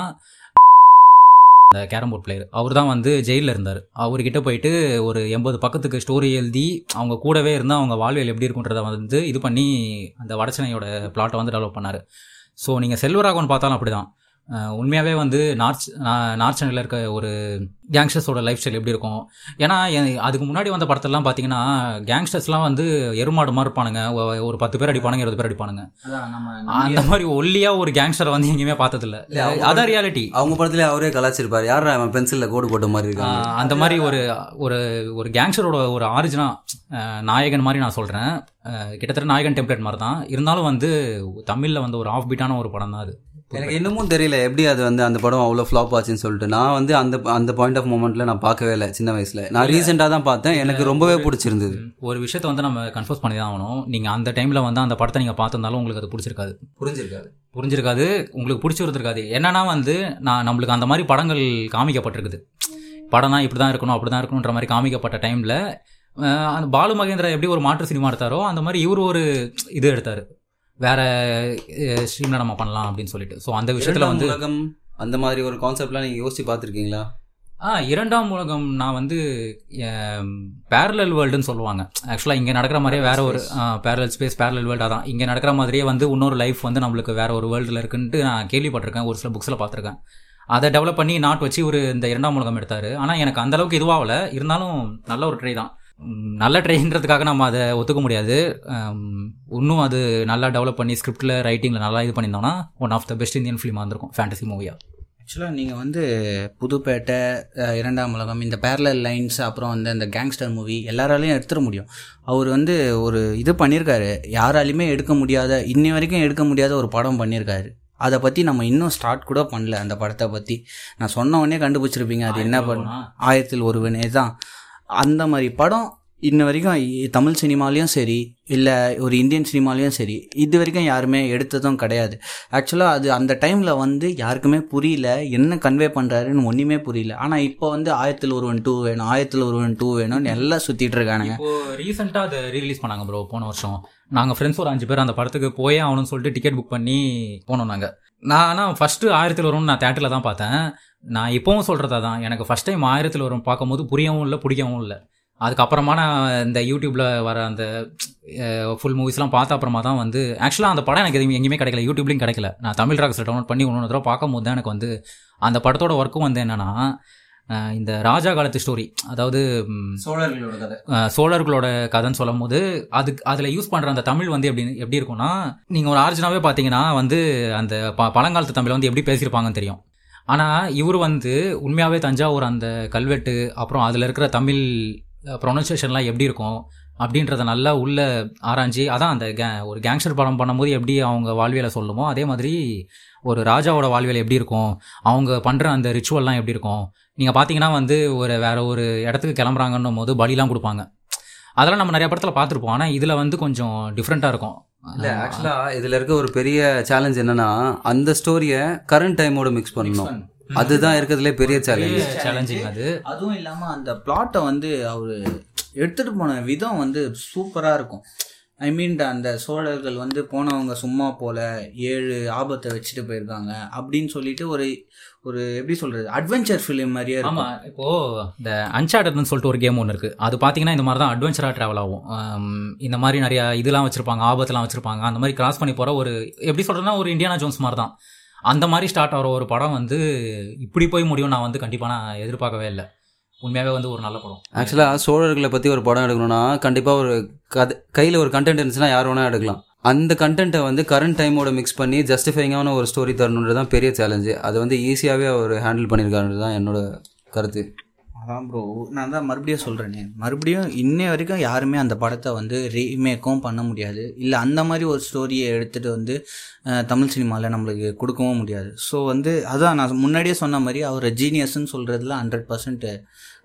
அந்த கேரம் போர்ட் பிளேயர் அவர் தான் வந்து ஜெயிலில் இருந்தார். அவர்கிட்ட போயிட்டு ஒரு எண்பது பக்கத்துக்கு ஸ்டோரி எழுதி அவங்க கூடவே இருந்தால் அவங்க வாழ்வியல் எப்படி இருக்குன்றத வந்து இது பண்ணி அந்த வடச்சனையோட பிளாட்டை வந்து டெவலப் பண்ணார். ஸோ நீங்கள் செல்வராகவன் பார்த்தாலும் அப்படி தான் உண்மையாகவே வந்து நார்த் நார்த் சென்னையில் இருக்க ஒரு கேங்ஸ்டர்ஸோட லைஃப் ஸ்டைல் எப்படி இருக்கும்? ஏன்னா அதுக்கு முன்னாடி வந்த படத்தெல்லாம் பார்த்தீங்கன்னா கேங்ஸ்டர்ஸ்லாம் வந்து எருமாடு மாதிரி இருப்பானுங்க. ஒரு பத்து பேர் அடிப்பானுங்க இருபது பேர் அடிப்பானுங்க. அந்த மாதிரி ஒல்லியா ஒரு கேங்ஸ்டரை வந்து எங்கேயுமே பார்த்ததில்ல. அதான் ரியாலிட்டி அவங்க படத்துல அவரே கலாச்சிருப்பாரு. யாரா அவன் பென்சில்ல கோடு போட்ட மாதிரி இருக்காங்க அந்த மாதிரி ஒரு ஒரு ஒரு கேங்ஸ்டரோட ஒரு ஆரிஜினா நாயகன் மாதிரி நான் சொல்றேன். அஹ் கிட்டத்தட்ட நாயகன் டெம்ப்ளேட் மாதிரி தான் இருந்தாலும் வந்து தமிழ்ல வந்து ஒரு ஆஃப் பீட்டான ஒரு படம் தான் அது. எனக்கு இன்னமும் தெரியல எப்படி அது வந்து அந்த படம் அவ்வளோ ஃப்ளாப் ஆச்சுன்னு சொல்லிட்டு. நான் வந்து அந்த அந்த பாயிண்ட் ஆஃப் மூமெண்ட்ல நான் பார்க்கவே இல்லை சின்ன வயசுல. நான் ரீசெண்டாக தான் பார்த்தேன். எனக்கு ரொம்பவே பிடிச்சிருந்தது. ஒரு விஷயத்தை வந்து நம்ம கன்ஃபர்ஸ் பண்ணி தான் ஆகணும். நீங்க அந்த டைம்ல வந்து அந்த படத்தை நீங்க பார்த்திருந்தாலும் உங்களுக்கு அது பிடிச்சிருக்காது. புரிஞ்சிருக்காது. புரிஞ்சிருக்காது. உங்களுக்கு பிடிச்சிருந்திருக்காது என்னன்னா வந்து நான் நம்மளுக்கு அந்த மாதிரி படங்கள் காமிக்கப்பட்டிருக்குது. படம்னா இப்படி தான் இருக்கணும் அப்படி தான் இருக்கணுன்ற மாதிரி காமிக்கப்பட்ட டைமில் அந்த பாலு மகேந்திரா எப்படி ஒரு மாற்று சினிமா எடுத்தாரோ அந்த மாதிரி இவர் ஒரு இது எடுத்தார். வேற ஸ்ட்ரீமில் நம்ம பண்ணலாம் அப்படின்னு சொல்லிட்டு. ஸோ அந்த விஷயத்தில் வந்து உலகம் அந்த மாதிரி ஒரு கான்செப்ட்லாம் நீங்க யோசிச்சு பார்த்துருக்கீங்களா? ஆ இரண்டாம் உலகம் நான் வந்து பேரலல் வேர்ல்டுன்னு சொல்லுவாங்க. ஆக்சுவலாக இங்கே நடக்கிற மாதிரியே வேற ஒரு பேரலல் ஸ்பேஸ் பேரலல் வேர்ல்டு அதான் இங்கே நடக்கிற மாதிரியே வந்து இன்னொரு லைஃப் வந்து நம்மளுக்கு வேற ஒரு வேர்ல்டில் இருக்குன்ட்டு நான் கேள்விப்பட்டிருக்கேன். ஒரு சில புக்ஸில் பார்த்துருக்கேன். அதை டெவலப் பண்ணி நாட் வச்சு ஒரு இந்த இரண்டாம் உலகம் எடுத்தாரு. ஆனால் எனக்கு அந்த அளவுக்கு இதுவாகல. இருந்தாலும் நல்ல ஒரு ட்ரை தான். நல்ல ட்ரைன்றதுக்காக நம்ம அதை ஒத்துக்க முடியாது. இன்னும் அது நல்லா டெவலப் பண்ணி ஸ்கிரிப்டில் ரைட்டிங்கில் நல்லா இது பண்ணியிருந்தோம்னா one of the best Indian ஃபிலிமாக இருந்திருக்கும் ஃபேண்டசி மூவியாக ஆக்சுவலாக நீங்கள் வந்து புதுப்பேட்டை இரண்டாம் உலகம் இந்த பேரலல் லைன்ஸ் அப்புறம் வந்து இந்த கேங்ஸ்டர் மூவி எல்லாராலையும் எடுத்துட முடியும். அவர் வந்து ஒரு இது பண்ணியிருக்காரு. யாராலையுமே எடுக்க முடியாத இன்னி வரைக்கும் எடுக்க முடியாத ஒரு படம் பண்ணியிருக்காரு. அதை பற்றி நம்ம இன்னும் ஸ்டார்ட் கூட பண்ணல அந்த படத்தை பற்றி நான் சொன்ன உடனே கண்டுபிடிச்சிருப்பீங்க அது என்ன பண்ண ஆயிரத்தில் ஒருவனே தான். அந்த மாதிரி படம் இன்ன வரைக்கும் தமிழ் சினிமாலேயும் சரி இல்லை ஒரு இந்தியன் சினிமாலேயும் சரி இது வரைக்கும் யாருமே எடுத்ததும் கிடையாது. ஆக்சுவலாக அது அந்த டைமில் வந்து யாருக்குமே புரியல என்ன கன்வே பண்ணுறாருன்னு ஒன்றுமே புரியல. ஆனால் இப்போ வந்து ஆயிரத்தில் ஒருவன் டூ வேணும் ஆயிரத்தில் ஒருவன் டூ வேணும்னு எல்லாம் சுற்றிட்டு இருக்கானுங்க. இப்போ ரீசெண்டாக அதை ரீலீஸ் பண்ணாங்க ப்ரோ போன வருஷம். நாங்கள் ஃப்ரெண்ட்ஸ் ஒரு அஞ்சு பேர் அந்த படத்துக்கு போயே ஆகணும்னு சொல்லிட்டு டிக்கெட் புக் பண்ணி போனோம் நாங்கள் நான் ஆனால் ஃபஸ்ட்டு ஆயிரத்தில் வரும்னு நான் தேட்டரில் தான் பார்த்தேன். நான் இப்போவும் சொல்கிறதா தான் எனக்கு ஃபஸ்ட் டைம் ஆயிரத்தில் வரும் பார்க்கும்போது புரியவும் இல்லை பிடிக்கவும் இல்லை. அதுக்கப்புறமா நான் இந்த யூடியூப்பில் வர அந்த ஃபுல் மூவிஸ்லாம் பார்த்த அப்புறமா தான் வந்து ஆக்சுவலாக அந்த படம் எனக்கு எதுவும் எங்கேயுமே கிடைக்கல. யூடியூப்லையும் கிடைக்கல. நான் தமிழ் ராக்ஸில் டவுன்லோட் பண்ணி ஒன்று தடவை பார்க்கும்போது தான் எனக்கு வந்து அந்த படத்தோட ஒர்க்கும் வந்து என்னென்னா இந்த ராஜா காலத்து ஸ்டோரி அதாவது சோழர்களோட கதை. சோழர்களோட கதைன்னு சொல்லும் போது அதுக்கு அதில் யூஸ் பண்ணுற அந்த தமிழ் வந்து எப்படி எப்படி இருக்கும்னா நீங்கள் ஒரு ஆரிஜினாவே பார்த்தீங்கன்னா வந்து அந்த ப பழங்காலத்து தமிழை வந்து எப்படி பேசியிருப்பாங்கன்னு தெரியும். ஆனால் இவர் வந்து உண்மையாகவே தஞ்சாவூர் அந்த கல்வெட்டு அப்புறம் அதில் இருக்கிற தமிழ் ப்ரொனன்சியேஷன்லாம் எப்படி இருக்கும்? அப்படின்றத நல்லா உள்ள ஆராய்ஞ்சி அதான் அந்த கே ஒரு கேங்ஸ்டர் படம் பண்ணும்போது எப்படி அவங்க வாழ்வியலை சொல்லுமோ அதே மாதிரி ஒரு ராஜாவோட வாழ்வியல் எப்படி இருக்கும்? அவங்க பண்ணுற அந்த ரிச்சுவல்லாம் எப்படி இருக்கும்? நீங்கள் பார்த்தீங்கன்னா வந்து ஒரு வேற ஒரு இடத்துக்கு கிளம்புறாங்கன்னும் போது பலிலாம் கொடுப்பாங்க. அதெல்லாம் நம்ம நிறைய படத்தில் பார்த்துருப்போம். ஆனால் இதில் வந்து கொஞ்சம் டிஃப்ரெண்ட்டாக இருக்கும். இல்ல ஆக்சுவலா இதுல இருக்க ஒரு பெரிய சேலஞ்ச் என்னன்னா அந்த ஸ்டோரிய கரண்ட் டைமோட மிக்ஸ் பண்ணணும். அதுதான் இருக்கிறதுலே பெரிய சேலஞ்ச் சேலஞ்சிங் அது. அதுவும் இல்லாமல் அந்த பிளாட்டை வந்து அவர் எடுத்துகிட்டு போன விதம் வந்து சூப்பராக இருக்கும். ஐ மீன் அந்த சோழர்கள் வந்து போனவங்க சும்மா போல ஏழு ஆபத்தை வச்சுட்டு போயிருக்காங்க அப்படின்னு சொல்லிட்டு ஒரு ஒரு எப்படி சொல்றது அட்வென்ச்சர் ஃபிலிம் மாதிரியே இருக்கும். ஆமா இப்போ இந்த அன்சார்டட்னு சொல்லிட்டு ஒரு கேம் ஒன்று இருக்கு. அது பாத்தீங்கன்னா இந்த மாதிரி தான் அட்வென்ச்சரா டிராவல் ஆகும். இந்த மாதிரி நிறைய இதெல்லாம் வச்சிருப்பாங்க ஆபத்துலாம் வச்சிருப்பாங்க. அந்த மாதிரி கிராஸ் பண்ணி போற ஒரு எப்படி சொல்றதுன்னா ஒரு இந்தியானா ஜோன்ஸ் மாதிரி தான் அந்த மாதிரி ஸ்டார்ட் ஆகிற ஒரு படம் வந்து இப்படி போய் முடியும் நான் வந்து கண்டிப்பா நான் எதிர்பார்க்கவே இல்லை. உண்மையாவே வந்து ஒரு நல்ல படம். ஆக்சுவலாக சோழர்களை பற்றி ஒரு படம் எடுக்கணும்னா கண்டிப்பாக ஒரு கதை கையில் ஒரு கண்டென்ட் இருந்துச்சுன்னா யார் வேணால் எடுக்கலாம். அந்த கண்டென்ட்டை வந்து கரண்ட் டைமோட மிக்ஸ் பண்ணி ஜஸ்டிஃபைங்கான ஒரு ஸ்டோரி தரணுன்றது தான் பெரிய சேலஞ்சு அது வந்து ஈஸியாகவே அவர் ஹேண்டில் பண்ணியிருக்காருன்றது தான் என்னோட கருத்து. அதான் ப்ரோ நான் தான் மறுபடியும் சொல்கிறேனே மறுபடியும் இன்னை வரைக்கும் யாருமே அந்த படத்தை வந்து ரீமேக்கும் பண்ண முடியாது. இல்லை அந்த மாதிரி ஒரு ஸ்டோரியை எடுத்துகிட்டு வந்து தமிழ் சினிமாவில் நம்மளுக்கு கொடுக்கவும் முடியாது. ஸோ வந்து அதான் நான் முன்னாடியே சொன்ன மாதிரி அவர் ஜீனியஸ்ன்னு சொல்கிறதுல ஹண்ட்ரட் பர்சன்ட்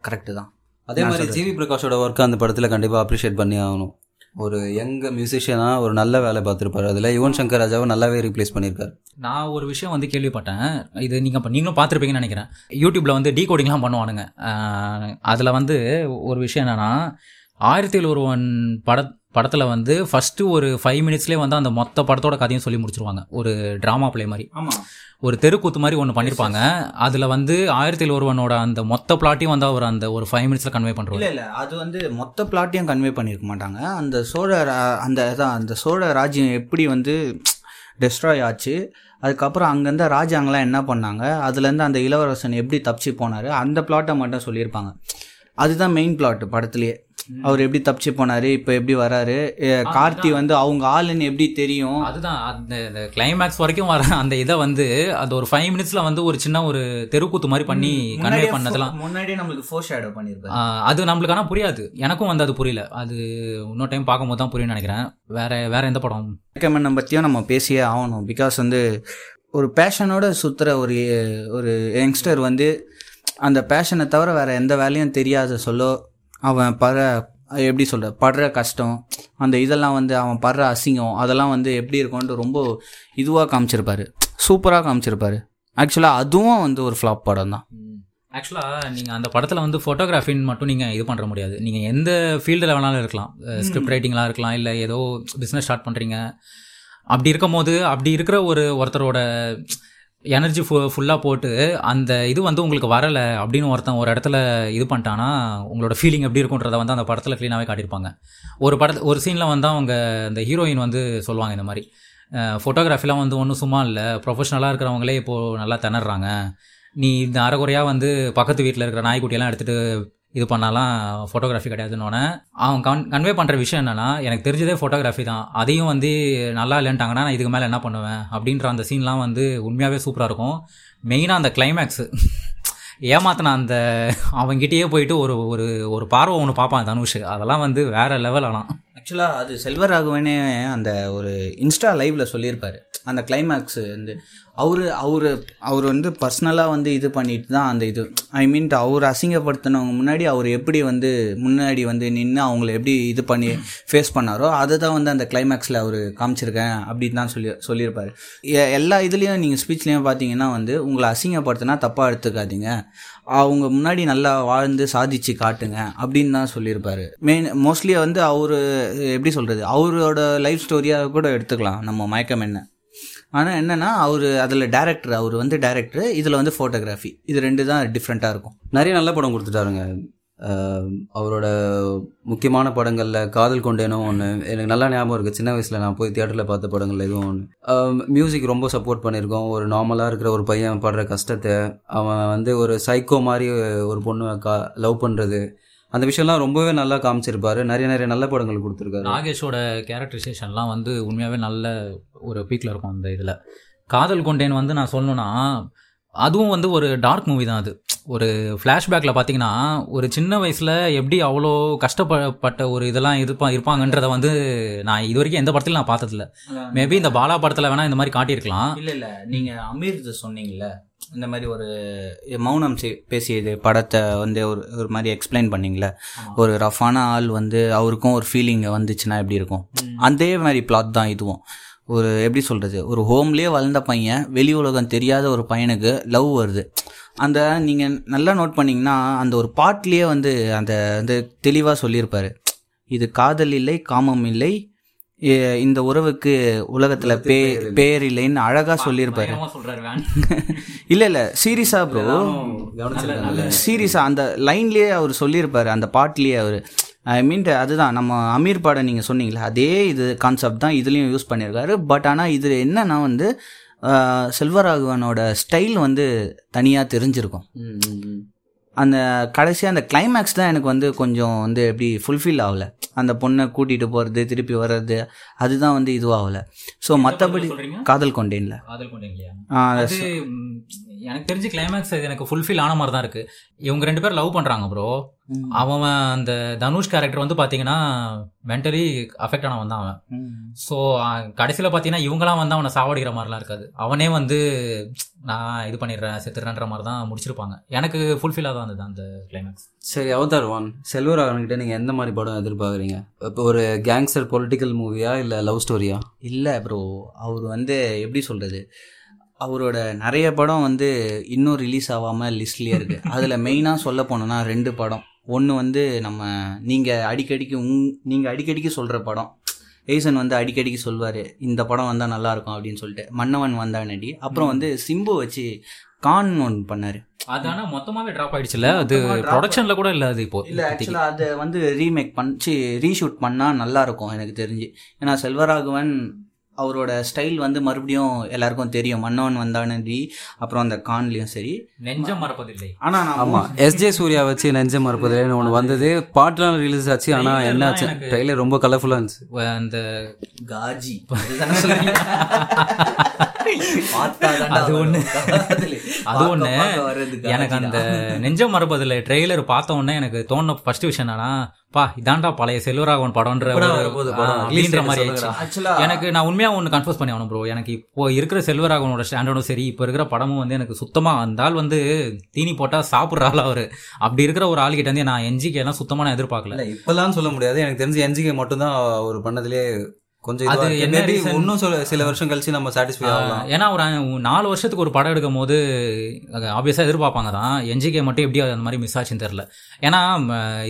கரெக்டு தான். அதே மாதிரி ஜிவி பிரகாஷோட ஒர்க்கு அந்த படத்தில் கண்டிப்பாக அப்ரிஷியேட் பண்ணி ஆகணும். ஒரு யங் மியூசிஷியனாக ஒரு நல்ல வேலை பார்த்துருப்பாரு. அதில் யுவன் சங்கர் ராஜாவை நல்லாவே ரீப்ளேஸ் பண்ணியிருக்காரு நான் ஒரு விஷயம் வந்து கேள்விப்பட்டேன். இது நீங்கள் இப்போ நீங்களும் பார்த்துருப்பீங்கன்னு நினைக்கிறேன். யூடியூப்பில் வந்து டீகோடிங்லாம் பண்ணுவானுங்க. அதில் வந்து ஒரு விஷயம் என்னென்னா ஆயிரத்தி ஒருவன் பட படத்தில் வந்து ஃபஸ்ட்டு ஒரு ஃபைவ் மினிட்ஸ்லேயே வந்து அந்த மொத்த படத்தோட கதையும் சொல்லி முடிச்சிருவாங்க. ஒரு ட்ராமா ப்ளே மாதிரி. ஆமாம் ஒரு தெருக்கூத்து மாதிரி ஒன்று பண்ணியிருப்பாங்க அதில் வந்து ஆயிரத்தி ஒருவனோட அந்த மொத்த பிளாட்டையும் வந்து அவர் அந்த ஒரு ஃபைவ் மினிட்ஸில் கன்வே பண்ணுறாரு இல்லை இல்லை. அது வந்து மொத்த பிளாட்டையும் கன்வே பண்ணியிருக்க மாட்டாங்க. அந்த சோழ அந்த அதான் அந்த சோழ ராஜ்யம் எப்படி வந்து டெஸ்ட்ராய் ஆச்சு அதுக்கப்புறம் அங்கேருந்து ராஜாங்களாம் என்ன பண்ணாங்க அதுலேருந்து அந்த இளவரசன் எப்படி தப்பிச்சு போனார் அந்த பிளாட்டை மட்டும் சொல்லியிருப்பாங்க. அதுதான் மெயின் பிளாட் படத்துலேயே. அவர் எப்படி தப்பிச்சு போனார் இப்போ எப்படி வராரு? கார்த்தி வந்து அவங்க ஆளுன்னு எப்படி தெரியும்? அதுதான். அந்த கிளைமேக்ஸ் வரைக்கும் வர அந்த இதை வந்து அந்த ஒரு ஃபைவ் மினிட்ஸில் வந்து ஒரு சின்ன ஒரு தெருக்கூத்து மாதிரி பண்ணி கன்வே பண்ணதெல்லாம். முன்னாடியே நம்மளுக்கு ஃபோர் ஷேடோ பண்ணியிருப்பாரு ஆஹ் அது நம்மளுக்கு ஆனால் புரியாது. எனக்கும் வந்து அது புரியல. அது இன்னொரு டைம் பார்க்கும்போது தான் புரியும்னு நினைக்கிறேன். வேற வேற எந்த படம்? ரெக்கமெண்ட் பற்றியும் நம்ம பேசியே ஆகணும். பிகாஸ் வந்து ஒரு பேஷனோட சுற்றுற ஒரு ஒரு யங்ஸ்டர் வந்து அந்த பேஷனை தவிர வேறு எந்த வேலையும் தெரியாத சொல்ல அவன் படுற எப்படி சொல்ற படுற கஷ்டம் அந்த இதெல்லாம் வந்து அவன் படுற அசிங்கம் அதெல்லாம் வந்து எப்படி இருக்கும்ன்ட்டு ரொம்ப இதுவாக காமிச்சிருப்பாரு. சூப்பராக காமிச்சிருப்பாரு. ஆக்சுவலாக அதுவும் வந்து ஒரு ஃப்ளாப் படம் தான். ஆக்சுவலாக நீங்கள் அந்த படத்தில் வந்து ஃபோட்டோகிராஃபின்னு மட்டும் நீங்கள் இது பண்ணுற முடியாது. நீங்கள் எந்த ஃபீல்டில் வேணாலும் இருக்கலாம். ஸ்கிரிப்ட் ரைட்டிங்லாம் இருக்கலாம் இல்லை ஏதோ பிஸ்னஸ் ஸ்டார்ட் பண்ணுறீங்க அப்படி இருக்கும் போது அப்படி இருக்கிற ஒரு ஒருத்தரோட எனர்ஜி ஃபு ஃபுல்லாக போட்டு அந்த இது வந்து உங்களுக்கு வரலை அப்படின்னு ஒருத்தன் ஒரு இடத்துல இது பண்ணிட்டான்னா உங்களோட ஃபீலிங் எப்படி இருக்குன்றத வந்து அந்த படத்தில் க்ளீனாகவே காட்டியிருப்பாங்க. ஒரு படத்து ஒரு சீனில் வந்து அவங்க அந்த ஹீரோயின் வந்து சொல்லுவாங்க இந்த மாதிரி ஃபோட்டோகிராஃபிலாம் வந்து ஒன்றும் சும்மா இல்லை ப்ரொஃபஷனலாக இருக்கிறவங்களே இப்போது நல்லா திணறாங்க. நீ இந்த அரைகுறையாக வந்து பக்கத்து வீட்டில் இருக்கிற நாய்க்குட்டியெல்லாம் எடுத்துகிட்டு இது பண்ணாலாம் ஃபோட்டோகிராஃபி கிடையாதுன்னொன்னே அவன் கன் கன்வே பண்ணுற விஷயம் என்னென்னா எனக்கு தெரிஞ்சதே ஃபோட்டோகிராஃபி தான். அதையும் வந்து நல்லா இல்லைன்ட்டாங்கன்னா நான் இதுக்கு மேலே என்ன பண்ணுவேன்? அப்படின்ற அந்த சீன்லாம் வந்து உண்மையாகவே சூப்பராக இருக்கும். மெயினாக அந்த கிளைமேக்ஸு ஏமாத்தின அந்த அவங்ககிட்டயே போயிட்டு ஒரு ஒரு ஒரு பார்வை ஒன்று பார்ப்பான் தனுஷ். அதெல்லாம் வந்து வேற லெவல் ஆனால் ஆக்சுவலாக அது செல்வராகவனே அந்த ஒரு இன்ஸ்டா லைவ்ல சொல்லியிருப்பாரு. அந்த கிளைமேக்ஸ் வந்து அவரு அவரு அவர் வந்து பர்சனலாக வந்து இது பண்ணிட்டு தான் அந்த இது ஐ மீன் அவர் அசிங்கப்படுத்தினவங்க முன்னாடி அவர் எப்படி வந்து முன்னாடி வந்து நின்று அவங்கள எப்படி இது பண்ணி ஃபேஸ் பண்ணாரோ அதை தான் வந்து அந்த கிளைமேக்ஸில் அவர் காமிச்சிருக்கேன் அப்படின்னு தான் சொல்லி சொல்லியிருப்பார். எ- எல்லா இதுலேயும் நீங்கள் ஸ்பீச்லேயும் பார்த்தீங்கன்னா வந்து உங்களை அசிங்கப்படுத்தினா தப்பாக எடுத்துக்காதீங்க. அவங்க முன்னாடி நல்லா வாழ்ந்து சாதிச்சு காட்டுங்க அப்படின்னு தான் சொல்லியிருப்பாரு. மெயின் மோஸ்ட்லி வந்து அவர் எப்படி சொல்கிறது அவரோட லைஃப் ஸ்டோரியாக கூட எடுத்துக்கலாம் நம்ம மயக்கம் என்ன. ஆனால் என்னென்னா அவர் அதில் டேரக்டர் அவர் வந்து டேரக்டர் இதில் வந்து ஃபோட்டோகிராஃபி இது ரெண்டு தான் டிஃப்ரெண்ட்டாக இருக்கும். நிறைய நல்ல படம் கொடுத்துட்டாருங்க. அவரோட முக்கியமான படங்களில் காதல் கொண்டேனும் ஒன்று எனக்கு நல்லா ஞாபகம் இருக்குது சின்ன வயசில் நான் போய் தியேட்டரில் பார்த்த படங்கள் எதுவும் ஒன்று மியூசிக் ரொம்ப சப்போர்ட் பண்ணியிருக்கோம். ஒரு நார்மலாக இருக்கிற ஒரு பையன் படுற கஷ்டத்தை அவன் வந்து ஒரு சைக்கோ மாதிரி ஒரு பொண்ணு கா லவ் பண்ணுறது அந்த விஷயம்லாம் ரொம்பவே நல்லா காமிச்சிருப்பாரு. நிறைய நிறைய நல்ல படங்கள் கொடுத்துருக்காரு. நாகேஷோட கேரக்டரைசேஷன்லாம் வந்து உண்மையாகவே நல்ல ஒரு பீக்கில் இருக்கும் அந்த இதில். காதல் கொண்டேன் வந்து நான் சொல்லணும்னா அதுவும் வந்து ஒரு டார்க் மூவி தான் அது. ஒரு ஃப்ளாஷ்பேக்கில் பார்த்தீங்கன்னா ஒரு சின்ன வயசில் எப்படி அவ்வளோ கஷ்டப்பட்ட ஒரு இதெல்லாம் இருப்பா இருப்பாங்கன்றத வந்து நான் இது வரைக்கும் எந்த படத்திலும் நான் பார்த்ததில்ல. மேபி இந்த பாலா படத்தில் வேணால் இந்த மாதிரி காட்டியிருக்கலாம். இல்லை இல்லை. நீங்கள் அமீர்து சொன்னீங்கல்ல. இந்த மாதிரி ஒரு மௌனம் செய்- பேசியது படத்தை வந்து ஒரு ஒரு மாதிரி எக்ஸ்பிளைன் பண்ணீங்களே ஒரு ரஃபான ஆள் வந்து அவருக்கும் ஒரு ஃபீலிங் வந்துச்சுன்னா எப்படி இருக்கும்? அதே மாதிரி பிளாட் தான் இதுவும். ஒரு எப்படி சொல்கிறது ஒரு ஹோம்லேயே வளர்ந்த பையன் வெளி உலகம் தெரியாத ஒரு பையனுக்கு லவ் வருது. அந்த நீங்கள் நல்லா நோட் பண்ணீங்கன்னா அந்த ஒரு பாட்லேயே வந்து அந்த வந்து தெளிவாக சொல்லியிருப்பாரு. இது காதல் இல்லை காமம் இல்லை இந்த உறவுக்கு உலகத்துல பே பேர் இல்லைன்னு. அழகா சொல்லியிருப்பாரு. இல்ல இல்ல. சீரியஸா ப்ரோ சீரியஸா அந்த லைன்லயே அவர் சொல்லியிருப்பாரு. அந்த பாட்லயே அவர். ஐ மீன் அதுதான். நம்ம அமீர் பாடம் நீங்க சொன்னீங்களே அதே இது கான்செப்ட் தான் இதுலயும் யூஸ் பண்ணியிருக்காரு. பட் ஆனா இது என்னன்னா வந்து செல்வராகவனோட ஸ்டைல் வந்து தனியா தெரிஞ்சிருக்கும். அந்த கடைசியாக அந்த கிளைமேக்ஸ் தான் எனக்கு வந்து கொஞ்சம் வந்து எப்படி ஃபுல்ஃபில் ஆகல. அந்த பொண்ணை கூட்டிகிட்டு போகிறது திருப்பி வர்றது அதுதான் வந்து இதுவாகல. ஸோ மற்றபடி காதல் கொண்டேன்ல. காதல் கொண்டேன் இல்லையா ஆ, அது ம், எனக்கு தெரிஞ்சு கிளைமேக்ஸ் எனக்கு ஃபுல்ஃபில் ஆன மாதிரி தான் இருக்கு. இவங்க ரெண்டு பேரும் லவ் பண்றாங்க ப்ரோ அவன் அந்த தனுஷ் கேரக்டர் வந்து பாத்தீங்கன்னா மென்டலி அஃபெக்ட் ஆனவன் தான் அவன். ஸோ கடைசியில் பார்த்தீங்கன்னா இவங்களாம் வந்து அவனை சாவடிக்கிற மாதிரிலாம் இருக்காது. அவனே வந்து நான் இது பண்ணிடுறேன் செத்துறேன்ற மாதிரி தான் முடிச்சிருப்பாங்க. எனக்கு ஃபுல்ஃபில்லாக தான் இருந்தது அந்த கிளைமேக்ஸ் சரி அவதார் ஒன். செல்வராகவன் கிட்ட நீங்க எந்த மாதிரி படம் எதிர்பார்க்குறீங்க? இப்போ ஒரு கேங்ஸ்டர் பொலிட்டிக்கல் மூவியா இல்ல லவ் ஸ்டோரியா இல்லை ப்ரோ அவர் வந்து எப்படி சொல்கிறது அவரோட நிறைய படம் வந்து இன்னும் ரிலீஸ் ஆகாமல் லிஸ்ட்லேயே இருக்குது அதில் மெயினாக சொல்ல போனோன்னா ரெண்டு படம். ஒன்று வந்து நம்ம நீங்கள் அடிக்கடிக்கு உங் நீங்கள் அடிக்கடிக்கு சொல்கிற படம். ஏசன் வந்து அடிக்கடிக்கு சொல்வார் இந்த படம் வந்தால் நல்லாயிருக்கும் அப்படின்னு சொல்லிட்டு. மன்னவன் வந்தானடி. அப்புறம் வந்து சிம்பு வச்சு கான் ஒன்று பண்ணார். அது ஆனால் மொத்தமாகவே ட்ராப் ஆயிடுச்சுல? அது ப்ரொடக்ஷனில் கூட இல்லை அது இப்போ. இல்லை ஆக்சுவலாக அதை வந்து ரீமேக் பண்ணி ரீஷூட் பண்ணால் நல்லாயிருக்கும் எனக்கு தெரிஞ்சு. ஏன்னா செல்வராகவன் அவரோட ஸ்டைல் வந்து மறுபடியும் எல்லாருக்கும் தெரியும். மன்னவன் வந்தானடி அப்புறம் அந்த கான்லேயும் சரி. நெஞ்சம் மறப்பதில்லை. ஆனால் நான் ஆமா எஸ்ஜே சூர்யா வச்சு நெஞ்சம் மறுப்பதுலேன்னு ஒன்று வந்தது. பாட்டுலாம் ரிலீஸ் ஆச்சு ஆனா Trailer என்ன ஆச்சு? எனக்கு- ட்ரெயிலர் ரொம்ப கலர்ஃபுல்லா இருந்துச்சு. அந்த காஜி. அது ஒண்ணு. அது ஒண்ணு. எனக்கு அந்த நெஞ்சம் மறப்பதில்லை ட்ரெய்லர் பார்த்த உடனே எனக்கு தோணுன ஃபர்ஸ்ட் விஷயம் என்னன்னா பா இதாண்டா பழைய செல்வராகவன் படம்ன்ற ஒரு- மாதிரி எனக்கு நான் உண்மையா ஒன்று கன்ஃபியூஸ் பண்ணி ஆகணும் ப்ரோ எனக்கு இப்போ இருக்கிற செல்வராகவனோட ஸ்டாண்டர்டும் சரி இப்போ இருக்கிற படமும் வந்து எனக்கு சுத்தமா அந்த ஆள் வந்து தீனி போட்டா சாப்பிட்ற ஆள் அவரு. அப்படி இருக்கிற ஒரு ஆள் கிட்ட வந்து நான் என்ஜிக்கு எல்லாம் சுத்தமா நான் எதிர்பார்க்கல. இப்பெல்லாம் சொல்ல முடியாது. எனக்கு தெரிஞ்சு என்ஜிகே மட்டும்தான் அவர் பண்ணதுலயே கொஞ்சம் அது மேபி? இன்னும் சில சில வருஷம் கழிச்சு நம்ம சாட்டிஸ்ஃபை ஆகலாம். ஏன்னா ஒரு நாலு வருஷத்துக்கு ஒரு படம் எடுக்கும் போது ஆப்வியஸாக எதிர்பார்ப்பாங்க தான். என்ஜிகே மட்டும் எப்படி அந்த மாதிரி மிஸ் ஆச்சுன்னு தெரில ஏன்னா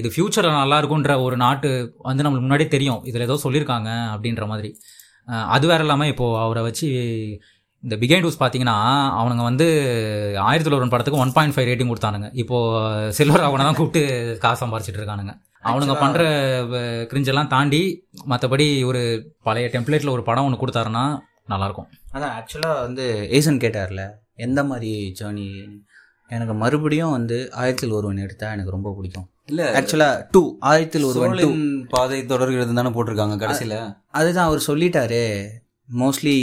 இது ஃபியூச்சரில் நல்லா இருக்குன்ற ஒரு நாட்டு வந்து நம்மளுக்கு முன்னாடியே தெரியும். இதில் ஏதோ சொல்லியிருக்காங்க அப்படின்ற மாதிரி. அது வேற இல்லாமல் இப்போது அவரை வச்சு இந்த பிகைன் டூஸ் பார்த்தீங்கன்னா அவனுங்க வந்து ஆயிரத்தி தொள்ளாயிரம் படத்துக்கு ஒன் பாயிண்ட் ஃபைவ் ரேட்டிங் கொடுத்தானுங்க. இப்போது சில்வர் அவனை தான் கூப்பிட்டு காசு சம்பாரிச்சிட்டு இருக்கானுங்க. அவனுங்க பண்ணுற கிரிஞ்செல்லாம் தாண்டி மற்றபடி ஒரு பழைய டெம்ப்ளேட்டில் ஒரு படம் ஒன்று கொடுத்தாருன்னா நல்லாயிருக்கும் அதான் ஆக்சுவலாக வந்து ஏசன் கேட்டார்ல எந்த மாதிரி ஜேர்னி எனக்கு மறுபடியும் வந்து ஆயிரத்தில் ஒருவன் எடுத்தா எனக்கு ரொம்ப பிடிக்கும். இல்ல ஆக்சுவலாக டூ ஆயிரத்தில் ஒருவன் டூ பாதை தொடர்கிறது தானே போட்டிருக்காங்க கடைசியில? அதுதான் அவர் சொல்லிட்டாரு. மோஸ்ட்லி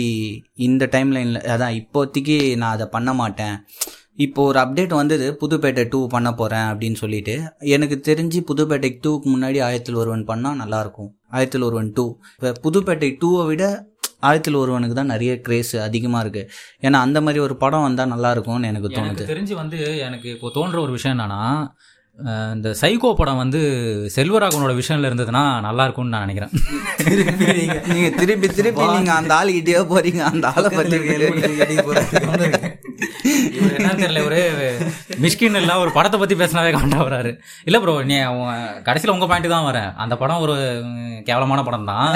இந்த டைம் லைனில் அதான் இப்போதைக்கு நான் அதை பண்ண மாட்டேன். இப்போ ஒரு அப்டேட் வந்தது புதுப்பேட்டை டூ பண்ண போகிறேன் அப்படின்னு சொல்லிட்டு. எனக்கு தெரிஞ்சு புதுப்பேட்டை டூக்கு முன்னாடி ஆயிரத்தில் ஒருவன் பண்ணால் நல்லாயிருக்கும். ஆயிரத்தில் ஒருவன் டூ இப்போ புதுப்பேட்டை டூவை விட ஆயிரத்தில் ஒருவனுக்கு தான் நிறைய கிரேஸ் அதிகமாக இருக்குது ஏன்னா அந்த மாதிரி ஒரு படம் வந்தால் நல்லாயிருக்கும்னு எனக்கு தோணுது. தெரிஞ்சு வந்து எனக்கு இப்போ தோன்ற ஒரு விஷயம் என்னன்னா இந்த சைக்கோ படம் வந்து செல்வராகவனோட விஷயம்ல இருந்ததுன்னா நல்லா இருக்கும்னு நான் நினைக்கிறேன். நீங்க திருப்பி திருப்பி நீங்க அந்த ஆளுகிட்டயே போறீங்க அந்த ஆளை பத்தி என்னன்னு தெரியல ஒரு மிஷ்கின் எல்லாம் ஒரு படத்தை பத்தி பேசினாவே காண்டா வராரு. இல்ல ப்ரோ நீ கடைசியில உங்க பாயிண்ட் தான் வரேன். அந்த படம் ஒரு கேவலமான படம் தான்.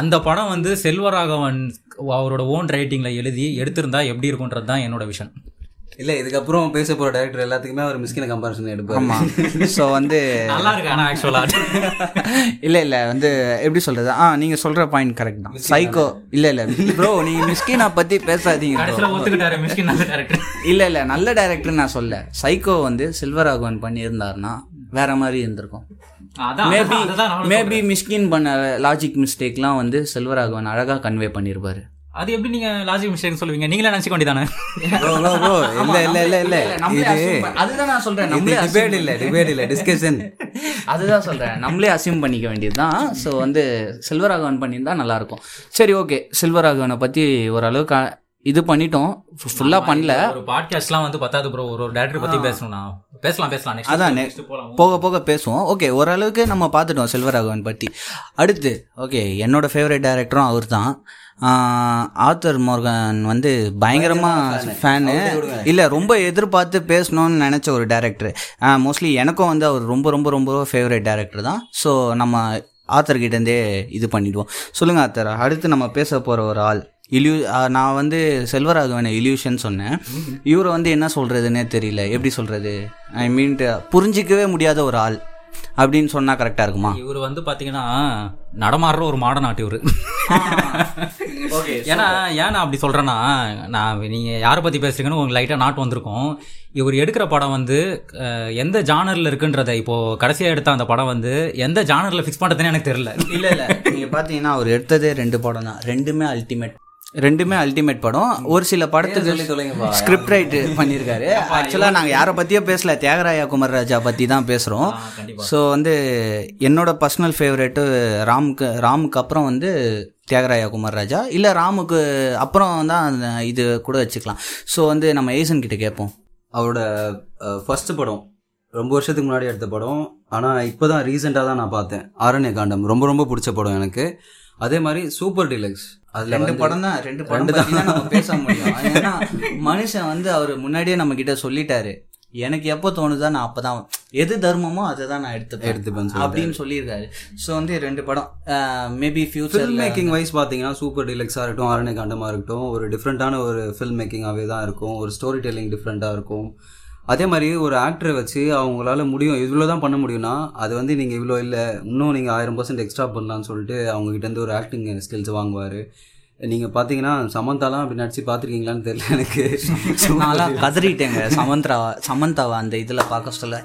அந்த படம் வந்து செல்வராகவன் அவரோட ஓன் ரைட்டிங்ல எழுதி எடுத்திருந்தா எப்படி இருக்கும்ன்றது தான் என்னோட விஷன் இல்ல இதுக்கப்புறம் பேச போற டேரக்டர் எல்லாத்துக்குமே அவர் மிஸ்கின கம்பேரிசன் எடுப்பாரு. ஸோ வந்து நல்லா இருக்கு ஆனா ஆக்சுவலா இல்ல இல்ல வந்து எப்படி சொல்றது? ஆ நீங்க சொல்ற பாயிண்ட் கரெக்ட் தான். சைக்கோ இல்ல இல்ல ப்ரோ நீங்க மிஸ்கினா பத்தி பேசாதீங்க இல்ல இல்ல நல்ல டைரக்டர் நான் சொல்ல சைக்கோ வந்து செல்வராகவன் பண்ணியிருந்தாருன்னா வேற மாதிரி இருந்திருக்கும். மேபி மேபி மிஸ்கின் பண்ண லாஜிக் மிஸ்டேக்லாம் வந்து செல்வராகவன் அழகா கன்வே பண்ணியிருப்பாரு அது எப்படி நீங்க லாஜிக் மிஸ்டேக் சொல்லுவீங்க? நீங்களே நினைச்சுக்க வேண்டியதானே. இல்ல இல்ல இல்ல இல்ல. இது அதுதான் நான் சொல்றேன் நம்மளே டிபேட் இல்ல டிபேட் இல்ல டிஸ்கஷன் அதுதான் சொல்றேன் நம்மளே அசியூம் பண்ணிக்க வேண்டியதுதான். ஸோ வந்து செல்வராகவன் பண்ணியிருந்தா நல்லா இருக்கும் சரி ஓகே செல்வராகவனை பத்தி ஓரளவுக்கு இது பண்ணிட்டோம். ஃபுல்லா பண்ணல. ஒரு பாட்காஸ்ட்லாம் வந்து பத்தாது ப்ரோ ஒரு ஒரு டேரக்டர் பத்தி பேசணும்னா. பேசலாம் பேசலாம். நெக்ஸ்ட் அதான் நெக்ஸ்ட் போலாம். போக போக பேசுவோம். ஓகே ஓரளவுக்கு நம்ம பார்த்துட்டோம் செல்வராகவன் பற்றி அடுத்து ஓகே என்னோட ஃபேவரட் டைரக்டரும் அவர் தான் ஆத்தர் மோர்கன் வந்து பயங்கரமாக ஃபேனு இல்லை ரொம்ப எதிர்பார்த்து பேசணும்னு நினச்ச ஒரு டேரக்டர் மோஸ்ட்லி எனக்கும் வந்து அவர் ரொம்ப ரொம்ப ரொம்ப ஃபேவரட் டேரக்டர் தான். ஸோ நம்ம ஆத்தர்கிட்டேருந்தே இது பண்ணிடுவோம். சொல்லுங்கள் ஆத்தர் அடுத்து நம்ம பேச போகிற ஒரு ஆள். இல்யூ நான் வந்து செல்வராகவன் இல்யூஷன் சொன்னேன். இவரை வந்து என்ன சொல்கிறதுனே தெரியல. எப்படி சொல்கிறது ஐ மீன் புரிஞ்சிக்கவே முடியாத ஒரு ஆள். அப்படின்னு சொன்னால் கரெக்டாக இருக்குமா? இவர் வந்து பாத்தீங்கன்னா நடமாடுற ஒரு மாட நாட்டு இவரு. ஓகே ஏன்னா ஏன் நான் அப்படி சொல்றேன்னா நான் நீங்க யாரை பத்தி பேசுறீங்கன்னு உங்களுக்கு லைட்டா நாட்டு வந்திருக்கும். இவர் எடுக்கிற படம் வந்து எந்த ஜானர்ல இருக்குன்றத இப்போ கடைசியா எடுத்த அந்த படம் வந்து எந்த ஜானர்ல ஃபிக்ஸ் பண்றதுன்னு எனக்கு தெரியல. இல்லை இல்லை. நீங்கள் பார்த்தீங்கன்னா அவர் எடுத்ததே ரெண்டு படம் தான். ரெண்டுமே அல்டிமேட் ரெண்டுமே அல்டிமேட் படம். ஒரு சில படத்துக்கு. ஸ்கிரிப்ட் ரைட் பண்ணியிருக்காரு. ஆக்சுவலாக நாங்கள் யாரை பற்றியோ பேசல. தியாகராயா குமார் ராஜா பற்றி தான் பேசுகிறோம் ஸோ வந்து என்னோட பர்சனல் ஃபேவரெட்டு ராமுக்கு ராமுக்கு அப்புறம் வந்து தியாகராயா குமார் ராஜா. இல்லை ராமுக்கு அப்புறம் தான் இது கூட வச்சுக்கலாம். ஸோ வந்து நம்ம ஏசன் கிட்ட கேட்போம். அவரோட ஃபர்ஸ்ட் படம் ரொம்ப வருஷத்துக்கு முன்னாடி எடுத்த படம். ஆனால் இப்போ தான் ரீசெண்டாக தான் நான் பார்த்தேன். ஆரண்ய காண்டம் ரொம்ப ரொம்ப பிடிச்ச படம் எனக்கு. அதே மாதிரி சூப்பர் டிலக்ஸ் அதில் ரெண்டு படம் தான் ரெண்டு படம் தான் நம்ம பேச முடியும். ஏன்னா மனுஷன் வந்து அவர் முன்னாடியே நம்ம கிட்ட சொல்லிட்டாரு. எனக்கு எப்போ தோணுதோ நான் அப்பதான் எது தர்மமோ அதை தான் நான் எடுத்துப்பேன் எடுத்துப்பேன் அப்படின்னு சொல்லியிருக்காரு. ஸோ வந்து ரெண்டு படம். மேபி ஃபியூச்சர் மேக்கிங் வைஸ் பார்த்தீங்கன்னா சூப்பர் டிலக்ஸாக இருக்கட்டும் ஆரண்ய காண்டமாக இருக்கட்டும் ஒரு டிஃப்ரெண்ட்டான ஒரு ஃபில்ம் மேக்கிங்காகவே தான் இருக்கும். ஒரு ஸ்டோரி டெல்லிங் டிஃப்ரெண்ட்டாக இருக்கும். அதே மாதிரி ஒரு ஆக்டரை வச்சு அவங்களால முடியும். இவ்வளோ தான் பண்ண முடியும்னா அது வந்து நீங்கள் இவ்வளோ இல்லை. இன்னும் நீங்கள் ஆயிரம் பர்சன்ட் எக்ஸ்ட்ரா பண்ணலாம்னு சொல்லிட்டு அவங்ககிட்டேருந்து ஒரு ஆக்டிங் ஸ்கில்ஸ் வாங்குவார். நீங்கள் பார்த்தீங்கன்னா சமந்தாலாம் அப்படி நடிச்சு பார்த்துருக்கீங்களான்னு தெரியல எனக்கு. நான்லாம் கதறிட்டேங்க. சமந்தா சமந்தாவை அந்த இதில் பார்க்க சொல்ல.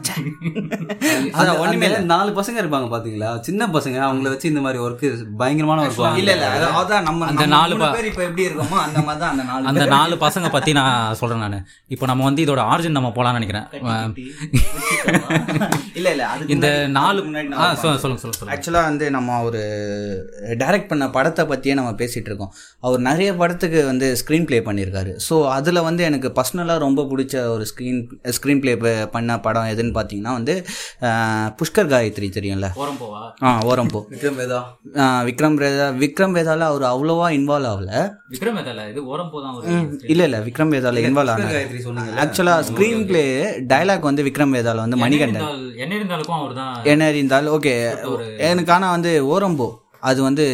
அதான் ஒண்ணுமே அந்த நாலு பசங்க இருப்பாங்க பாத்தீங்களா? சின்ன பசங்க அவங்கள வச்சு இந்த மாதிரி ஒர்க்கு பயங்கரமான ஒர்க் இல்ல இல்ல. அது- அதான் நம்ம அந்த நாலு பேர் இப்ப எப்படி இருக்கோமோ அந்த மாதிரி தான் அந்த நாலு அந்த நாலு பசங்க பத்தி நான் சொல்றேன் நான். இப்போ நம்ம வந்து இதோட ஆரிஜின் நம்ம போலாம்னு நினைக்கிறேன். இல்ல இல்ல. இந்த நாலு முன்னாடி ஆ நான் சொல்லுங்க சொல்லுங்க சொல்லுங்க. சொல்லுங்க ஆக்சுவலாக வந்து நம்ம ஒரு டைரக்ட் பண்ண படத்தை பற்றியே நம்ம பேசிகிட்டு இருக்கோம். அவர் நிறைய படத்துக்கு வந்து ஸ்க்ரீன் ப்ளே பண்ணியிருக்காரு. ஸோ அதில் வந்து எனக்கு பர்சனலாக ரொம்ப பிடிச்ச ஒரு ஸ்க்ரீன் ஸ்க்ரீன் ப்ளே பண்ண படம் எதுன்னு பார்த்தீங்கன்னா வந்து புஷ்கர் காயத்ரி தெரியும்ல? போறோம் போவா? ஆ ஓரம் போ. விக்ரம் வேதா. விக்ரம் வேதா விக்ரம் வேதால அவர் அவ்வளோவா இன்வால்வ் ஆகல. விக்ரம் வேதால? இது ஓரம் போதான் ஒரு இல்லை இல்லை விக்ரம் வேதால இன்வால்வ் சொன்னீங்க ஆக்சுவலாக ஸ்க்ரீன் ப்ளே டைலாக் வந்து விக்ரம் வேதால வந்து மணிகண்டன். என்ன இருந்தாலுக்கும் அவர் தான் என்ன இருந்தாலும் ஓகே எனக்கு ஆனால் வந்து ஓரம்போ அது வந்து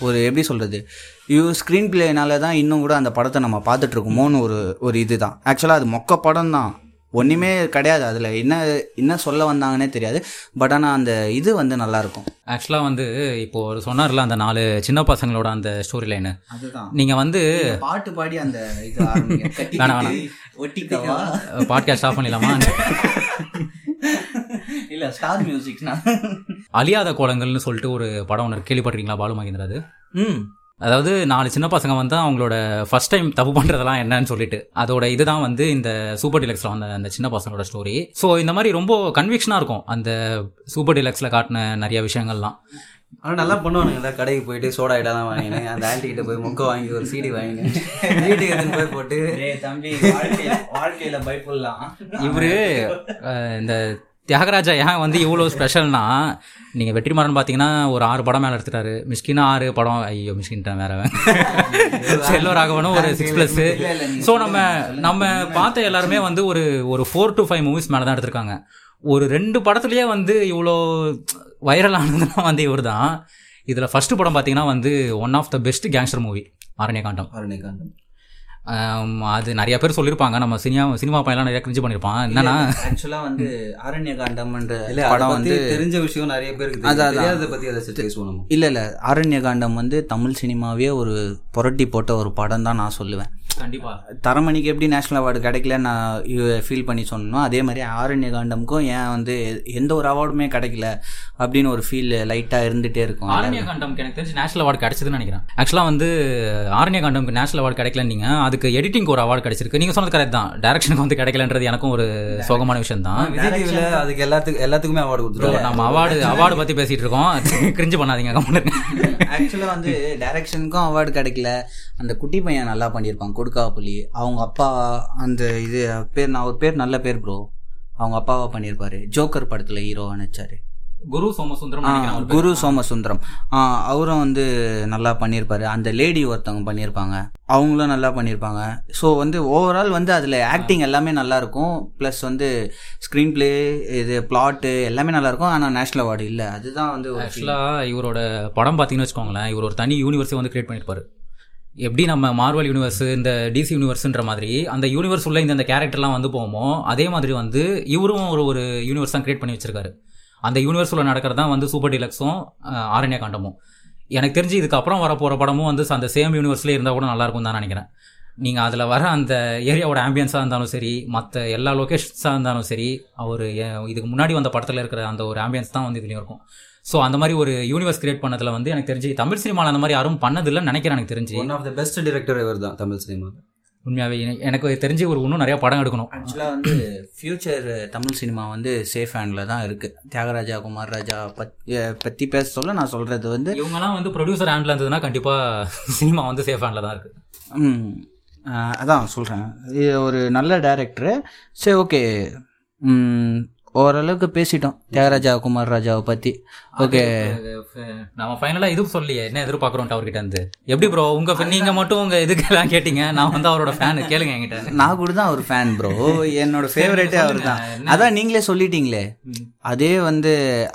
ஒரு எப்படி சொல்கிறது யூ ஸ்க்ரீன் பிளேனால தான் இன்னும் கூட அந்த படத்தை நம்ம பார்த்துட்டு இருக்கோமோன்னு ஒரு ஒரு இதுதான். ஆக்சுவலாக அது மொக்க படம் தான். ஒன்றுமே கிடையாது அதில். என்ன என்ன சொல்ல வந்தாங்கன்னே தெரியாது. பட் ஆனால் அந்த இது வந்து நல்லாயிருக்கும் ஆக்சுவலாக வந்து இப்போ ஒரு சொன்னார்ல அந்த நாலு சின்ன பசங்களோட அந்த ஸ்டோரி லைனு அதுதான். நீங்கள் வந்து பாட்டு பாடி அந்த இது. வேணாம், வேணாம். பாட்காஸ்ட் ஆஃப் பண்ணிடலாமா? இல்லை ஸ்டார் மியூசிக்னா அழியாத கோலங்கள்னு சொல்லிட்டு ஒரு படம் ஒன்று கேள்விப்பட்டிருக்கீங்களா பாலு மகேந்திரா அது ம். அதாவது நாலு சின்ன பசங்க வந்து அவங்களோட ஃபர்ஸ்ட் டைம் தப்பு பண்றதெல்லாம் என்னன்னு சொல்லிட்டு. அதோட இதுதான் வந்து இந்த சூப்பர் டிலக்ஸ்ல வந்த அந்த சின்ன பசங்களோட ஸ்டோரி ஸோ இந்த மாதிரி ரொம்ப கன்விக்ஷனா இருக்கும் அந்த சூப்பர் டிலக்ஸ்ல காட்டின நிறைய விஷயங்கள்லாம். ஆனால் நல்லா பண்ணுவானுங்கல்ல கடைக்கு போயிட்டு சோடா ஐட்டெல்லாம் வாங்கினேன் அந்த ஆன்ட்டி கிட்ட போய் மொக்க வாங்கி ஒரு சீடி வாங்கினேன் வீட்டுக்கு எடுத்துன்னு போய் போட்டு. தம்பி வாழ்க்கையில வாழ்க்கையில பயப்படலாம். இவரு இந்த தியாகராஜா ஏன் வந்து இவ்வளோ ஸ்பெஷல்னா நீங்கள் வெற்றிமாறன் பார்த்தீங்கன்னா ஒரு ஆறு படம் மேலே எடுத்துட்டாரு. மிஷ்கினா ஆறு படம் ஐயோ மிஷ்கின்ட்டேன் வேற. செல்லோ ராகவனும் ஒரு சிக்ஸ் ப்ளஸ்ஸு ஸோ நம்ம நம்ம பார்த்த எல்லாருமே வந்து ஒரு ஒரு ஃபோர் டு ஃபைவ் மூவிஸ் மேலே தான் எடுத்திருக்காங்க. ஒரு ரெண்டு படத்துலேயே வந்து இவ்வளோ வைரல் வந்து இவர் தான் இதில் ஃபஸ்ட்டு படம் பார்த்தீங்கன்னா வந்து one of the best gangster movie Aaranyakaandam Aranyakaandam. அது நிறைய பேர் சொல்லியிருப்பாங்க. நம்ம சினிமா சினிமா பையன்லாம் நிறைய கிரிஞ்சு பண்ணியிருப்பான். என்னன்னா ஆக்சுவலா வந்து ஆரண்ய காண்டம்ன்ற படம் வந்து தெரிஞ்ச விஷயம் நிறைய பேருக்கு. தெரியாததை பத்தி அதை நம்ம இல்ல இல்ல ஆரண்ய காண்டம் வந்து தமிழ் சினிமாவே ஒரு புரட்டி போட்ட ஒரு படம் தான் நான் சொல்லுவேன். கண்டிப்பா. தரமணிக்கு எப்படி நேஷனல் அவார்டு கிடைக்கல நான் ஃபீல் பண்ணி சொன்னோம். அதே மாதிரி ஆரண்ய காண்டமுக்கும் ஏன் வந்து எந்த ஒரு அவார்டுமே கிடைக்கல அப்படின்னு ஒரு ஃபீல் லைட்டாக இருந்துகிட்டே இருக்கும். ஆரண்ய காண்டம்க்கு எனக்கு தெரிஞ்சு நேஷனல் அவார்டு கிடைச்சதுன்னு நினைக்கிறேன். ஆக்சுவலாக வந்து ஆரண்ய காண்டம்க்கு நேஷனல் அவார்டு கிடைக்கல நீங்க அதுக்கு எடிட்டிங்க்கு ஒரு அவார்டு கிடைச்சிருக்கு. நீங்க சொன்னது கரெக்ட் தான். டேரக்ஷனுக்கு வந்து கிடைக்கலன்றது எனக்கும் ஒரு சோகமான விஷயம் தான். அதுக்கு எல்லாத்துக்கும் எல்லாத்துக்குமே அவார்டு கொடுத்துருவாங்க நம்ம அவார்டு அவார்டு பத்தி பேசிட்டு இருக்கோம். கிரிஞ்சு பண்ணாதீங்க ஆக்சுவலாக வந்து டைரக்ஷனுக்கும் அவார்டு கிடைக்கல. அந்த குட்டி பையன் நல்லா பண்ணியிருப்பான் கொடுக்காப்புலி. அவங்க அப்பா அந்த இது பேர் நான் ஒரு பேர் நல்ல பேர் ப்ரோ அவங்க அப்பாவா பண்ணியிருப்பாரு. ஜோக்கர் படத்தில் ஹீரோவா நடிச்சாரு. குரு சோமசுந்தரம். குரு சோமசுந்தரம். அவரும் வந்து நல்லா பண்ணியிருப்பாரு. அந்த லேடி ஒருத்தவங்க பண்ணியிருப்பாங்க. அவங்களும் நல்லா பண்ணியிருப்பாங்க. ஸோ வந்து ஓவரால் வந்து அதில் ஆக்டிங் எல்லாமே நல்லா இருக்கும். ப்ளஸ் வந்து ஸ்க்ரீன் ப்ளே இது பிளாட்டு எல்லாமே நல்லா இருக்கும். ஆனால் நேஷனல் அவார்டு இல்லை. அதுதான் வந்து ஒரு ஆக்சுவலா இவரோட படம் பார்த்தீங்கன்னு வச்சுக்கோங்களேன். இவர் ஒரு தனி யூனிவர்ஸை வந்து கிரியேட் பண்ணியிருப்பாரு. எப்படி நம்ம மார்வல் யூனிவர்ஸ் இந்த டிசி யூனிவர்ஸ்ன்ற மாதிரி அந்த யூனிவர்ஸ் உள்ள இந்த கேரக்டர்லாம் வந்து போவோமோ அதே மாதிரி வந்து இவரும் ஒரு ஒரு யூனிவர்ஸ் தான் கிரியேட் பண்ணி வச்சிருக்காரு. அந்த யூனிவர்ஸ் உள்ள நடக்கிறது தான் வந்து சூப்பர் டிலக்ஸும் ஆரண்யா காண்டமும். எனக்கு தெரிஞ்சு இதுக்கப்புறம் வர போகிற படமும் வந்து அந்த சேம் யூனிவர்ஸ்லேயே இருந்தால் கூட நல்லாயிருக்கும் தான் நினைக்கிறேன். நீங்கள் அதில் வர அந்த ஏரியாவோட ஆம்பியன்ஸாக இருந்தாலும் சரி மற்ற எல்லா லொக்கேஷன்ஸாக இருந்தாலும் சரி அவர் இதுக்கு முன்னாடி வந்த படத்தில் இருக்கிற அந்த ஒரு ஆம்பியன்ஸ் தான் வந்து இதுலேயும் இருக்கும். ஸோ அந்த மாதிரி ஒரு யூனிவர்ஸ் கிரியேட் பண்ணதில் வந்து எனக்கு தெரிஞ்சு தமிழ் சினிமாவில் அந்த மாதிரி யாரும் பண்ணதில்லைன்னு நினைக்கிறேன் எனக்கு தெரிஞ்சு. One of the best director இவர் தான் தமிழ் சினிமாவில் உண்மையாகவே எனக்கு- தெரிஞ்சு ஒரு இன்னும் நிறைய படம் எடுக்கணும். ஆக்சுவலாக வந்து ஃப்யூச்சர் தமிழ் சினிமா வந்து சேஃப் ஹேண்டில் தான் இருக்குது தியாகராஜா குமார் ராஜா பற்றி பேச சொல்ல நான் சொல்கிறது வந்து இவங்கெல்லாம் வந்து ப்ரொடியூசர் ஹேண்டில் இருந்ததுன்னா கண்டிப்பாக சினிமா வந்து சேஃப் ஹேண்டில் தான் இருக்குது அதான் சொல்கிறேன் இது ஒரு நல்ல டேரக்டரு சரி ஓகே ஓரளவுக்கு பேசிட்டோம். தியாகராஜா குமார் ராஜாவை பற்றி ஓகே நம்ம ஃபைனலாக இது சொல்லியே என்ன எதிர்பார்க்குறோம் அவர்கிட்ட இருந்து? எப்படி ப்ரோ உங்கள் நீங்கள் மட்டும் உங்கள் இதுக்கெல்லாம் கேட்டீங்க. நான் வந்து அவரோட ஃபேனு கேளுங்க என்கிட்ட. நான் கூட தான் அவர் ஃபேன் ப்ரோ என்னோட ஃபேவரட்டே அவர் தான். அதான் நீங்களே சொல்லிட்டீங்களே. அதே வந்து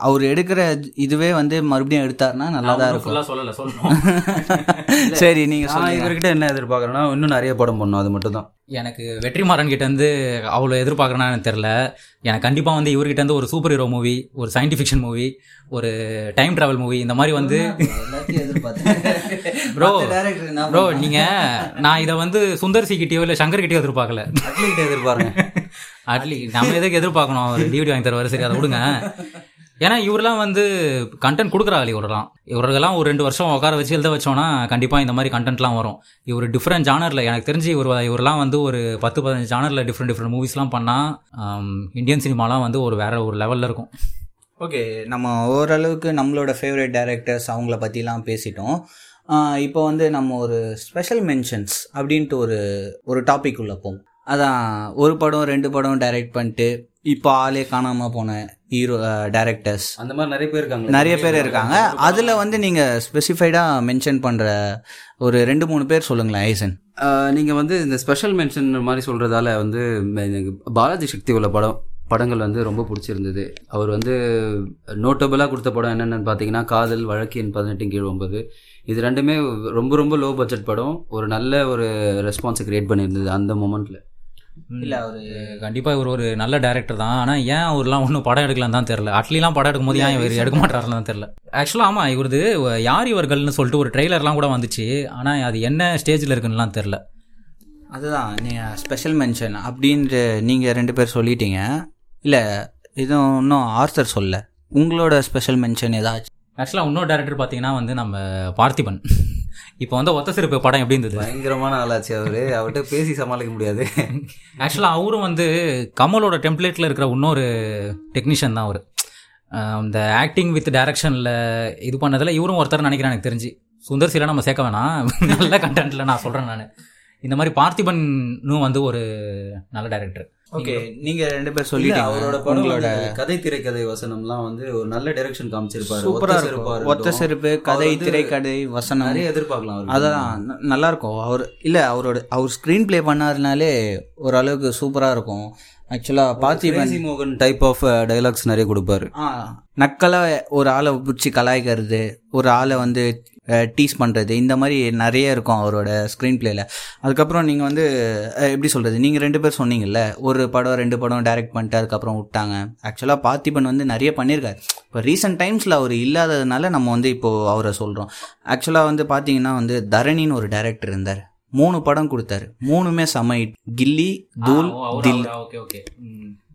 அவர் எடுக்கிற இதுவே வந்து மறுபடியும் எடுத்தாருன்னா நல்லா தான் இருக்கும். சரி சொல்லுங்க. இவர்கிட்ட என்ன எதிர்பார்க்குறேன்னா இன்னும் நிறைய படம் பண்ணணும். அது மட்டும் தான் எனக்கு வெற்றிமாறன் கிட்ட இருந்து அவ்வளோ எதிர்பார்க்குறேன்னா எனக்கு தெரில. எனக்கு கண்டிப்பாக வந்து இவர்கிட்ட இருந்து ஒரு சூப்பர் ஹீரோ மூவி ஒரு சயின்டிஃபிக் ஃபிக்ஷன் மூவி ஒரு டைம் டிராவல் மூவி இந்த மாதிரி வந்து ப்ரோ ப்ரோ நீங்கள் நான் இதை வந்து சுந்தர் சி கிட்டயோ இல்லை சங்கர் கிட்டயோ எதிர்பார்க்கல. அட்லீஸ்ட் எதிர்பாருங்க. அட்லி நம்ம எதுக்கு எதிர்பார்க்கணும்? அவர் டிவிடி வாங்கி தருவார் சரி அதை விடுங்க. ஏன்னா இவரெல்லாம் வந்து கண்டென்ட் கொடுக்குறாள் இவரெல்லாம் இவர்களெல்லாம் ஒரு ரெண்டு வருஷம் உட்கார வச்சு எழுத வச்சோன்னா கண்டிப்பாக இந்த மாதிரி கண்டென்ட்லாம் வரும். இவர் டிஃப்ரெண்ட் ஜானரில் எனக்கு தெரிஞ்சு இவர் இவரெல்லாம் வந்து ஒரு பத்து பதினஞ்சு ஜானரில் டிஃப்ரெண்ட் டிஃப்ரெண்ட் மூவிஸ்லாம் பண்ணால் இந்தியன் சினிமாலாம் வந்து ஒரு வேற ஒரு லெவலில் இருக்கும். ஓகே நம்ம ஓரளவுக்கு நம்மளோட ஃபேவரட் டேரக்டர்ஸ் அவங்கள பற்றிலாம் பேசிட்டோம். இப்போ வந்து நம்ம ஒரு ஸ்பெஷல் மென்ஷன்ஸ் அப்படின்ட்டு ஒரு ஒரு டாபிக் உள்ளே போவோம். அதான் ஒரு படம் ரெண்டு படம் டைரக்ட் பண்ணிட்டு இப்போ ஆளே காணாமல் போன ஹீரோ டைரக்டர்ஸ் அந்த மாதிரி நிறைய பேர் இருக்காங்க நிறைய பேர் இருக்காங்க. அதில் வந்து நீங்கள் ஸ்பெசிஃபைடாக மென்ஷன் பண்ணுற ஒரு ரெண்டு மூணு பேர் சொல்லுங்களேன் ஐசன். நீங்கள் வந்து இந்த ஸ்பெஷல் மென்ஷன் மாதிரி சொல்கிறதால வந்து எனக்கு பாலாஜி சக்தி உள்ள படம் படங்கள் வந்து ரொம்ப பிடிச்சிருந்தது. அவர் வந்து நோட்டபுளாக கொடுத்த படம் என்னென்னு பார்த்தீங்கன்னா காதல் வழக்கின் பதினெட்டு கீழ் ஒன்பது. இது ரெண்டுமே ரொம்ப ரொம்ப லோ பட்ஜெட் படம். ஒரு நல்ல ஒரு ரெஸ்பான்ஸை கிரியேட் பண்ணியிருந்தது அந்த மொமெண்ட்டில் இல்லை அவர் கண்டிப்பாக இவர் ஒரு நல்ல டேரக்டர் தான். ஆனால் ஏன் அவர்லாம் ஒன்றும் படம் எடுக்கலாம் தான் தெரில அட்லிலாம் படம் எடுக்கும்போது ஏன் இவர் எடுக்க மாட்டாருன்னு தான் தெரில ஆக்சுவலாக ஆமாம் இவரது யார் இவர்கள்னு சொல்லிட்டு ஒரு ட்ரெய்லர்லாம் கூட வந்துச்சு. ஆனால் அது என்ன ஸ்டேஜில் இருக்குன்னுலாம் தெரில அதுதான் நீங்கள் ஸ்பெஷல் மென்ஷன் அப்படின்ட்டு நீங்கள் ரெண்டு பேர் சொல்லிட்டீங்க. இல்லை இதுவும் இன்னும் ஆர்த்தர் சொல்ல உங்களோட ஸ்பெஷல் மென்ஷன் ஏதாச்சும் ஆக்சுவலாக இன்னொரு டேரக்டர் பார்த்தீங்கன்னா வந்து நம்ம பார்த்திபன். இப்போ வந்து ஒத்த சிறப்பு படம் எப்படி இருந்தது? பயங்கரமான ஆளாச்சு அவர். அவர்கிட்ட பேசி சமாளிக்க முடியாது. ஆக்சுவலாக அவரும் வந்து கமலோட டெம்ப்ளேட்டில் இருக்கிற இன்னொரு டெக்னீஷியன் தான் அவர். இந்த ஆக்டிங் வித் டைரக்ஷனில் இது பண்ணதில் இவரும் ஒருத்தர் நினைக்கிறேன் எனக்கு தெரிஞ்சு. சுந்தர் சில நம்ம சேர்க்க வேணாம். நல்ல கண்டென்ட்டில் நான் சொல்கிறேன் நான். இந்த மாதிரி பார்த்திபனும் வந்து ஒரு நல்ல டைரக்டர் ஓகே நீங்கள் ரெண்டு பேர் இல்ல, சொல்லிட்டீங்க. அவரோட வந்து கதை திரைக்கதை வசனம்லாம் வந்து ஒரு நல்ல டைரக்ஷன் காமிச்சிருப்பாரு. இருக்கும். செருப்பா ஒத்த. செருப்பு அவர் கதை திரைக்கதை வசனம். நிறைய எதிர்பார்க்கலாம் ந- நல்லா இருக்கும் அவர் இல்லை அவரோட அவர் ஸ்க்ரீன் ப்ளே பண்ணாருனாலே ஓரளவுக்கு சூப்பராக இருக்கும். ஆக்சுவலாக பார்த்திபன் மோகன் டைப் ஆஃப் டைலாக்ஸ் நிறைய கொடுப்பாரு. நக்கலாக ஒரு ஆளை பிடிச்சி கலாய்க்கிறது ஒரு ஆளை வந்து டீஸ் பண்ணுறது இந்த மாதிரி நிறைய இருக்கும் அவரோட ஸ்க்ரீன் பிளேயில் அதுக்கப்புறம் நீங்கள் வந்து எப்படி சொல்கிறது நீங்கள் ரெண்டு பேர் சொன்னீங்கல்ல ஒரு படம் ரெண்டு படம் டைரக்ட் பண்ணிட்டு அதுக்கப்புறம் விட்டாங்க. ஆக்சுவலாக பார்த்திபன் வந்து நிறைய பண்ணியிருக்காரு. இப்போ ரீசெண்ட் டைம்ஸில் அவர் இல்லாததுனால நம்ம வந்து இப்போது அவரை சொல்கிறோம் ஆக்சுவலாக வந்து பார்த்தீங்கன்னா வந்து தரணின்னு ஒரு டைரக்டர் இருந்தார். மூணு படம் கொடுத்தாரு. மூணுமே செம. கில்லி தூள் தில். Okay okay.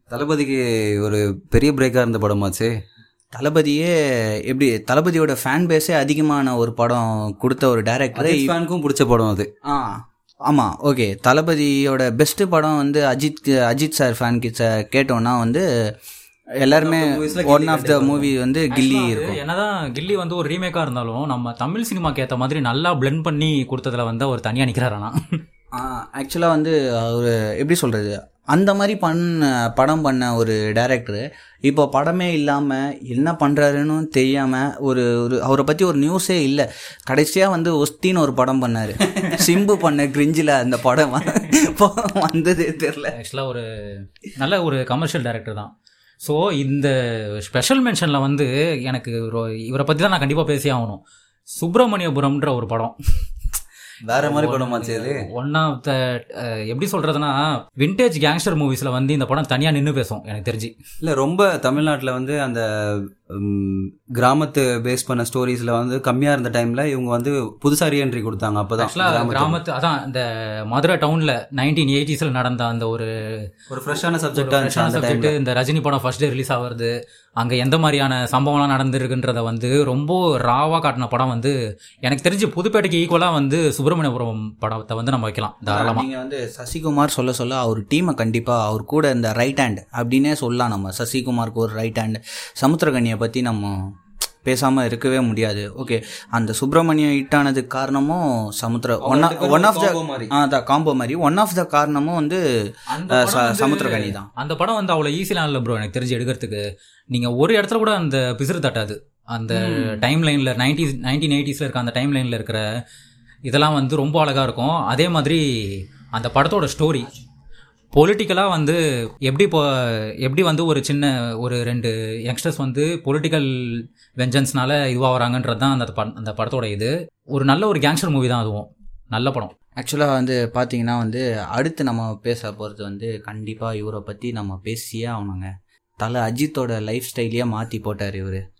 தளபதிக்கு ஒரு பெரிய பிரேக்காக இருந்த படமாச்சு. தளபதியே எப்படி தளபதியோட ஃபேன் பேஸே அதிகமான ஒரு படம் கொடுத்த ஒரு டேரக்டர் ஃபேனுக்கும் பிடிச்ச படம் அது. ஆ ஆமாம் ஓகே தளபதியோட பெஸ்ட்டு படம் வந்து அஜித் அஜித் சார் ஃபேன் கிட்ட கேட்டோன்னா வந்து எல்லாருமே ஒன் ஆஃப் த மூவி வந்து கில்லி இருக்கும். என்னதான் கில்லி வந்து ஒரு ரீமேக்காக இருந்தாலும் நம்ம தமிழ் சினிமாக்கு ஏற்ற மாதிரி நல்லா பிளெண்ட் பண்ணி கொடுத்ததுல வந்து அவர் தனியாக நிற்கிறாரானா ஆக்சுவலாக வந்து அவர் எப்படி சொல்கிறது அந்த மாதிரி பண்ண படம் பண்ண ஒரு டேரக்டரு இப்போ படமே இல்லாமல் என்ன பண்ணுறாருன்னு தெரியாமல் ஒரு ஒரு அவரை பற்றி ஒரு நியூஸே இல்லை. கடைசியாக வந்து ஒஸ்தின்னு ஒரு படம் பண்ணார். சிம்பு பண்ண கிரிஞ்சில் அந்த படம் வந்ததே தெரில ஆக்சுவலாக ஒரு நல்ல ஒரு கமர்ஷியல் டேரக்டர் தான். ஸோ இந்த ஸ்பெஷல் மென்ஷனில் வந்து எனக்கு இவரை பற்றி தான் நான் கண்டிப்பாக பேசி ஆகணும். சுப்பிரமணியபுரம்ன்ற ஒரு படம். வேற மாதிரி படமாச்சு அது ஒன் ஆஃப் த எப்படி சொல்கிறதுனா விண்டேஜ் கேங்ஸ்டர் மூவிஸில் வந்து இந்த படம் தனியாக நின்று பேசும் எனக்கு தெரிஞ்சு. இல்ல ரொம்ப தமிழ்நாட்டுல வந்து அந்த கிராமத்து பேஸ் பண்ண ஸ்டோரிஸ்ல வந்து கம்மியா இருந்த டைம்ல இவங்க வந்து புதுசா ரீஎன்ட்ரி கொடுத்தாங்க அப்பதான் ஆக்சுவலாக கிராமத்து- அதான் இந்த மதுரை டவுனில் நைன்டீன் எயிட்டிஸில் நடந்த அந்த ஒரு ஒரு ஃப்ரெஷ்ஷான சப்ஜெக்டா இருந்துச்சு அந்த சப்ஜெக்ட் இந்த ரஜினி படம் ஃபர்ஸ்ட் டே ரிலீஸ் ஆகுறது அங்கே எந்த மாதிரியான சம்பவம்லாம் நடந்திருக்குன்றத வந்து ரொம்ப ராவாக காட்டின படம் வந்து எனக்கு தெரிஞ்சு புதுப்பேட்டைக்கு ஈக்குவலாக வந்து சுப்பிரமணியபுரம் படத்தை வந்து நம்ம வைக்கலாம் தாராளமாக நீங்கள் வந்து சசிகுமார் சொல்ல சொல்ல அவர் டீமை கண்டிப்பாக அவர் கூட இந்த ரைட் ஹேண்ட் அப்படின்னே சொல்லலாம் நம்ம. சசிகுமாருக்கு ஒரு ரைட் ஹேண்ட் சமுத்திரகனியை பற்றி நம்ம பேசாமல் இருக்கவே முடியாது. ஓகே அந்த சுப்பிரமணியம் ஹிட் ஆனதுக்கு காரணமும் சமுத்திர ஒன் ஒன் ஆஃப் த அதான் காம்போ மாதிரி. ஒன் ஆஃப் த காரணமும் வந்து- சமுத்திரகனி தான். அந்த படம் வந்து அவ்வளோ ஈஸிலாம் இல்லை ப்ரோ எனக்கு தெரிஞ்சு எடுக்கிறதுக்கு. நீங்கள் ஒரு இடத்துல கூட அந்த பிசிறு தட்டாது. அந்த டைம் லைனில் நைன்டி நைன்டீன் எயிட்டிஸில் இருக்க அந்த டைம் லைனில் இருக்கிற இதெல்லாம் வந்து ரொம்ப அழகாக இருக்கும். அதே மாதிரி அந்த படத்தோட ஸ்டோரி பொலிட்டிக்கலாக வந்து எப்படி இப்போ எப்படி வந்து ஒரு சின்ன ஒரு ரெண்டு யங்ஸ்டர்ஸ் வந்து பொலிட்டிக்கல் வெஞ்சன்ஸ்னால இதுவாகிறாங்கன்றது தான் அந்த பட- அந்த படத்தோட இது. ஒரு நல்ல ஒரு கேங்ஸ்டர் மூவி தான் அதுவும். நல்ல படம். ஆக்சுவலாக வந்து பார்த்தீங்கன்னா வந்து அடுத்து நம்ம பேச போகிறது வந்து கண்டிப்பாக இவரை பற்றி நம்ம பேசியே ஆகணுங்க. தலை அஜித்தோட லைஃப் ஸ்டைலையே மாற்றி போட்டார் இவர்.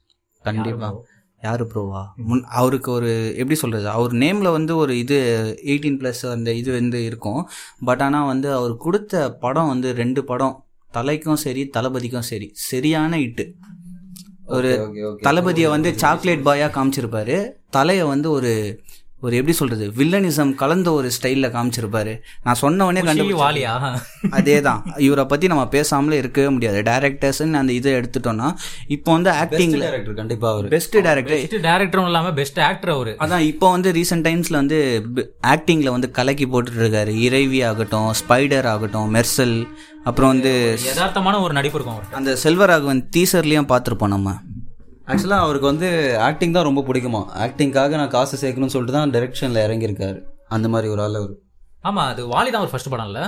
கண்டிப்பாக யார் ப்ரோவா முன் அவருக்கு ஒரு எப்படி சொல்கிறது அவர் நேமில் வந்து ஒரு இது எயிட்டீன் ப்ளஸ் அந்த இது வந்து இருக்கும். பட் ஆனால் வந்து அவர் கொடுத்த படம் வந்து ரெண்டு படம். தலைக்கும் சரி தளபதிக்கும் சரி. சரியான இட்டு. ஒரு. தளபதியை வந்து சாக்லேட் பாயாக காமிச்சிருப்பாரு. தலையை வந்து ஒரு ஒரு எப்படி சொல்றது வில்லனிசம் கலந்த ஒரு ஸ்டைலில் காமிச்சிருப்பாரு. நான் சொன்னவனே கண்டு வாலியா? அதே தான் இவரை பற்றி நம்ம பேசாமலே இருக்கவே முடியாது. டேரக்டர்ஸ்ன்னு அந்த இதை எடுத்துட்டோம்னா இப்போ வந்து ஆக்டிங்கில் director கண்டிப்பா அவரு. பெஸ்ட் டேரக்டர் பெஸ்ட் டேரக்டரும் இல்லாமல் பெஸ்ட் ஆக்டர் அவரு. அதான் இப்போ வந்து ரீசெண்ட் டைம்ஸில் வந்து ஆக்டிங்கில் வந்து கலக்கி போட்டுட்டு இருக்காரு இறைவி ஆகட்டும் ஸ்பைடர் ஆகட்டும் மெர்சல் அப்புறம் வந்து யதார்த்தமான ஒரு நடிப்பு இருக்கும் அந்த செல்வராகவன் டீசர்லேயும் பார்த்துருப்போம் நம்ம. ஆக்சுவலாக அவருக்கு வந்து ஆக்டிங் தான் ரொம்ப பிடிக்குமா? ஆக்டிங்காக நான் காசு சேர்க்கணும்னு சொல்லிட்டு தான் டைரக்ஷனில் இறங்கியிருக்காரு. அந்த மாதிரி ஒரு ஆள் அவர். ஆமா அது வாலி தான் ஒரு ஃபர்ஸ்ட் படம் இல்ல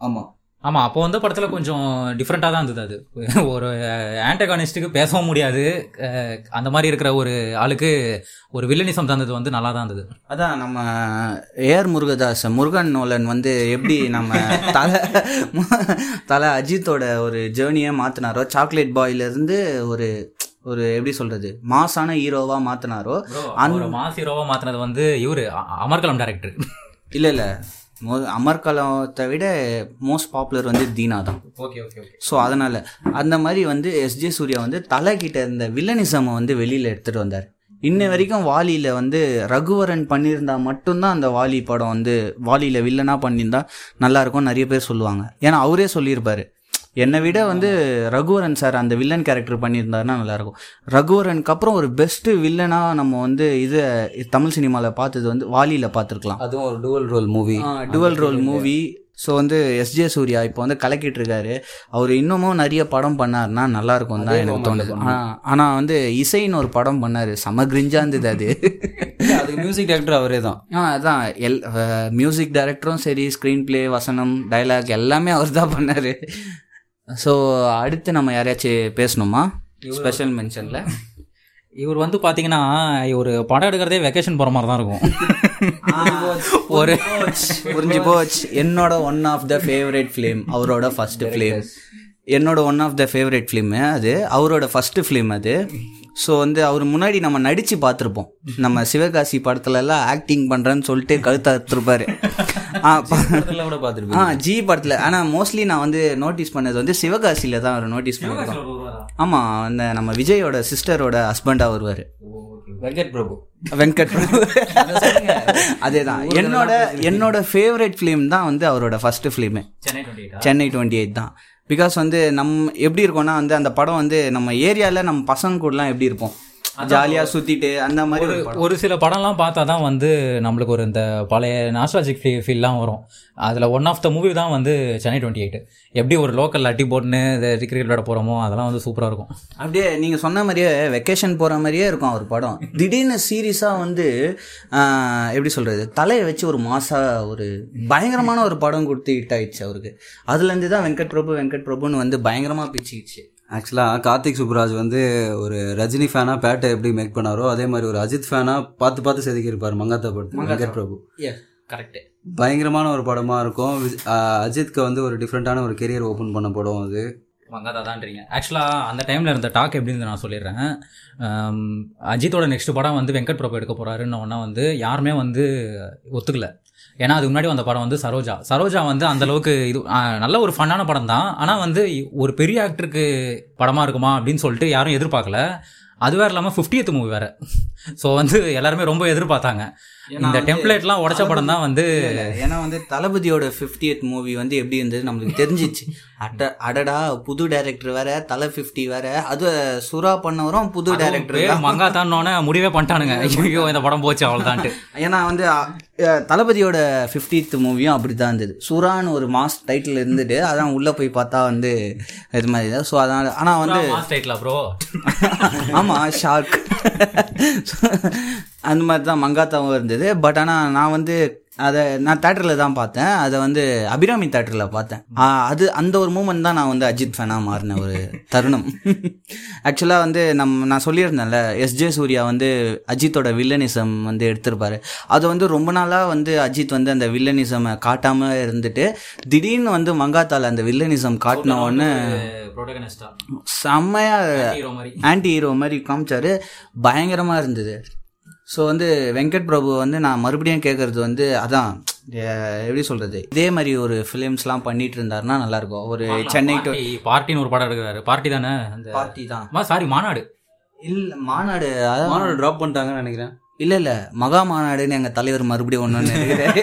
ஆமாம் ஆமா அப்போ வந்த படத்துல கொஞ்சம் டிஃப்ரெண்டா தான் இருந்தது அது. ஒரு ஆன்டகானிஸ்டுக்கு பேசவும் முடியாது. அந்த மாதிரி இருக்கிற ஒரு ஆளுக்கு ஒரு வில்லனிசம் தந்தது வந்து நல்லா தான் இருந்தது. அதான் நம்ம ஏஆர் முருகதாஸ் முருகன் நோலன் வந்து எப்படி நம்ம தலை தலை அஜித்தோட ஒரு ஜேர்னியை மாற்றினாரோ சாக்லேட் பாயிலிருந்து ஒரு ஒரு எப்படி சொல்றது? மாசான ஹீரோவா மாற்றினாரோ ஒரு மாஸ் ஹீரோவா மாத்தினது வந்து இவரு அமர்கலம் டைரக்டர் இல்லை இல்லை. அமர்கலத்தை விட மோஸ்ட் பாப்புலர் வந்து தீனா தான். ஓகே ஓகே ஸோ அதனால் அந்த மாதிரி வந்து எஸ்ஜே சூர்யா வந்து தலை கிட்ட இருந்த வில்லனிசமை வந்து வெளியில் எடுத்துகிட்டு வந்தார். இன்ன வரைக்கும் வாலியில் வந்து ரகுவரன் பண்ணியிருந்தா மட்டும்தான் அந்த வாலி படம் வந்து வாலியில் வில்லனாக பண்ணியிருந்தா நல்லா இருக்கும் நிறைய பேர் சொல்லுவாங்க. ஏன்னா அவரே சொல்லியிருப்பாரு. என்னை விட வந்து ரகுவரன் சார் அந்த வில்லன் கேரக்டர் பண்ணியிருந்தாருன்னா நல்லாயிருக்கும். ரகுவரனுக்கு அப்புறம் ஒரு பெஸ்ட்டு வில்லனாக நம்ம வந்து இது தமிழ் சினிமாவில் பார்த்தது வந்து வாலியில் பார்த்துருக்கலாம். அதுவும் ஒரு dual role movie dual role movie so வந்து எஸ்ஜே சூர்யா இப்போ வந்து கலக்கிட்டு இருக்காரு அவர் இன்னமும் நிறைய படம் பண்ணாருன்னா நல்லா இருக்கும் தான் எனக்கு தோணுது. பண்ணணும். ஆ- ஆனா வந்து இசைன்னு ஒரு படம் பண்ணாரு. செம கிரிஞ்சா இருந்தது அது. அதுக்கு மியூசிக் டைரக்டர் அவரே தான். ஆ அதான். எல் மியூசிக் டைரக்டரும் சரி ஸ்க்ரீன் ப்ளே வசனம் டைலாக் எல்லாமே அவர் தான் பண்ணாரு. ஸோ அடுத்து நம்ம யாரையாச்சும் பேசணுமா? ஸ்பெஷல் மென்ஷனில் இவர் வந்து பாத்தீங்கன்னா ஒரு படம் எடுக்கிறதே வெக்கேஷன் போற மாதிரி தான் இருக்கும். ஒரு புரிஞ்சு போச்சு. என்னோட one of the favourite film அவரோட ஃபர்ஸ்ட் ஃபிலிம் என்னோட one of the favourite film அது அவரோட ஃபர்ஸ்ட் ஃபிலிம் அது. ஸோ வந்து அவர் முன்னாடி நம்ம நடித்து பார்த்துருப்போம். நம்ம சிவகாசி படத்துல எல்லாம் ஆக்டிங் பண்ணுறேன்னு சொல்லிட்டு கழுத்தா எடுத்துருப்பாரு ஆ ஆ ஜி படத்தில். ஆனால் மோஸ்ட்லி நான் வந்து நோட்டீஸ் பண்ணது வந்து சிவகாசியில் தான் அவர் நோட்டீஸ் பண்ணியிருக்கோம் ஆமாம் அந்த நம்ம விஜயோட சிஸ்டரோட ஹஸ்பண்டாக வருவார். வெங்கட் பிரபு. வெங்கட் பிரபு. அதே தான் என்னோட என்னோட ஃபேவரட் ஃபிலிம் தான் வந்து அவரோட first film Chennai twenty eight தான். பிகாஸ் வந்து நம் எப்படி இருக்கோம்னா வந்து அந்த படம் வந்து நம்ம ஏரியாவில் நம்ம பசங்க கூடலாம் எப்படி இருப்போம்? ஜாலியாக சுற்றிட்டு அந்த மாதிரி ஒரு சில படம்லாம் பார்த்தா தான் வந்து நம்மளுக்கு ஒரு இந்த பழைய நாஸ்டாலஜிக் ஃபீ ஃபீல்லாம் வரும். அதில் ஒன் ஆஃப் த மூவி தான் வந்து சென்னை டுவெண்ட்டி எயிட் எப்படி ஒரு லோக்கல் அட்டி போட்டுன்னு இந்த கிரிக்கெட் விளையாட போகிறோமோ அதெல்லாம் வந்து சூப்பராக இருக்கும். அப்படியே நீங்கள் சொன்ன மாதிரியே வெக்கேஷன் போகிற மாதிரியே இருக்கும் அவர் படம். திடீர்னு சீரியஸாக வந்து எப்படி சொல்கிறது தலையை வச்சு ஒரு மாசா ஒரு பயங்கரமான ஒரு படம் கொடுத்து ஹிட் ஆயிடுச்சு அவருக்கு. அதுலேருந்து தான் வெங்கட் பிரபு வெங்கட் பிரபுன்னு வந்து பயங்கரமாக பிச்சுக்கிச்சு. ஆக்சுவலாக கார்த்திக் சுப்ராஜ் வந்து ஒரு ரஜினி ஃபேனாக பேட்டை எப்படி மேக் பண்ணாரோ அதே மாதிரி ஒரு அஜித் ஃபேனாக பார்த்து பார்த்து செதுக்கியிருப்பார் மங்காத்தா படத்து வெங்கட் பிரபு. கரெக்டு பயங்கரமான ஒரு படமாக இருக்கும். அஜித்க்கு வந்து ஒரு டிஃப்ரெண்ட்டான ஒரு கெரியர் ஓப்பன் பண்ண படம் அது. மங்காதா தான்றீங்க ஆக்சுவலாக அந்த டைமில் இருந்த டாக் எப்படின்னு நான் சொல்லிடுறேன். அஜித்தோட நெக்ஸ்ட் படம் வந்து வெங்கட் பிரபு எடுக்க போகிறாருன்னு ஒன்றா வந்து யாருமே வந்து ஒத்துக்கல. ஏன்னா அதுக்கு முன்னாடி வந்த படம் வந்து சரோஜா. சரோஜா வந்து அந்த அளவுக்கு இது நல்ல ஒரு ஃபன்னான படம் தான். ஆனால் வந்து ஒரு பெரிய ஆக்டருக்கு படமாக இருக்குமா அப்படின்னு சொல்லிட்டு யாரும் எதிர்பார்க்கல. அது வேற இல்லாமல் ஃபிஃப்டியத் மூவி வேற. ஸோ வந்து எல்லாருமே ரொம்ப எதிர்பார்த்தாங்க. இந்த டெம்ப்ளேட்லாம் உடைச்ச படம் தான் வந்து. ஏன்னா வந்து தளபதியோட 50th மூவி வந்து எப்படி இருந்தது நம்மளுக்கு தெரிஞ்சிச்சு. அட அடடா புது டைரக்டர் வேற தலை 50 வேற. அது சுறா பண்ணவரும் புது டைரக்டர் பேர் மங்காத்தான்னொன்னே முடிவே பண்ணிட்டானுங்க. ஐயோ இந்த படம் போச்சு அவ்வளோதான்ட்டு ஏன்னா வந்து தளபதியோட 50th மூவியும் அப்படி தான் இருந்தது. சுறான்னு ஒரு மாஸ் டைட்டில் இருந்துட்டு அதான் உள்ளே போய் பார்த்தா வந்து இது மாதிரி தான். ஸோ அதனால் ஆனால் வந்து ப்ரோ ஆமாம் ஷார்க் அந்த மாதிரி தான் மங்காத்தாவும் இருந்தது. பட் ஆனால் நான் வந்து அதை நான் தேட்டரில் தான் பார்த்தேன். அதை வந்து அபிராமி தேட்டரில் பார்த்தேன். அது அந்த ஒரு மூமெண்ட் தான் நான் வந்து அஜித் ஃபேனாக மாறின ஒரு தருணம். ஆக்சுவலாக வந்து நம்ம நான் சொல்லியிருந்தேன்ல எஸ்ஜே சூர்யா வந்து அஜித்தோட வில்லனிசம் வந்து எடுத்திருப்பாரு. அது வந்து ரொம்ப நாளாக வந்து அஜித் வந்து அந்த வில்லனிசமை காட்டாமல் இருந்துட்டு திடீர்னு வந்து மங்காத்தால அந்த வில்லனிசம் காட்டின செம்மையாக ஆன்டி ஹீரோ மாதிரி. காமிச்சாரு. பயங்கரமாக இருந்தது. ஸோ வந்து வெங்கட் பிரபு வந்து நான் மறுபடியும் கேட்குறது வந்து அதான் எப்படி சொல்கிறது இதே மாதிரி ஒரு ஃபிலிம்ஸ்லாம் பண்ணிட்டு இருந்தாருன்னா நல்லாயிருக்கும். ஒரு சென்னை டு பார்ட்டி பார்ட்டின்னு ஒரு படம் எடுக்கிறாரு. பார்ட்டி தானே? அந்த பார்ட்டி தான். சாரி மாநாடு. இல்லை மாநாடு அதான் மாநாடு ட்ராப் பண்ணிட்டாங்கன்னு நினைக்கிறேன். இல்லை இல்லை. மகா மாநாடுன்னு எங்கள் தலைவர் மறுபடியும் ஒன்று நினைக்கிறேன்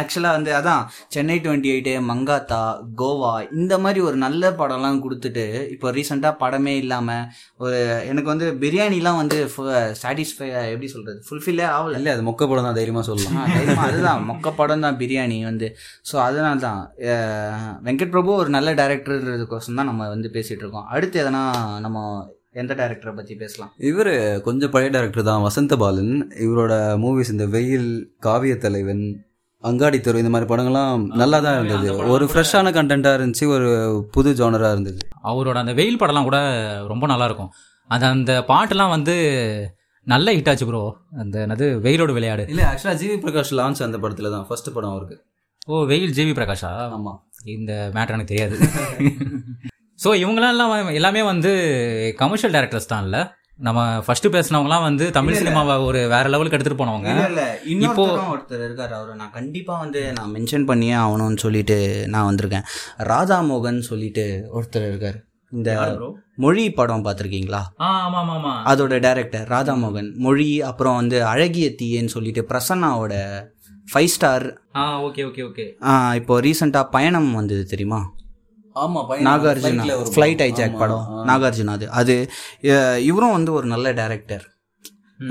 ஆக்சுவலாக வந்து அதான் சென்னை டுவெண்ட்டி எயிட்டு மங்காத்தா கோவா இந்த மாதிரி ஒரு நல்ல படம்லாம் கொடுத்துட்டு இப்போ ரீசெண்டாக படமே இல்லாமல் ஒரு எனக்கு வந்து பிரியாணிலாம் வந்து சாட்டிஸ்ஃபை எப்படி சொல்கிறது ஃபுல்ஃபில்லே ஆகல. இல்லை அது மொக்க படம் தான் தைரியமாக சொல்லலாம். அதுதான். மொக்க படம் தான் பிரியாணி வந்து. ஸோ அதனால தான் வெங்கட் பிரபு ஒரு நல்ல டேரக்டர்ன்றதுக்கோசம் தான் நம்ம வந்து பேசிகிட்டு இருக்கோம். அடுத்து எதனா நம்ம எந்த டேரக்டரை பற்றி பேசலாம்? இவர் கொஞ்சம் பழைய டேரக்டர் தான். வசந்த பாலன் இவரோட மூவிஸ் இந்த வெயில் காவிய தலைவன் அங்காடி தெரு இந்த மாதிரி படங்கள்லாம் நல்லா தான் இருந்தது. ஒரு ஃப்ரெஷ்ஷான கண்டென்ட்டாக இருந்துச்சு ஒரு புது ஜோனராக இருந்தது. அவரோட அந்த வெயில் படம்லாம் கூட ரொம்ப நல்லா இருக்கும். அது அந்த பாட்டெல்லாம் வந்து நல்ல ஹிட் ஆச்சு ப்ரோ அந்த என்னது வெயிலோட விளையாடு. இல்லை ஆக்சுவலாக ஜிவி பிரகாஷ் லான்ச் அந்த படத்தில் தான் ஃபர்ஸ்ட் படம் அவருக்கு. ஓ வெயில் ஜேவி பிரகாஷா? ஆமாம் இந்த மேட்டர் எனக்கு தெரியாது. ஸோ இவங்களாம் எல்லாம் எல்லாமே வந்து கமர்ஷியல் டேரக்டர்ஸ் தான் இல்லை. நம்ம ஃபர்ஸ்ட் பேசினவங்கலாம் வந்து தமிழ் சினிமாவை ஒரு வேற லெவலுக்கு எடுத்துட்டு போனவங்க. இப்போ ஒருத்தர் இருக்காரு அவரை. நான் கண்டிப்பா வந்து நான் மென்ஷன் பண்ணியே ஆகணும்னு சொல்லிட்டு நான் வந்திருக்கேன். ராதா மோகன் சொல்லிட்டு ஒருத்தர் இருக்காரு. இந்த மொழி படம் பார்த்துருக்கீங்களா? அதோட டைரக்டர் ராதா மோகன். மொழி அப்புறம் வந்து அழகிய தீயன்னு சொல்லிட்டு பிரசன்னாவோட ஃபைவ் ஸ்டார் ஆ ஓகே ஓகே ஓகே இப்போ ரீசெண்டாக பயணம் வந்தது தெரியுமா? நாகார்ஜுனா ஃப்ளைட் ஐஜாக் படம். நாகார்ஜுனா அது. அது இவரும் வந்து ஒரு நல்ல டைரக்டர்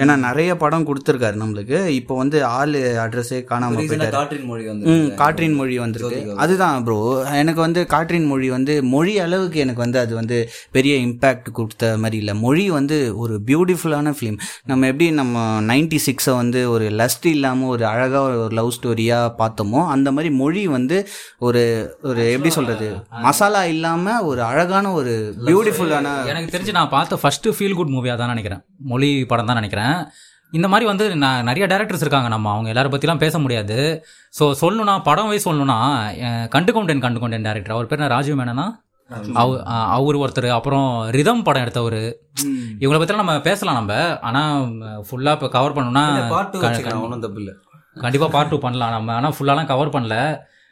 ஏன்னா நிறைய படம் கொடுத்துருக்காரு நம்மளுக்கு. இப்போ வந்து ஆள் அட்ரஸே காணாம போயிட்டாரு. காற்றின் மொழி வந்து காற்றின் மொழி வந்திருக்கு. அதுதான் ப்ரோ எனக்கு வந்து காற்றின் மொழி வந்து மொழி அளவுக்கு எனக்கு வந்து அது வந்து பெரிய இம்பேக்ட் கொடுத்த மாதிரி இல்லை. மொழி வந்து ஒரு பியூட்டிஃபுல்லான ஃபிலிம் நம்ம எப்படி நம்ம நைன்டி சிக்ஸை வந்து ஒரு லஸ்ட் இல்லாமல் ஒரு அழகாக ஒரு லவ் ஸ்டோரியாக பார்த்தோமோ அந்த மாதிரி மொழி வந்து ஒரு ஒரு எப்படி சொல்கிறது மசாலா இல்லாமல் ஒரு அழகான ஒரு பியூட்டிஃபுல்லான எனக்கு தெரிஞ்சு நான் பார்த்த ஃபர்ஸ்ட் ஃபீல் குட் மூவியாக தான் நினைக்கிறேன். மொழி படம் தான் நினைக்கிறேன். இந்த மாதிரி வந்து நான் நிறைய டேரக்டர்ஸ் இருக்காங்க நம்ம. அவங்க எல்லாரை பற்றிலாம் பேச முடியாது. ஸோ சொல்லணும்னா படம் வைஸ் சொல்லணும்னா கண்டு கொண்டேன் கண்டு கொண்டேன் டேரக்டர் அவர் பேர் என்ன? ராஜீவ் மேனனா? அவர் அவர் ஒருத்தர். அப்புறம் ரிதம் படம் எடுத்தவர். இவங்களை பற்றிலாம் நம்ம பேசலாம் நம்ம. ஆனால் ஃபுல்லாக இப்போ கவர் வச்சுக்கலாம். ஒன்றும் தப்பு இல்லை. கண்டிப்பாக பார்ட் டூ பண்ணலாம் நம்ம. ஆனால் ஃபுல்லாலாம் கவர் பண்ணல.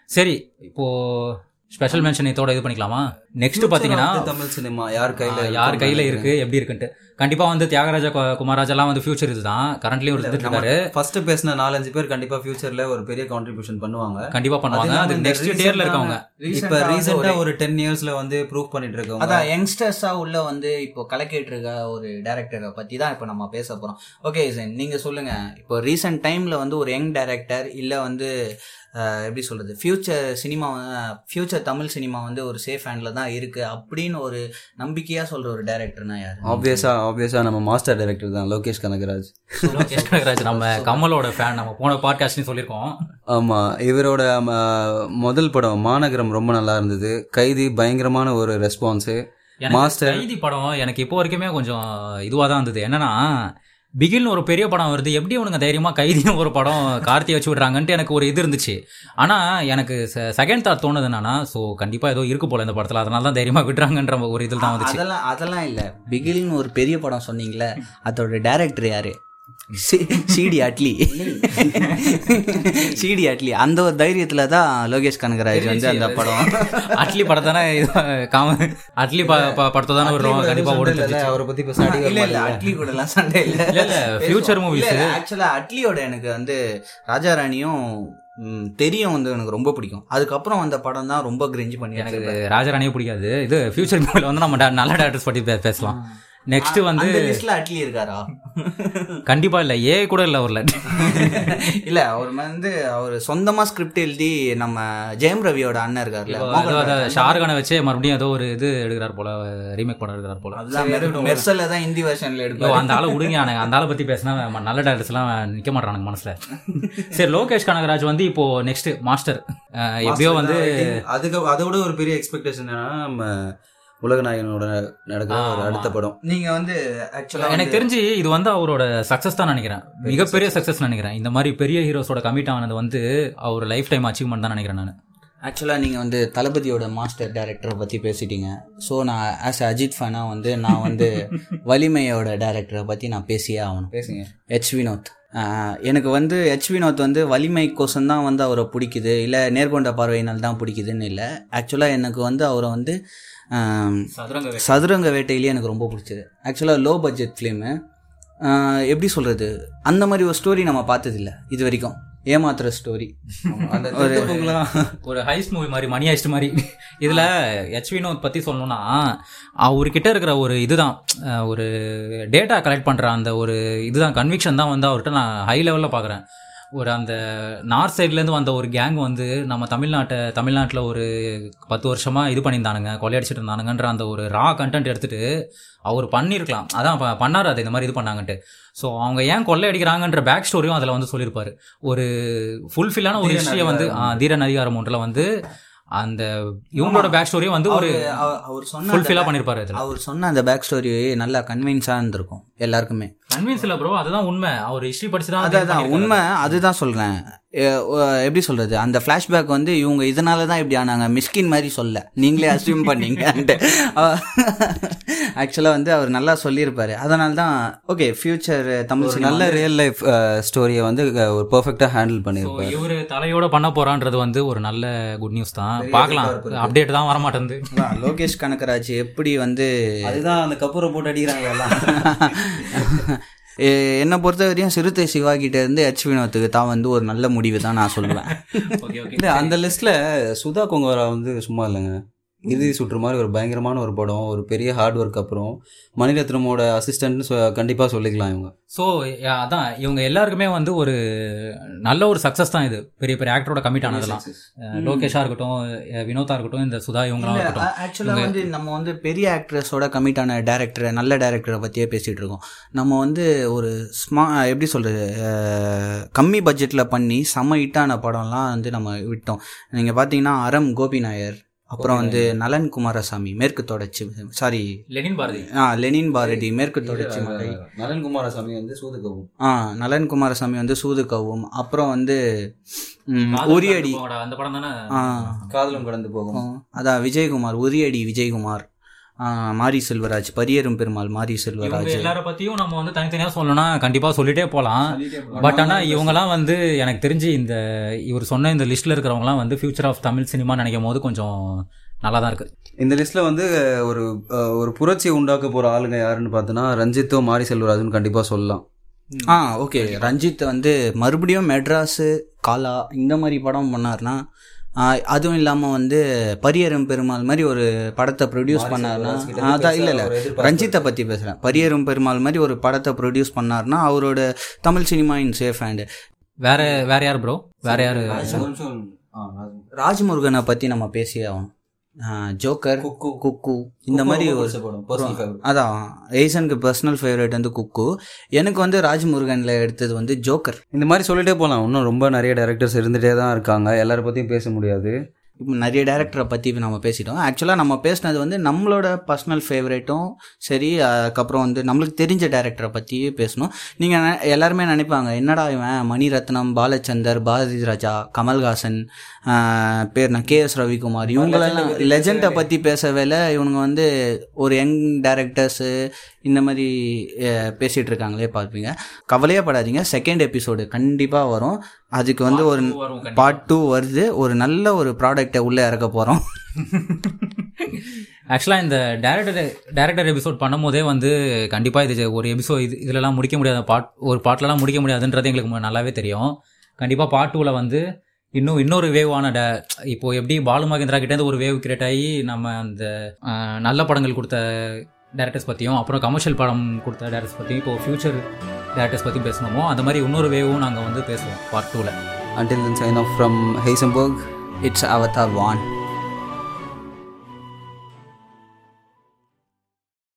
சரி இப்போது ஸ்பெஷல் மென்ஷன் இதோட இது பண்ணிக்கலாமா? நெக்ஸ்ட் பாத்தீங்கன்னா தமிழ் சினிமா யார் கையில யார் கையில இருக்கு எப்படி இருக்குன்ட்டு. கண்டிப்பா வந்து தியாகராஜா கு- குமாரராஜாலாம் வந்து ஃபியூச்சர் இதுதான். கரண்ட்லயும் இருந்துட்டு இருக்காரு. ஃபர்ஸ்ட் பேசின நாலஞ்சு பேர் கண்டிப்பா ஃபியூச்சர்ல ஒரு பெரிய கான்ட்ரிபியூஷன் பண்ணுவாங்க. கண்டிப்பா பண்ணுவாங்க. அது நெக்ஸ்ட் recent-ஆன- இருக்கவங்க. இப்ப ரீசெண்டா ஒரு டென் இயர்ஸ்ல வந்து ப்ரூவ் பண்ணிட்டு இருக்கவங்க. அதான் யங்ஸ்டர்ஸா உள்ள வந்து இப்போ கலக்கிட்டு இருக்க ஒரு டேரக்டரை பத்தி தான் இப்போ நம்ம பேச போறோம். ஓகே சார் நீங்க சொல்லுங்க. இப்போ ரீசெண்ட் டைம்ல வந்து ஒரு யங் டைரக்டர் இல்ல வந்து எப்படி சொல்றது? Future cinema future Tamil cinema வந்து ஒரு சேஃப் ஹேண்ட்ல தான் இருக்கு அப்படின்னு ஒரு நம்பிக்கையா சொல்ற ஒரு டேரக்டர்னா யாரு? ஆப்வியஸா ஆப்வியஸா நம்ம மாஸ்டர் டைரக்டர் தான் லோகேஷ் கனகராஜ். லோகேஷ் கனகராஜ் நம்ம கமலோட ஃபேன் நம்ம போன பாட்காஸ்ட்லயும் சொல்லியிருக்கோம். ஆமா இவரோட ம, முதல் படம் மாநகரம் ரொம்ப நல்லா இருந்தது. கைதி பயங்கரமான ஒரு ரெஸ்பான்ஸ் மாஸ்டர் கைதி படம் எனக்கு இப்போ வரைக்குமே கொஞ்சம் இதுவாக தான் இருந்தது. என்னன்னா பிகில்னு ஒரு பெரிய படம் வருது. எப்படி அவனுங்க தைரியமாக கைதின்னு ஒரு படம் கார்த்தியை வச்சு விட்றாங்கன்ட்டு எனக்கு ஒரு இது இருந்துச்சு. ஆனால் எனக்கு செகண்ட் தாட் தோணுது என்னன்னா ஸோ கண்டிப்பாக ஏதோ இருக்கு போல இந்த படத்தில். அதனால தான் தைரியமாக விடுறாங்கன்ற ஒரு இதில் தான் வந்துச்சு. அதெல்லாம் அதெல்லாம் இல்லை. பிகில்னு ஒரு பெரிய படம் சொன்னீங்களே அதோட டேரக்டர் யாரு? சிடி அட்லி சிடி அட்லி அந்த ஒரு தைரியத்துல தான் லோகேஷ் கனகராஜ் வந்து அந்த படம். அட்லி படத்தை தானே காம அட்லி படத்தை தானே விடுறோம். கண்டிப்பா ஓடுது அவரை பத்தி பேச அடி இல்ல இல்ல அட்லி கூட எல்லாம் சண்டை இல்ல. இல்ல, future movies. ஆக்சுவலா அட்லியோட எனக்கு வந்து ராஜா ராணியும் தெரியும் வந்து எனக்கு ரொம்ப பிடிக்கும். அதுக்கப்புறம் அந்த படம் தான் ரொம்ப கிரிஞ்சு பண்ணி எனக்கு ராஜராணியே பிடிக்காது. இது ஃபியூச்சர் மூவில வந்து நம்ம நல்ல டேரக்டர்ஸ் பத்தி பே- பேசலாம். நெக்ஸ்ட் வந்து அந்த லிஸ்ட்ல அட்லி இருக்காரா? கண்டிப்பா இல்ல. ஏ கூட இல்ல அவர்ல. இல்ல அவர் வந்து அவர் சொந்தமா ஸ்கிரிப்ட் எழுதி நம்ம ஜெயம் ரவியோட அண்ணன் இருக்காருல்ல. ஷாருக்கானை வச்சே மறுபடியும் ஏதோ ஒரு இது எடுக்கிறார் போல ரீமேக் படம் எடுக்கிறார் போல. மெர்சல்ல தான் ஹிந்தி வெர்ஷன்ல எடுப்பாரு. அந்த ஆளை விடுங்க அந்த ஆளை பத்தி பேசினா நல்ல டேரக்டர்ஸ் எல்லாம் நிக்க மாட்டானுங்க மனசுல. சரி லோகேஷ் கனகராஜ் வந்து இப்போ நெக்ஸ்ட் மாஸ்டர் எப்படியோ வந்து அதுக்கு அதோட ஒரு பெரிய எக்ஸ்பெக்டேஷன் என்னன்னா நம்ம உலகநாயகனோட நடக்கிற. அடுத்த படம். நீங்க வந்து ஆக்சுவலா எனக்கு தெரிஞ்சு இது வந்து அவரோட சக்சஸ் தான் நினைக்கிறேன். மிகப்பெரிய சக்சஸ் நினைக்கிறேன். இந்த மாதிரி பெரிய ஹீரோஸோட கமிட் ஆனது வந்து அவர் லைஃப் டைம் அச்சீவ்மெண்ட் தான் நினைக்கிறேன் நான். ஆக்சுவலாக நீங்கள் வந்து தளபதியோட மாஸ்டர் டைரக்டரை பற்றி பேசிட்டீங்க. ஸோ நான் ஆஸ் அஜித் ஃபேனாக வந்து நான் வந்து வலிமையோட டைரக்டரை பற்றி நான் பேசியே ஆகணும். பேசுங்க. ஹெச் வினோத் எனக்கு வந்து ஹெச் வினோத் வந்து வலிமை கோசம் தான் வந்து அவரை பிடிக்குது. இல்லை நேர்கொண்ட பார்வையினால் தான் பிடிக்குதுன்னு இல்லை. ஆக்சுவலாக எனக்கு வந்து அவரை வந்து சதுரங்க சதுரங்க வேட்டையிலேயே எனக்கு ரொம்ப பிடிச்சது. ஆக்சுவலாக லோ பட்ஜெட் ஃபிலிமு எப்படி சொல்கிறது அந்த மாதிரி ஒரு ஸ்டோரி நம்ம பார்த்ததில்ல இது வரைக்கும். ஏமாத்துற ஸ்டோரி அந்த திருத்தப்பூங்கலாம் ஒரு ஹைஸ் மூவி மாதிரி மணி ஹைஸ்ட் மாதிரி. இதுல ஹெச் வினோத் பத்தி சொல்லணும்னா அவர்கிட்ட இருக்கிற ஒரு இதுதான். ஒரு டேட்டா கலெக்ட் பண்ற அந்த ஒரு இதுதான். கன்விக்ஷன் தான் வந்து அவர்கிட்ட நான் ஹை லெவல்ல பாக்குறேன் ஒரு அந்த நார்த் சைட்லேருந்து வந்த ஒரு கேங் வந்து நம்ம தமிழ்நாட்டை தமிழ்நாட்டில் ஒரு பத்து வருஷமாக இது பண்ணியிருந்தானுங்க கொள்ளையடிச்சிட்டு இருந்தானுங்கன்ற அந்த ஒரு ரா கண்டென்ட் எடுத்துட்டு அவர் பண்ணியிருக்கலாம். அதான் பண்ணாரு அது இந்த மாதிரி இது பண்ணாங்கன்ட்டு. ஸோ அவங்க ஏன் கொள்ளையடிக்கிறாங்கன்ற பேக் ஸ்டோரியும் அதில் வந்து சொல்லியிருப்பாரு. ஒரு ஃபுல்ஃபில்லான ஒரு ஹிஸ்ட்ரியை வந்து தீரன் அதிகாரம் ஒன்றில் வந்து அந்த இவங்களோட பேக் ஸ்டோரியும் வந்து ஒரு அவரு- அவ- அவர் சொன்ன ஃபுல்ஃபில்லாக பண்ணியிருப்பாரு அவர் சொன்ன அந்த பேக் ஸ்டோரி நல்லா கன்வின்ஸாக இருந்திருக்கும். எல்லாருக்குமே. கன்வின்ஸ் இல்லை ப்ரோ அதுதான் உண்மை. அவர் ஹிஸ்ட்ரி படிச்சு தான் அதான் உண்மை அதுதான் ஒ- எப்படி சொல்றது? அந்த ஃப்ளாஷ்பேக் வந்து இவங்க இதனால தான் இப்படி ஆனாங்க. மிஸ்கின் மாதிரி சொல்ல. நீங்களே அசியூம் பண்ணீங்கன்ட்டு. ஆக்சுவலாக வந்து அவர் நல்லா சொல்லியிருப்பாரு. அதனால தான் ஓகே ஃபியூச்சர் தமிழ் நல்ல ரியல் லைஃப் ஸ்டோரியை வந்து ஒரு பெர்ஃபெக்டா ஹேண்டில் பண்ணியிருப்பாரு. இவர் தலையோட பண்ண போறான்றது வந்து ஒரு நல்ல குட் நியூஸ் தான். பார்க்கலாம். அப்டேட் தான் வர மாட்டேங்குது அதான், லோகேஷ் கனகராஜ் எப்படி வந்து அதுதான் அந்த கப்பூரை போட்டு அடிக்கிறாங்க எல்லாம். என்னை பொறுத்த வரையும் சிறுத்தை சிவா கிட்ட இருந்து ஹெச் வினோத்துக்கு தான் வந்து ஒரு நல்ல முடிவு தான் நான் சொல்லுவேன். அந்த லிஸ்ட்ல சுதா கொங்கரா வந்து சும்மா இல்லைங்க. இறுதி சுற்று மாதிரி ஒரு பயங்கரமான ஒரு படம் ஒரு பெரிய ஹார்ட் ஒர்க் அப்புறம் மணிரத்னமோட அசிஸ்டன்ட்னு கண்டிப்பா சொல்லிக்கலாம் இவங்க. ஸோ அதான் இவங்க எல்லாருக்குமே வந்து ஒரு நல்ல ஒரு சக்ஸஸ் தான் இது. பெரிய பெரிய ஆக்டரோட கமிட் ஆனதெல்லாம். அஹ் லோகேஷா இருக்கட்டும் வினோதா இருக்கட்டும் இந்த சுதா இவங்களாம் இருக்கட்டும். ஆக்சுவலாக வந்து நம்ம வந்து பெரிய ஆக்ட்ரஸோட கமிட் ஆன டேரக்டர் நல்ல டேரக்டரை பற்றியே பேசிகிட்டு இருக்கோம். நம்ம வந்து ஒரு ஸ்மா எப்படி சொல்கிறது கம்மி பட்ஜெட்டில் பண்ணி செம ஹிட்டான படம்லாம் வந்து நம்ம விட்டோம். நீங்கள் பார்த்தீங்கன்னா அறம் கோபி நாயர் அப்புறம் வந்து நலன் குமாரசாமி மேற்கு தொடர்ச்சி சாரி லெனின் பாரதி. ஆ லெனின் பாரதி மேற்கு தொடர்ச்சி மலை நலன் குமாரசாமி வந்து சூதுக்கவும் ஆ நலன் குமாரசாமி வந்து சூது கவும் அப்புறம் வந்து உரியடி. அந்த படம் தானே? காதலும் கடந்து போகும். அதான் விஜயகுமார் உரியடி விஜயகுமார். மாரி செல்வராஜ் பரியரும் பெருமாள் மாரி செல்வராஜ். எல்லார பத்தியும் நம்ம வந்து தனித்தனியா சொல்லணும்னா கண்டிப்பா சொல்லிட்டே போலாம். பட் ஆனா இவங்கலாம் வந்து எனக்கு தெரிஞ்சு இந்த இவர் சொன்ன இந்த லிஸ்ட்ல இருக்கிறவங்கலாம் வந்து ஃபியூச்சர் ஆஃப் தமிழ் சினிமா நினைக்கும் போது கொஞ்சம் நல்லா தான் இருக்கு. இந்த லிஸ்ட்டில் வந்து ஒரு ஒரு புரட்சியை உண்டாக்க போகிற ஆளுங்க யாருன்னு பார்த்தோன்னா ரஞ்சித்தோ மாரி செல்வராஜன் கண்டிப்பாக சொல்லலாம். ஆ ஓகே ரஞ்சித் வந்து மறுபடியும் மெட்ராஸு காலா இந்த மாதிரி படம் பண்ணார்னா அதுவும் இல்லாமல் வந்து பரியரும் பெருமாள் மாதிரி ஒரு படத்தை ப்ரொடியூஸ் பண்ணார்னா அதான் இல்லை இல்லை. ரஞ்சித்தை பற்றி பேசுகிறேன் பரியரும் பெருமாள் மாதிரி ஒரு படத்தை ப்ரொடியூஸ் பண்ணார்னா அவரோட Tamil cinema in safe hand வேற வேற யார் ப்ரோ வேற யாரு? ராஜ்முருகனை பற்றி நம்ம பேசியே ஆகணும். Joker cook. குக்கு. இந்த மாதிரி ஒரு அதான் ஏசனுக்கு பர்சனல் ஃபேவரட் வந்து குக்கு. எனக்கு வந்து ராஜ்முருகனில் எடுத்தது வந்து ஜோக்கர். இந்த மாதிரி சொல்லிட்டே போகலாம் இன்னும் ரொம்ப நிறைய டேரக்டர்ஸ் இருந்துகிட்டே தான் இருக்காங்க. எல்லார பற்றியும் பேச முடியாது. இப்போ நிறைய டேரக்டரை பற்றி நம்ம பேசிட்டோம். ஆக்சுவலாக நம்ம பேசினது வந்து நம்மளோட பர்சனல் ஃபேவரேட்டும் சரி அதுக்கப்புறம் வந்து நம்மளுக்கு தெரிஞ்ச டேரக்டரை பற்றியே பேசணும். நீங்கள் எல்லாருமே நினைப்பாங்க என்னடா இவன்? மணிரத்னம் பாலச்சந்தர் பாரதி ராஜா கமல்ஹாசன் பேர் நான் கே எஸ் ரவிக்குமார். இவங்களெல்லாம் லெஜெண்டை பற்றி பேசவேல இவனுங்க வந்து ஒரு யங் டேரக்டர்ஸு இந்த மாதிரி அஹ், பேசிட்டு இருக்காங்களே பார்ப்பீங்க. கவலையே படாதீங்க. செகண்ட் எபிசோடு கண்டிப்பாக வரும். அதுக்கு வந்து ஒரு பார்ட் டூ வருது. ஒரு நல்ல ஒரு ப்ராடக்டை உள்ளே இறக்க போகிறோம் ஆக்சுவலாக இந்த டேரக்டர் டேரக்டர் எபிசோட் பண்ணும்போதே வந்து கண்டிப்பாக இது ஒரு எபிசோட் இது இதுலலாம் முடிக்க முடியாத பாட் ஒரு பாட்டிலலாம் முடிக்க முடியாதுன்றது எங்களுக்கு நல்லாவே தெரியும். கண்டிப்பாக பார்ட் டூவில் வந்து இன்னும் இன்னொரு வேவான டே இப்போ எப்படி பாலு மகேந்திரா கிட்டேருந்து ஒரு வேவ் கிரியேட் ஆகி நம்ம அந்த நல்ல படங்கள் கொடுத்த டேரக்டர்ஸ் பற்றியும் அப்புறம் கமர்ஷியல் படம் கொடுத்த டேரக்டர்ஸ் பற்றியும் இப்போ ஃபியூச்சர் டேரக்டர்ஸ் பற்றி பேசணுமோ? அந்த மாதிரி இன்னொரு வேவும் நாங்கள் வந்து பேசுவோம் பார்ட் டூவில் until then off from from heisenberg it's Avatar van